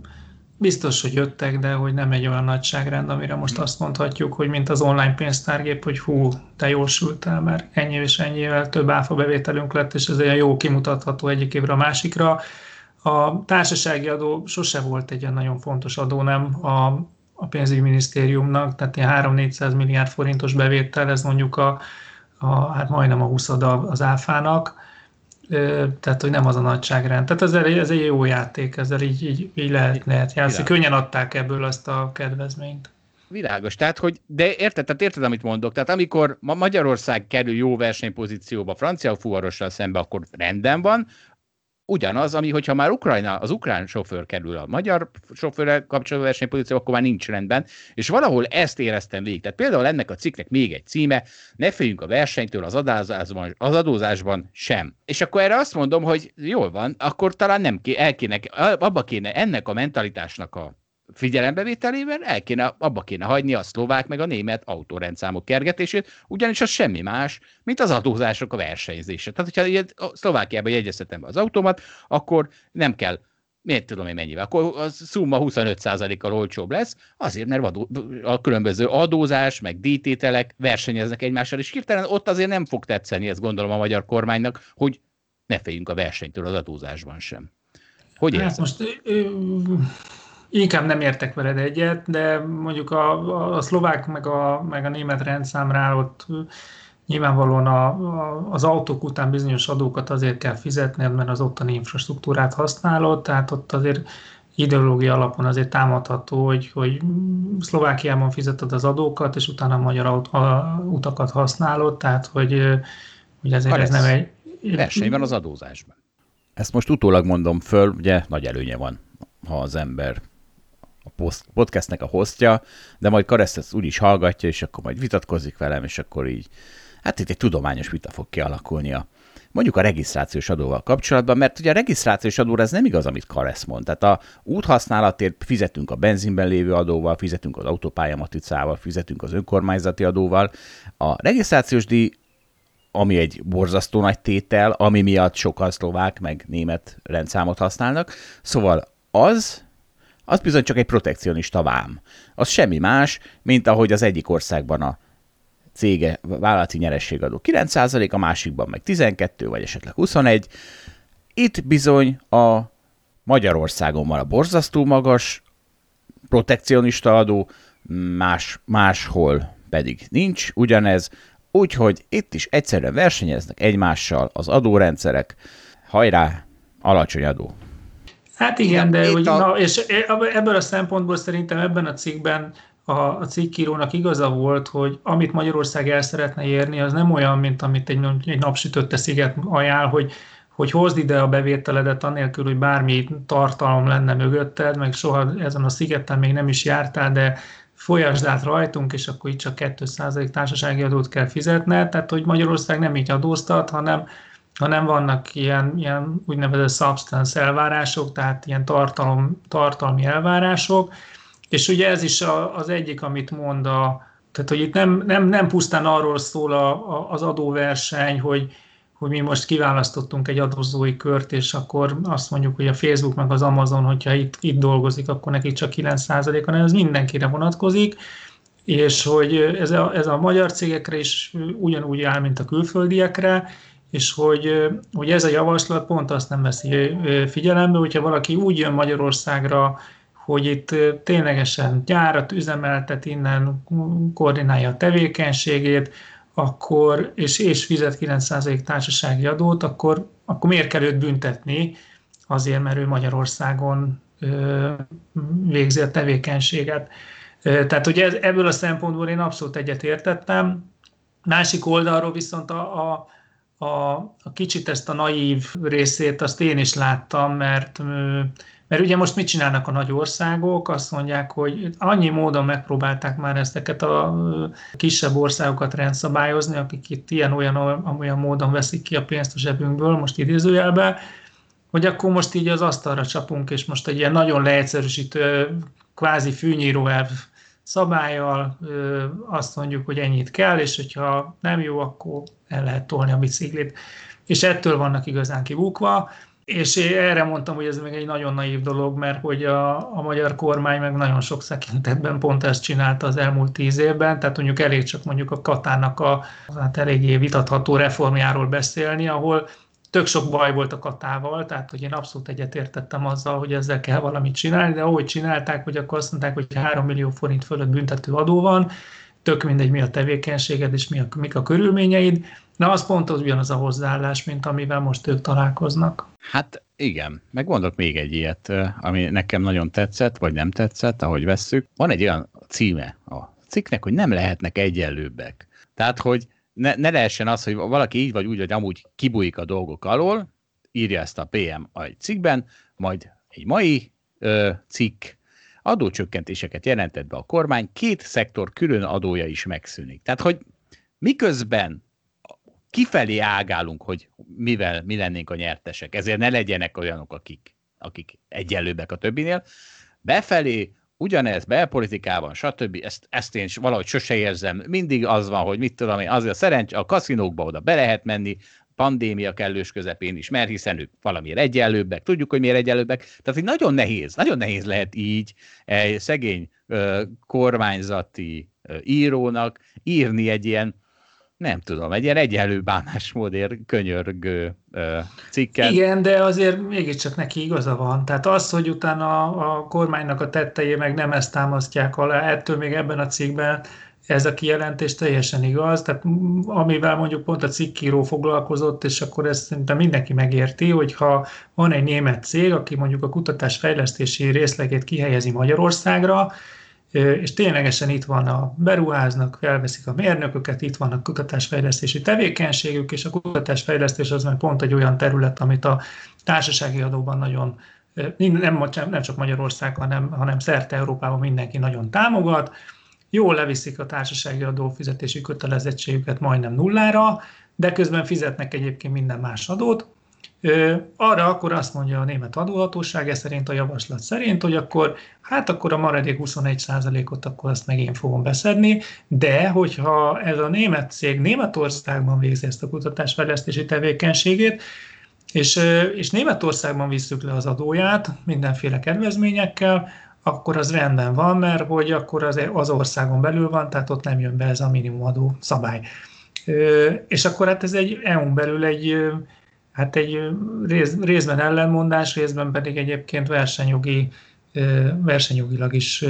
Biztos, hogy jöttek, de hogy nem egy olyan nagyságrend, amire most azt mondhatjuk, hogy mint az online pénztárgép, hogy hú, te jól sültel, mert ennyi és ennyivel több áfa bevételünk lett, és ez egy jó kimutatható egyik évre a másikra. A társasági adó sose volt egy ilyen nagyon fontos adó, nem a, a pénzügyminisztériumnak, tehát ilyen 3-400 milliárd forintos bevétel, ez mondjuk a, a hát majdnem a 20 az áfának tehát hogy nem az a nagyságrend. Tehát ez, ez egy jó játék, ezzel így, így, így lehet, lehet játszani. Könnyen adták ebből azt a kedvezményt. Világos, tehát hogy, de érted, tehát érted, amit mondok, tehát amikor ma Magyarország kerül jó versenypozícióba francia fuvarossal szembe, akkor rendben van, ugyanaz, ami hogyha már Ukrajna, az ukrán sofőr kerül a magyar sofőrrel kapcsolatban versenypozíció, akkor már nincs rendben, és valahol ezt éreztem végig. Tehát például ennek a cikknek még egy címe, ne féljünk a versenytől az adózásban, az adózásban sem. És akkor erre azt mondom, hogy jól van, akkor talán nem ké, el kéne, abba kéne ennek a mentalitásnak a figyelembevételével el kéne, abba kéne hagyni a szlovák meg a német autórendszámok kergetését, ugyanis az semmi más, mint az adózások a versenyzése. Tehát, hogyha egy Szlovákiában jegyeztetem be az automat, akkor nem kell miért tudom én mennyivel, akkor a szumma 25%-kal olcsóbb lesz, azért, mert adó, a különböző adózás, meg díjtételek versenyeznek egymással, és hirtelen ott azért nem fog tetszeni, ezt gondolom a magyar kormánynak, hogy ne féljünk a versenytől az adózásban sem. Hogy hát most Inkább nem értek veled egyet, de mondjuk a, a szlovák meg a, meg a német rendszámra ott nyilvánvalóan a, a, az autók után bizonyos adókat azért kell fizetni, mert az ottani infrastruktúrát használod, tehát ott azért ideológia alapon azért támadható, hogy, hogy Szlovákiában fizeted az adókat, és utána a magyar aut, a, utakat használod, tehát hogy, hogy ezért ez nem egy... Verseny van az adózásban. Ezt most utólag mondom föl, ugye nagy előnye van, ha az ember a podcastnek a hostja, de majd Kareszt ezt úgy is hallgatja, és akkor majd vitatkozik velem, és akkor így, hát itt egy tudományos vita fog kialakulnia. Mondjuk a regisztrációs adóval kapcsolatban, mert ugye a regisztrációs adóra ez nem igaz, amit Karesz mond. Tehát a úthasználatért fizetünk a benzinben lévő adóval, fizetünk az autópályamaticával, fizetünk az önkormányzati adóval. A regisztrációs díj ami egy borzasztó nagy tétel, ami miatt sokan szlovák meg német rendszámot használnak. Szóval az az bizony csak egy protekcionista vám. Az semmi más, mint ahogy az egyik országban a cége vállalati nyerességadó 9%, a másikban meg 12 vagy esetleg 21. Itt bizony a Magyarországon van a borzasztó magas protekcionista adó, más, máshol pedig nincs ugyanez, úgyhogy itt is egyszerűen versenyeznek egymással az adórendszerek. Hajrá, alacsony adó. Hát igen, de hogy, a... na, és e, ebből a szempontból szerintem ebben a cikkben a, a cikkírónak igaza volt, hogy amit Magyarország el szeretne érni, az nem olyan, mint amit egy, egy napsütötte sziget ajánl, hogy hogy hozd ide a bevételedet anélkül, hogy bármi tartalom lenne mögötted, meg soha ezen a szigeten még nem is jártál, de folyasd át rajtunk, és akkor itt csak 2% társasági adót kell fizetned, tehát hogy Magyarország nem így adóztat, hanem, hanem vannak ilyen, ilyen úgynevezett substance elvárások, tehát ilyen tartalom, tartalmi elvárások, és ugye ez is az egyik, amit mond a, tehát hogy itt nem, nem, nem pusztán arról szól a, a, az adóverseny, hogy, hogy mi most kiválasztottunk egy adózói kört, és akkor azt mondjuk, hogy a Facebook meg az Amazon, hogyha itt, itt dolgozik, akkor neki csak 9%, hanem ez mindenkire vonatkozik, és hogy ez a, ez a magyar cégekre is ugyanúgy áll, mint a külföldiekre, és hogy, hogy ez a javaslat pont azt nem veszi figyelembe, hogyha valaki úgy jön Magyarországra, hogy itt ténylegesen gyárat üzemeltet, innen koordinálja a tevékenységét, akkor, és, és fizet 9% társasági adót, akkor, akkor miért kell őt büntetni? Azért, mert ő Magyarországon ö, végzi a tevékenységet. Tehát ugye ez, ebből a szempontból én abszolút egyet értettem. Másik oldalról viszont a, a, a, a kicsit ezt a naív részét azt én is láttam, mert mert ugye most mit csinálnak a nagy országok? Azt mondják, hogy annyi módon megpróbálták már ezeket a kisebb országokat rendszabályozni, akik itt ilyen-olyan olyan módon veszik ki a pénzt a zsebünkből, most idézőjelben, hogy akkor most így az asztalra csapunk, és most egy ilyen nagyon leegyszerűsítő, kvázi fűnyíró elv szabályjal azt mondjuk, hogy ennyit kell, és hogyha nem jó, akkor el lehet tolni a biciklit. És ettől vannak igazán kibukva. És erre mondtam, hogy ez még egy nagyon naív dolog, mert hogy a, a magyar kormány meg nagyon sok szekintetben pont ezt csinálta az elmúlt tíz évben, tehát mondjuk elég csak mondjuk a Katának a hát eléggé vitatható reformjáról beszélni, ahol tök sok baj volt a katával, tehát hogy én abszolút egyetértettem azzal, hogy ezzel kell valamit csinálni, de ahogy csinálták, hogy akkor azt mondták, hogy 3 millió forint fölött büntető adó van, tök mindegy, mi a tevékenységed és mi a, mik a körülményeid, Na, az pont az ugyanaz a hozzáállás, mint amivel most ők találkoznak. Hát igen, meg mondok még egy ilyet, ami nekem nagyon tetszett, vagy nem tetszett, ahogy vesszük. Van egy olyan címe a cikknek, hogy nem lehetnek egyenlőbbek. Tehát, hogy ne, ne lehessen az, hogy valaki így vagy úgy, hogy amúgy kibújik a dolgok alól, írja ezt a PM egy cikkben, majd egy mai ö, cikk adócsökkentéseket jelentett be a kormány, két szektor külön adója is megszűnik. Tehát, hogy miközben kifelé ágálunk, hogy mivel mi lennénk a nyertesek. Ezért ne legyenek olyanok, akik, akik egyenlőbbek a többinél. Befelé ugyanez belpolitikában, stb. Ezt, ezt én valahogy sose érzem. Mindig az van, hogy mit tudom én, azért szerencs, a kaszinókba oda be lehet menni, pandémia kellős közepén is, mert hiszen ők valamiért egyenlőbbek, tudjuk, hogy miért egyenlőbbek. Tehát hogy nagyon nehéz, nagyon nehéz lehet így egy szegény kormányzati írónak írni egy ilyen nem tudom, egy ilyen egyenlő bánásmódért könyörgő ö, cikket. Igen, de azért mégiscsak neki igaza van. Tehát az, hogy utána a, a kormánynak a tettei meg nem ezt támasztják alá, ettől még ebben a cikkben ez a kijelentés teljesen igaz, tehát amivel mondjuk pont a cikkíró foglalkozott, és akkor ezt szerintem mindenki megérti, hogyha van egy német cég, aki mondjuk a kutatásfejlesztési részlegét kihelyezi Magyarországra, és ténylegesen itt van a beruháznak, felveszik a mérnököket, itt van a kutatásfejlesztési tevékenységük, és a kutatásfejlesztés az már pont egy olyan terület, amit a társasági adóban nagyon, nem, nem csak Magyarország, hanem, hanem szerte Európában mindenki nagyon támogat, jól leviszik a társasági adófizetési kötelezettségüket majdnem nullára, de közben fizetnek egyébként minden más adót, arra akkor azt mondja a német adóhatóság, ez szerint a javaslat szerint, hogy akkor hát akkor a maradék 21%-ot akkor azt meg én fogom beszedni, de hogyha ez a német cég Németországban végzi ezt a kutatásfejlesztési tevékenységét, és, és Németországban visszük le az adóját mindenféle kedvezményekkel, akkor az rendben van, mert hogy akkor az, az országon belül van, tehát ott nem jön be ez a minimumadó szabály. És akkor hát ez egy EU-n belül egy hát egy rész, részben ellenmondás, részben pedig egyébként versenyjogi, versenyjogilag is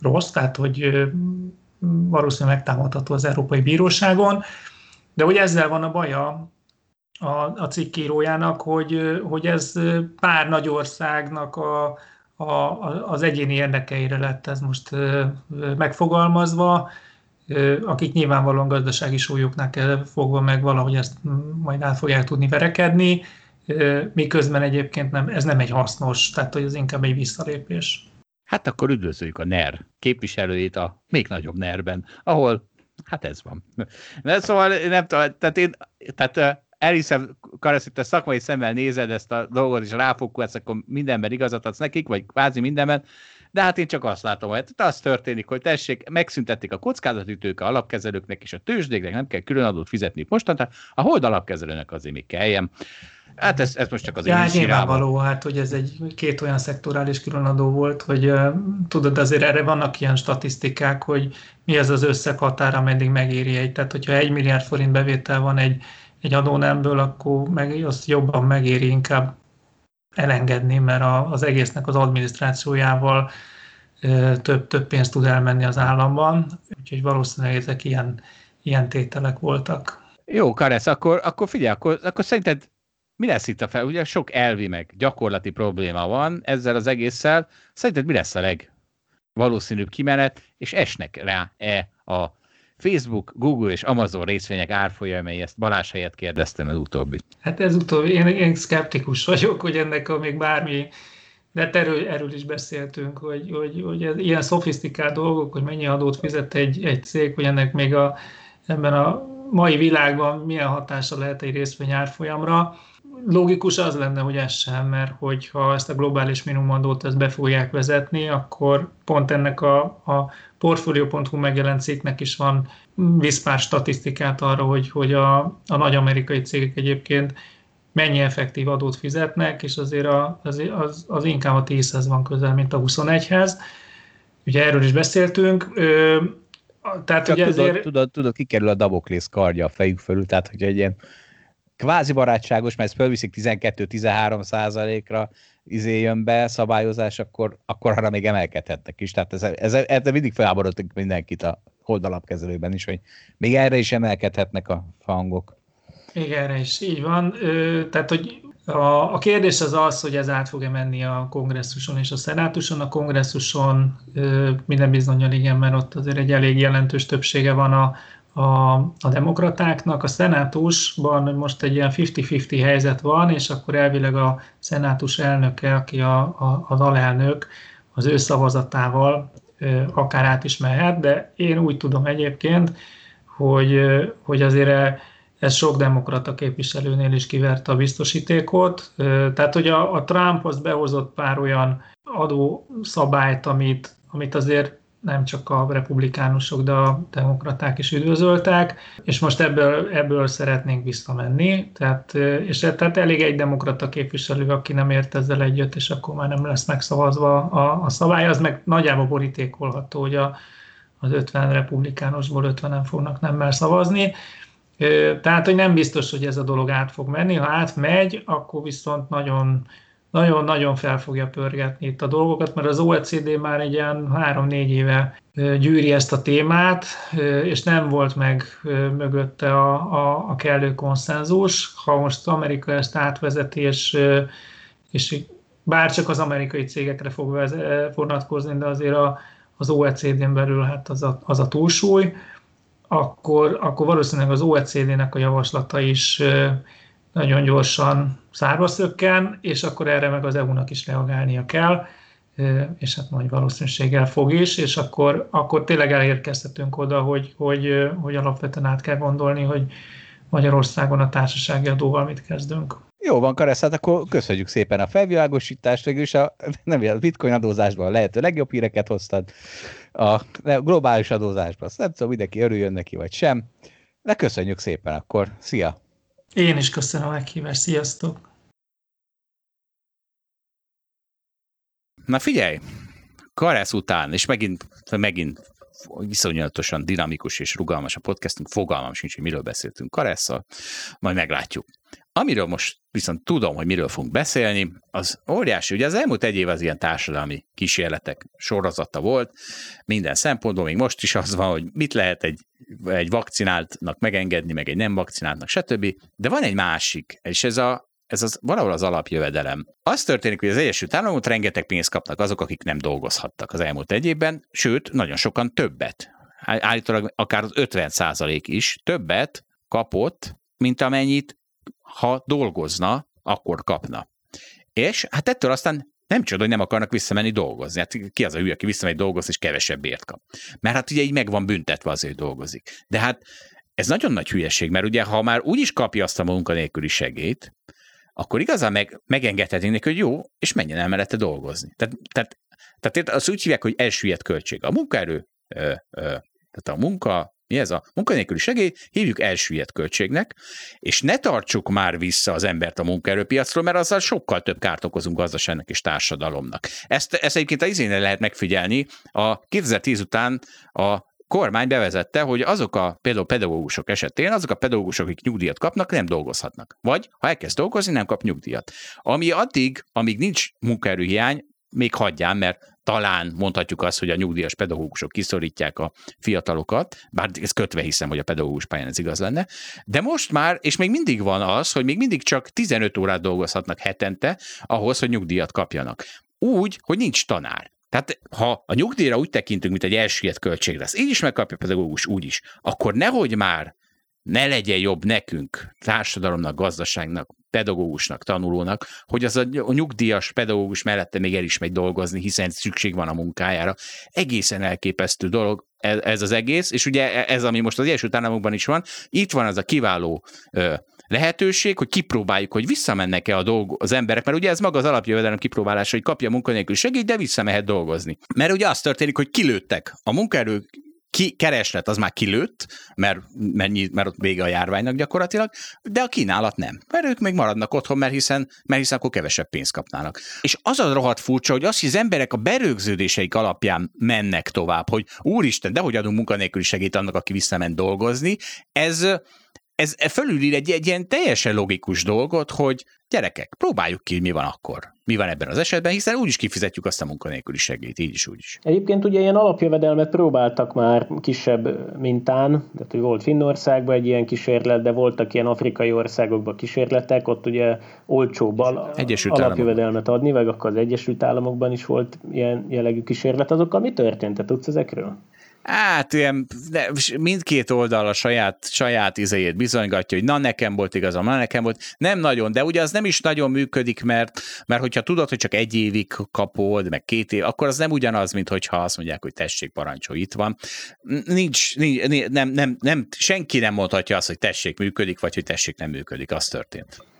rossz, tehát hogy valószínűleg megtámadható az Európai Bíróságon, de hogy ezzel van a baja a, a cikkírójának, hogy, hogy ez pár nagy országnak a, a, az egyéni érdekeire lett ez most megfogalmazva, akik nyilvánvalóan gazdasági súlyoknak fogva meg valahogy ezt majd át fogják tudni verekedni, miközben egyébként nem, ez nem egy hasznos, tehát hogy ez inkább egy visszalépés. Hát akkor üdvözöljük a NER képviselőjét a még nagyobb NER-ben, ahol hát ez van. De szóval nem tudom, tehát én, tehát elhiszem, Karasz, te szakmai szemmel nézed ezt a dolgot, és ráfogulsz, akkor mindenben igazat adsz nekik, vagy kvázi mindenben, de hát én csak azt látom, hogy az történik, hogy tessék, megszüntették a kockázatütők a alapkezelőknek és a tőzsdéknek, nem kell külön adót fizetni mostan, a hold alapkezelőnek azért még kelljen. Hát ez, ez most csak az ja, én nyilvánvaló, hát hogy ez egy két olyan szektorális különadó volt, hogy uh, tudod, azért erre vannak ilyen statisztikák, hogy mi az az összeghatár, ameddig megéri egy. Tehát, hogyha egy milliárd forint bevétel van egy, egy adónemből, akkor meg, azt jobban megéri inkább elengedni, mert a, az egésznek az adminisztrációjával több, több pénzt tud elmenni az államban, úgyhogy valószínűleg ezek ilyen, ilyen tételek voltak. Jó, Karesz, akkor, akkor figyelj, akkor, akkor szerinted mi lesz itt a fel? Ugye sok elvi meg gyakorlati probléma van ezzel az egésszel. Szerinted mi lesz a legvalószínűbb kimenet, és esnek rá-e a Facebook, Google és Amazon részvények árfolyamai, ezt Balázs helyett kérdeztem az utóbbi. Hát ez utóbbi, én, én szkeptikus vagyok, hogy ennek a még bármi, de hát erről, erről is beszéltünk, hogy, hogy, hogy ez ilyen szofisztikált dolgok, hogy mennyi adót fizet egy, egy cég, hogy ennek még a, ebben a mai világban milyen hatása lehet egy részvény árfolyamra logikus az lenne, hogy ez sem, mert hogyha ezt a globális minimumadót ezt be fogják vezetni, akkor pont ennek a, a Portfolio.hu megjelent cikknek is van visz pár statisztikát arra, hogy, hogy a, a nagy amerikai cégek egyébként mennyi effektív adót fizetnek, és azért a, az, az, az inkább a 10-hez van közel, mint a 21-hez. Ugye erről is beszéltünk. Ö, tehát Csak ugye tudod, ezért... tudod, tudod, kikerül a Daboklész kardja a fejük fölül, tehát hogy egy ilyen kvázi barátságos, mert ezt fölviszik 12-13 százalékra izé jön be szabályozás, akkor, akkor arra még emelkedhetnek is. Tehát ez, ez, ez mindig felháborodtunk mindenkit a holdalapkezelőben is, hogy még erre is emelkedhetnek a hangok. Még erre is, így van. Ö, tehát, hogy a, a kérdés az az, hogy ez át fog-e menni a kongresszuson és a szenátuson. A kongresszuson ö, minden bizonyal igen, mert ott azért egy elég jelentős többsége van a, a, a demokratáknak. A szenátusban most egy ilyen 50-50 helyzet van, és akkor elvileg a szenátus elnöke, aki a, a, az alelnök, az ő szavazatával akár át is mehet, de én úgy tudom egyébként, hogy, hogy azért ez sok demokrata képviselőnél is kiverte a biztosítékot. Tehát, hogy a, a Trump az behozott pár olyan adószabályt, amit, amit azért nem csak a republikánusok, de a demokraták is üdvözöltek, és most ebből, ebből szeretnénk visszamenni. Tehát, és tehát elég egy demokrata képviselő, aki nem ért ezzel együtt, és akkor már nem lesz megszavazva a, a szabály, az meg nagyjából borítékolható, hogy a, az 50 republikánusból 50-en fognak nemmel szavazni. Tehát, hogy nem biztos, hogy ez a dolog át fog menni. Ha átmegy, akkor viszont nagyon nagyon-nagyon fel fogja pörgetni itt a dolgokat, mert az OECD már egy ilyen három-négy éve gyűri ezt a témát, és nem volt meg mögötte a, a, a kellő konszenzus. Ha most Amerika ezt átvezeti, és, és bár csak az amerikai cégekre fog vonatkozni, de azért a, az OECD-n belül hát az a, az a túlsúly, akkor, akkor valószínűleg az OECD-nek a javaslata is nagyon gyorsan szárba szökken, és akkor erre meg az EU-nak is reagálnia kell, és hát nagy valószínűséggel fog is, és akkor, akkor tényleg elérkeztetünk oda, hogy, hogy, hogy alapvetően át kell gondolni, hogy Magyarországon a társasági adóval mit kezdünk. Jó van, Karesz, hát akkor köszönjük szépen a felvilágosítást, végül a, nem, a bitcoin adózásban lehető legjobb híreket hoztad, a globális adózásban, azt nem tudom, mindenki örüljön neki, vagy sem, de köszönjük szépen akkor, szia! Én is köszönöm a meghívást, sziasztok! Na figyelj, Karesz után, és megint, megint viszonyatosan dinamikus és rugalmas a podcastunk, fogalmam sincs, hogy miről beszéltünk Karesszal, majd meglátjuk. Amiről most viszont tudom, hogy miről fogunk beszélni, az óriási. Ugye az elmúlt egy év az ilyen társadalmi kísérletek sorozata volt, minden szempontból, még most is az van, hogy mit lehet egy, egy vakcináltnak megengedni, meg egy nem vakcináltnak, stb. De van egy másik, és ez a ez az valahol az alapjövedelem. Az történik, hogy az Egyesült Államok rengeteg pénzt kapnak azok, akik nem dolgozhattak az elmúlt egy évben, sőt, nagyon sokan többet. Állítólag akár az 50% is többet kapott, mint amennyit, ha dolgozna, akkor kapna. És hát ettől aztán nem csoda, hogy nem akarnak visszamenni dolgozni. Hát ki az a hülye, aki visszamegy dolgozni, és kevesebbért kap. Mert hát ugye így meg van büntetve azért, hogy dolgozik. De hát ez nagyon nagy hülyeség, mert ugye ha már úgy is kapja azt a munkanélküli segélyt, akkor igazán meg, megengedhetnénk neki, hogy jó, és menjen el mellette dolgozni. Tehát, tehát, tehát azt úgy hívják, hogy elsüllyedt költség. A munkaerő, ö, ö, tehát a munka, mi ez a munkanélküli segély, hívjuk elsüllyedt költségnek, és ne tartsuk már vissza az embert a munkaerőpiacról, mert azzal sokkal több kárt okozunk gazdaságnak és társadalomnak. Ezt, ezt egyébként az izénél lehet megfigyelni. A 2010 után a kormány bevezette, hogy azok a például pedagógusok esetén, azok a pedagógusok, akik nyugdíjat kapnak, nem dolgozhatnak. Vagy ha elkezd dolgozni, nem kap nyugdíjat. Ami addig, amíg nincs munkaerőhiány, még hagyján, mert talán mondhatjuk azt, hogy a nyugdíjas pedagógusok kiszorítják a fiatalokat, bár ez kötve hiszem, hogy a pedagógus pályán ez igaz lenne, de most már, és még mindig van az, hogy még mindig csak 15 órát dolgozhatnak hetente ahhoz, hogy nyugdíjat kapjanak. Úgy, hogy nincs tanár. Tehát ha a nyugdíjra úgy tekintünk, mint egy elsüllyedt költség lesz, így is megkapja a pedagógus, úgy is, akkor nehogy már ne legyen jobb nekünk, társadalomnak, gazdaságnak, pedagógusnak, tanulónak, hogy az a nyugdíjas pedagógus mellette még el is megy dolgozni, hiszen szükség van a munkájára. Egészen elképesztő dolog ez, ez az egész, és ugye ez, ami most az Egyesült Államokban is van, itt van az a kiváló ö, lehetőség, hogy kipróbáljuk, hogy visszamennek-e a dolg, az emberek, mert ugye ez maga az alapjövedelem kipróbálása, hogy kapja munkanélkül segít, de visszamehet dolgozni. Mert ugye az történik, hogy kilőttek a munkaerő ki, kereslet az már kilőtt, mert, mennyi, mert ott vége a járványnak gyakorlatilag, de a kínálat nem. Mert ők még maradnak otthon, mert hiszen, mert hiszen akkor kevesebb pénzt kapnának. És az a rohadt furcsa, hogy azt, hogy az emberek a berögződéseik alapján mennek tovább, hogy úristen, de hogy adunk munkanélküli segít annak, aki visszament dolgozni, ez ez fölülír egy, egy ilyen teljesen logikus dolgot, hogy gyerekek, próbáljuk ki, mi van akkor. Mi van ebben az esetben, hiszen úgyis kifizetjük azt a munkanélküli segélyt, így is, úgy is. Egyébként ugye ilyen alapjövedelmet próbáltak már kisebb mintán, tehát hogy volt Finnországban egy ilyen kísérlet, de voltak ilyen afrikai országokban kísérletek, ott ugye olcsóbb Egyesült alapjövedelmet adni, vagy akkor az Egyesült Államokban is volt ilyen jellegű kísérlet. Azokkal mi történt? Te tudsz ezekről? Hát ilyen, de mindkét oldal a saját, saját izéjét bizonygatja, hogy na nekem volt igazam, na nekem volt. Nem nagyon, de ugye az nem is nagyon működik, mert, mert hogyha tudod, hogy csak egy évig kapod, meg két év, akkor az nem ugyanaz, mint hogyha azt mondják, hogy tessék, parancsolj, itt van. Nincs, nincs nem, nem, nem, senki nem mondhatja azt, hogy tessék, működik, vagy hogy tessék, nem működik. Az történt.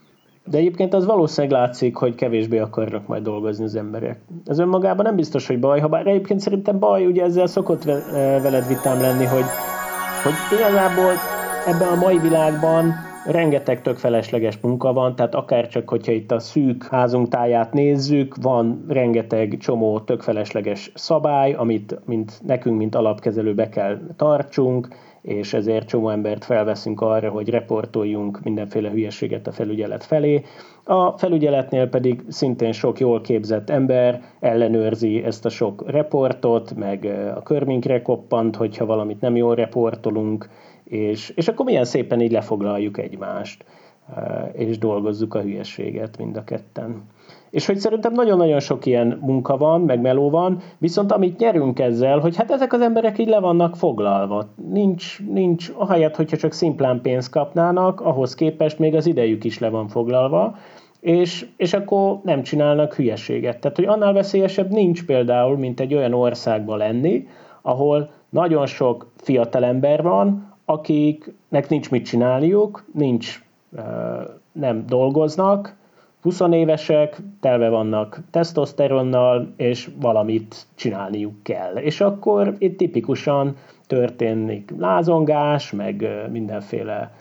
De egyébként az valószínűleg látszik, hogy kevésbé akarnak majd dolgozni az emberek. Ez önmagában nem biztos, hogy baj, ha bár egyébként szerintem baj, ugye ezzel szokott veled vitám lenni, hogy, hogy igazából ebben a mai világban rengeteg tök felesleges munka van, tehát akár csak, hogyha itt a szűk házunk táját nézzük, van rengeteg csomó tök felesleges szabály, amit mint nekünk, mint alapkezelő be kell tartsunk, és ezért csomó embert felveszünk arra, hogy reportoljunk mindenféle hülyeséget a felügyelet felé. A felügyeletnél pedig szintén sok jól képzett ember ellenőrzi ezt a sok reportot, meg a körminkre koppant, hogyha valamit nem jól reportolunk, és, és akkor milyen szépen így lefoglaljuk egymást, és dolgozzuk a hülyeséget mind a ketten. És hogy szerintem nagyon-nagyon sok ilyen munka van, meg meló van, viszont amit nyerünk ezzel, hogy hát ezek az emberek így le vannak foglalva. Nincs, nincs ahelyett, hogyha csak szimplán pénzt kapnának, ahhoz képest még az idejük is le van foglalva, és, és akkor nem csinálnak hülyeséget. Tehát, hogy annál veszélyesebb nincs például, mint egy olyan országban lenni, ahol nagyon sok fiatal ember van, akiknek nincs mit csinálniuk, nincs, nem dolgoznak, 20 évesek, telve vannak tesztoszteronnal, és valamit csinálniuk kell. És akkor itt tipikusan történik lázongás, meg mindenféle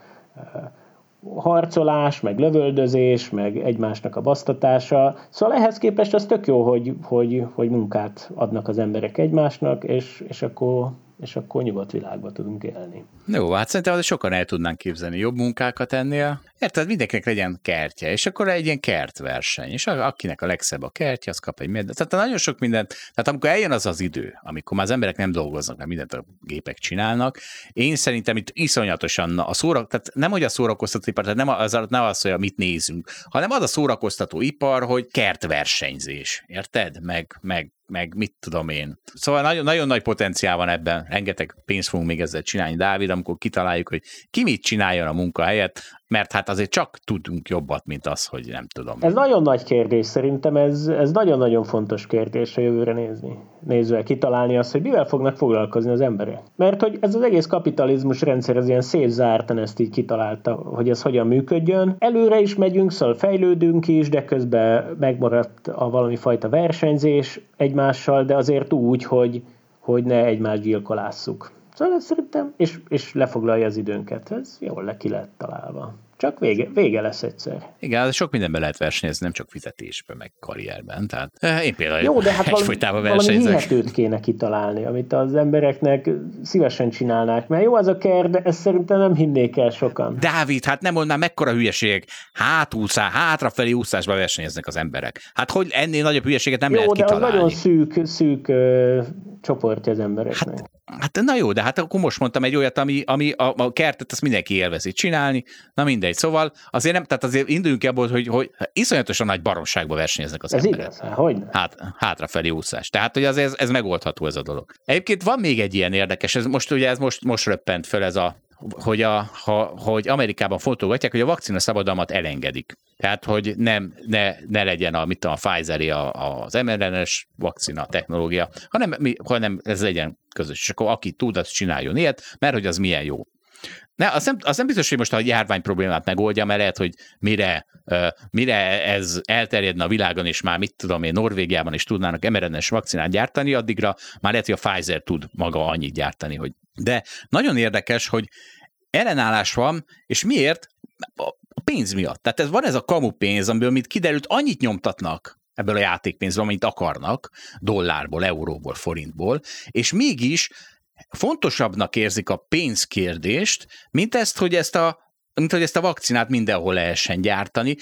harcolás, meg lövöldözés, meg egymásnak a basztatása. Szóval ehhez képest az tök jó, hogy, hogy, hogy munkát adnak az emberek egymásnak, és, és akkor és akkor nyugodt világban tudunk élni. Jó, hát szerintem sokan el tudnánk képzelni jobb munkákat ennél. Érted, mindenkinek legyen kertje, és akkor egy ilyen kertverseny, és akinek a legszebb a kertje, az kap egy mindent. Tehát nagyon sok mindent, tehát amikor eljön az az idő, amikor már az emberek nem dolgoznak, mert mindent a gépek csinálnak, én szerintem itt iszonyatosan a szóra, tehát nem hogy a szórakoztató ipar, tehát nem az, nem az, hogy mit nézünk, hanem az a szórakoztató ipar, hogy kertversenyzés, érted? Meg, meg meg mit tudom én. Szóval nagyon, nagyon nagy potenciál van ebben, rengeteg pénzt fogunk még ezzel csinálni, Dávid, amikor kitaláljuk, hogy ki mit csináljon a munkahelyet, mert hát azért csak tudunk jobbat, mint az, hogy nem tudom. Ez nagyon nagy kérdés, szerintem ez, ez nagyon-nagyon fontos kérdés a jövőre nézni. Nézve kitalálni azt, hogy mivel fognak foglalkozni az emberek. Mert hogy ez az egész kapitalizmus rendszer, ez ilyen szép zártan ezt így kitalálta, hogy ez hogyan működjön. Előre is megyünk, szóval fejlődünk is, de közben megmaradt a valami fajta versenyzés egymással, de azért úgy, hogy, hogy ne egymást gyilkolásszuk. Szóval szerintem, és, és lefoglalja az időnket. Ez jól le ki lett találva. Csak vége, vége lesz egyszer. Igen, sok mindenben lehet versenyezni, nem csak fizetésben, meg karrierben. Tehát eh, én például Jó, de hát versenyzek. Valami hihetőt kéne kitalálni, amit az embereknek szívesen csinálnák. Mert jó az a ker, de ezt szerintem nem hinnék el sokan. Dávid, hát nem mondnám, mekkora hülyeség. Hátúszás, hátrafelé úszásba versenyeznek az emberek. Hát hogy ennél nagyobb hülyeséget nem jó, lehet kitalálni. Jó, de az nagyon szűk, szűk ö, csoportja az embereknek. Hát, hát na jó, de hát akkor most mondtam egy olyat, ami, ami a, a kertet azt mindenki élvezi csinálni, na mindegy. Szóval azért nem, tehát azért induljunk ebből, hogy, hogy iszonyatosan nagy baromságba versenyeznek az ez emberek. Igaz? Hogy hát, hátrafelé úszás. Tehát, hogy azért ez, ez megoldható ez a dolog. Egyébként van még egy ilyen érdekes, ez most ugye ez most, most röppent föl ez a hogy, a, ha, hogy Amerikában fotógatják, hogy a vakcina szabadalmat elengedik. Tehát, hogy nem, ne, ne legyen a, mit tudom, a pfizer a, az mRNA-s vakcina technológia, hanem, hanem ez legyen közös. És akkor aki tud, az csináljon ilyet, mert hogy az milyen jó. Ne, az nem, az nem biztos, hogy most a járvány problémát megoldja, mert lehet, hogy mire, mire ez elterjedne a világon, és már mit tudom én, Norvégiában is tudnának mRNA-s vakcinát gyártani, addigra már lehet, hogy a Pfizer tud maga annyit gyártani, hogy de nagyon érdekes, hogy ellenállás van, és miért? A pénz miatt. Tehát ez, van ez a kamu pénz, amiből, mint kiderült, annyit nyomtatnak ebből a játékpénzből, amit akarnak, dollárból, euróból, forintból, és mégis fontosabbnak érzik a pénzkérdést, mint ezt, hogy ezt a mint hogy ezt a vakcinát mindenhol lehessen gyártani.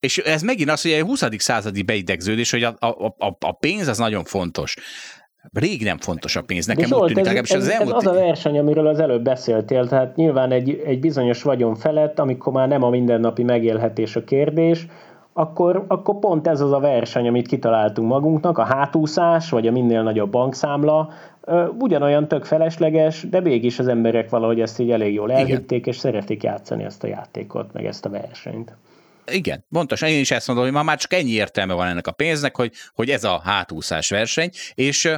És ez megint az, hogy egy 20. századi beidegződés, hogy a, a, a, a pénz az nagyon fontos. Rég nem fontos a pénz, nekem Zsolt, úgy tűnik, ez, ez, az elmúlt... ez az a verseny, amiről az előbb beszéltél, tehát nyilván egy, egy bizonyos vagyon felett, amikor már nem a mindennapi megélhetés a kérdés, akkor, akkor pont ez az a verseny, amit kitaláltunk magunknak, a hátúszás, vagy a minél nagyobb bankszámla, ugyanolyan tök felesleges, de mégis az emberek valahogy ezt így elég jól elhitték, Igen. és szeretik játszani ezt a játékot, meg ezt a versenyt. Igen, pontosan, én is ezt mondom, hogy ma már csak ennyi értelme van ennek a pénznek, hogy, hogy ez a hátúszás verseny, és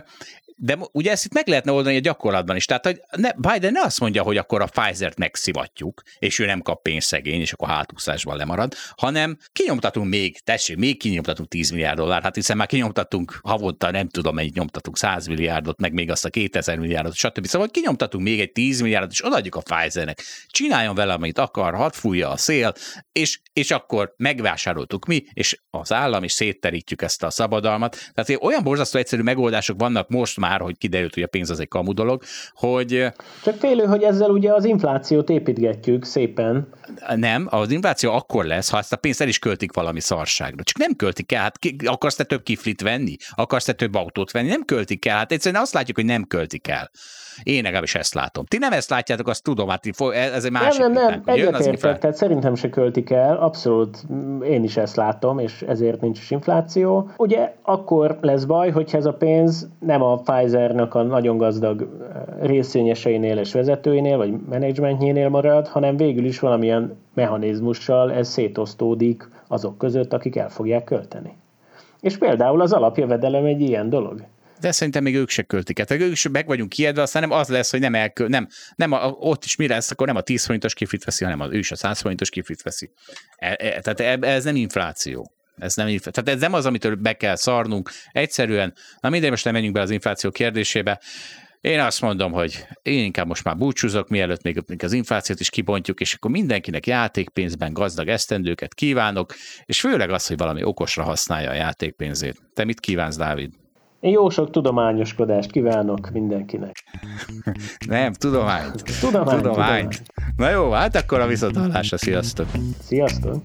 de ugye ezt itt meg lehetne oldani a gyakorlatban is. Tehát, hogy ne, Biden ne azt mondja, hogy akkor a Pfizer-t megszivatjuk, és ő nem kap pénzszegény, és akkor hátúszásban lemarad, hanem kinyomtatunk még, tessék, még kinyomtatunk 10 milliárd dollár, hát hiszen már kinyomtatunk havonta, nem tudom, mennyit nyomtatunk 100 milliárdot, meg még azt a 2000 milliárdot, stb. Szóval kinyomtatunk még egy 10 milliárdot, és odaadjuk a Pfizernek. Csináljon vele, amit akar, hadd fújja a szél, és, és akkor megvásároltuk mi, és az állam, és szétterítjük ezt a szabadalmat. Tehát olyan borzasztó egyszerű megoldások vannak most már, már, hogy kiderült, hogy a pénz az egy kamu dolog, hogy... Csak félő, hogy ezzel ugye az inflációt építgetjük szépen. Nem, az infláció akkor lesz, ha ezt a pénzt el is költik valami szarságra. Csak nem költik el, hát ki, akarsz te több kiflit venni? Akarsz te több autót venni? Nem költik el, hát egyszerűen azt látjuk, hogy nem költik el. Én legalábbis ezt látom. Ti nem ezt látjátok, azt tudom, hát ez egy másik. Nem, nem, nem, egyetértek, tehát szerintem se költik el, abszolút én is ezt látom, és ezért nincs is infláció. Ugye akkor lesz baj, hogyha ez a pénz nem a Pfizernek a nagyon gazdag eh, részvényeseinél és vezetőinél, vagy menedzsmentjénél marad, hanem végül is valamilyen mechanizmussal ez szétosztódik azok között, akik el fogják költeni. És például az alapjövedelem egy ilyen dolog de szerintem még ők se költik. Tehát ők is meg vagyunk kiedve, aztán nem az lesz, hogy nem elköl, nem, nem a, ott is mi lesz, akkor nem a 10 forintos kiflit veszi, hanem az, ő is a 100 forintos kiflit veszi. E, e, tehát e, ez nem infláció. Ez nem, tehát ez nem az, amitől be kell szarnunk. Egyszerűen, na mindegy, most nem menjünk be az infláció kérdésébe. Én azt mondom, hogy én inkább most már búcsúzok, mielőtt még, még az inflációt is kibontjuk, és akkor mindenkinek játékpénzben gazdag esztendőket kívánok, és főleg az, hogy valami okosra használja a játékpénzét. Te mit kívánsz, Dávid? Én jó sok tudományoskodást kívánok mindenkinek. Nem, tudomány. Tudomány, tudomány. Na jó, hát akkor a viszontlátásra, sziasztok. Sziasztok.